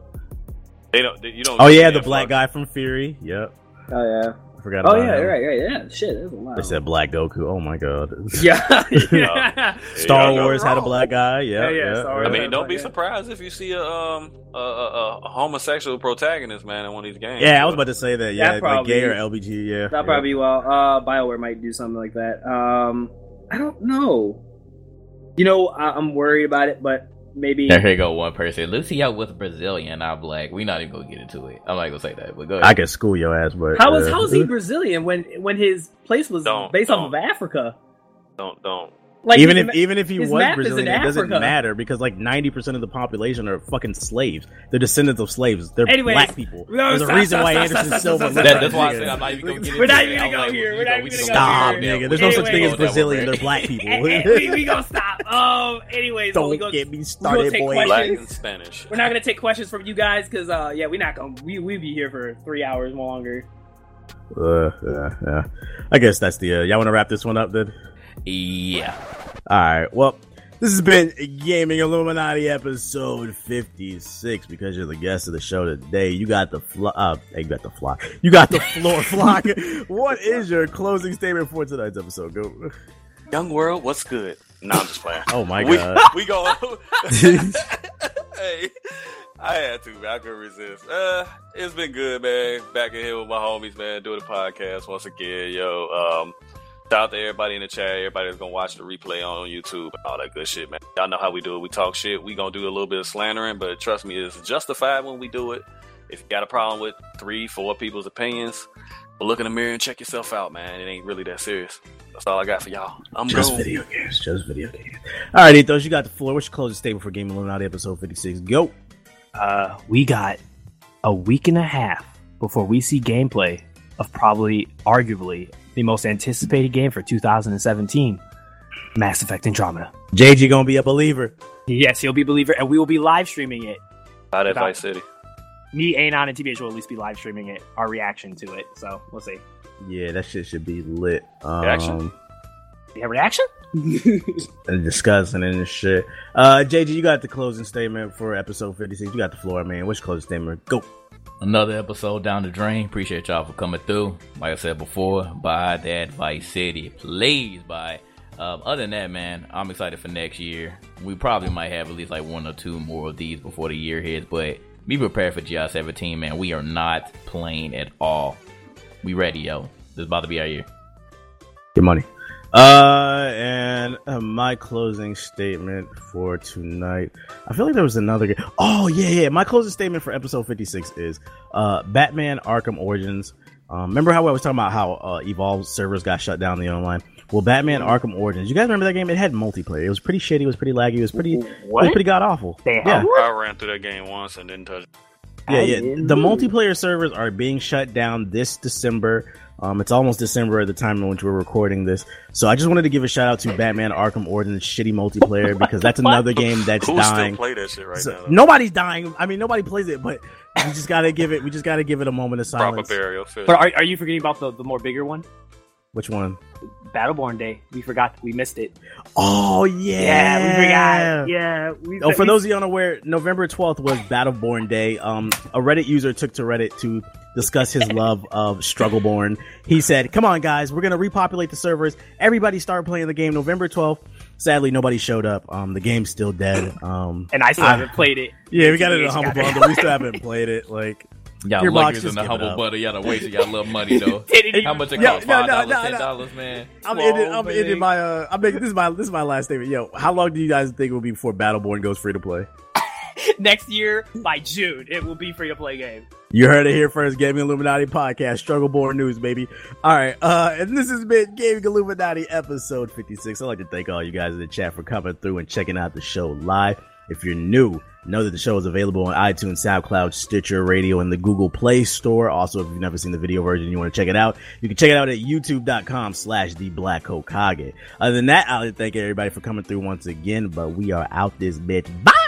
They don't. They, you don't. Oh yeah, the the black influx. guy from Fury. Yep, Oh yeah. I forgot. Oh about yeah, him. right, right. Yeah, shit. That's a lot. They said Black Goku. Oh my god. Yeah. Yeah. Star Yeah, Wars had a black guy. Yeah, Yeah, yeah, yeah. Star I mean, don't be guy. surprised if you see a um a, a, a homosexual protagonist, man, in one of these games. Yeah, I was about to say that. Yeah, like probably- gay or LBG. Yeah, That'll probably be well. Uh, Bioware might do something like that. Um, I don't know. You know, I, I'm worried about it, but maybe. There you go, one person. Lucio with Brazilian, I'm like, we not even gonna get into it. I'm not gonna say that, but go ahead. I can school your ass, but How was uh, how is he Brazilian when when his place was Don't- based off don't. of Africa? Don't don't. Like even his if even if he was map is in Brazilian, it doesn't matter because like ninety percent of the population are fucking slaves. They're descendants of slaves. They're Anyways, black people. no, There's a reason stop, why stop, Anderson stop, Silva. stop, looks stop, That, that's why I said I'm not even gonna get into We're not even gonna go here. we We're not even gonna Stop, go here. nigga. There's no such thing as Anyway. Brazilian. They're black people. we, we gonna stop. Um. Anyways, Don't we go, get me started, take boy. questions. Black and Spanish. We're not gonna take questions from you guys because uh yeah we're not gonna we we be here for three hours longer. Uh, yeah, yeah. I guess that's the. Uh, y'all want to wrap this one up then? Yeah. All right. Well, this has been Gaming Illuminati episode 56. Because you're the guest of the show today, you got the fly. Uh, you got the fly. You got the floor flock. what is your closing statement for tonight's episode? Go. Young world, what's good? No, I'm just playing. Oh my we, god. we go. hey, I had to. Man. I couldn't resist. Uh, it's been good, man. Back in here with my homies, man. Doing the podcast once again, yo. Um, shout out to everybody in the chat. Everybody that's gonna watch the replay on YouTube all that good shit, man. Y'all know how we do it. We talk shit. We gonna do a little bit of slandering, but trust me, it's justified when we do it. If you got a problem with three, four people's opinions, but look in the mirror and check yourself out, man. It ain't really that serious. That's all I got for y'all. I'm Just going. video games. Just video games. All right, Ethos, you got the floor. What's your closing statement for Game Illuminati episode 56? Go. uh, we got a week and a half before we see gameplay of probably, arguably, the most anticipated game for 2017 Mass Effect Andromeda. JG gonna be a believer. Yes, he'll be a believer, and we will be live streaming it. Out at Without- Vice City. Me, Anon, and TBH will at least be live streaming it, our reaction to it. So we'll see. Yeah, that shit should be lit. Um, Reaction? You have reaction? and discussing and shit. Uh, JG, you got the closing statement for episode 56. You got the floor, man. What's your closing statement? Go. Another episode down the drain. Appreciate y'all for coming through. Like I said before, buy that Vice City. Please buy. Um, other than that, man, I'm excited for next year. We probably might have at least like one or two more of these before the year hits, but be prepared for GI17, man. We are not playing at all. We ready, yo. This is about to be our year. Your money. Uh, and uh, my closing statement for tonight. I feel like there was another game. Oh yeah, yeah. My closing statement for episode fifty six is uh, Batman Arkham Origins. Um, remember how I was talking about how uh, Evolve servers got shut down the online? Well, Batman Arkham Origins. You guys remember that game? It had multiplayer. It was pretty shitty. It was pretty laggy. It was pretty. It was pretty god awful. Yeah, I ran through that game once and didn't touch it. yeah, yeah. The multiplayer servers are being shut down this December. Um, it's almost December at the time in which we're recording this. So I just wanted to give a shout out to Batman Arkham Origins shitty multiplayer because that's another game that's Who dying. still play that shit right So- now? nobody's dying. I mean, nobody plays it, but we just gotta give it. We just gotta give it a moment of silence. Proper silence. burial. Fit. But are, are you forgetting about the, the more bigger one? Which one? Battleborn Day. We forgot. We missed it. Oh yeah, Yeah, we forgot. Yeah. We, Oh, for we- those of you unaware, November 12th was Battleborn Day. Um, a Reddit user took to Reddit to discuss his love of Struggleborn. He said, "Come on, guys, we're gonna repopulate the servers. Everybody start playing the game November 12th." Sadly, nobody showed up. Um, the game's still dead. Um, and I still Ah. haven't played it. yeah, we got it in a humble bundle. We still haven't played it. Like, Y'all Your lucky box it's just in the humble butter. Y'all to waste y'all little money though. How much it Yo, cost? no, Five dollars, no, ten no. dollars, man. I'm Come ending. on, I'm baby. ending my. Uh, I'm making this is my this is my last statement. Yo, how long do you guys think it will be before Battleborn goes free to play? Next year, by June, it will be free to play game. You heard it here first, Gaming Illuminati podcast, Struggleborn News, baby. All right, uh, and this has been Gaming Illuminati episode 56. I'd like to thank all you guys in the chat for coming through and checking out the show live. If you're new, know that the show is available on iTunes, SoundCloud, Stitcher Radio, and the Google Play Store. Also, if you've never seen the video version, you want to check it out, you can check it out at youtube.com slash the Black. Other than that, to thank everybody for coming through once again, but we are out this bitch. Bye!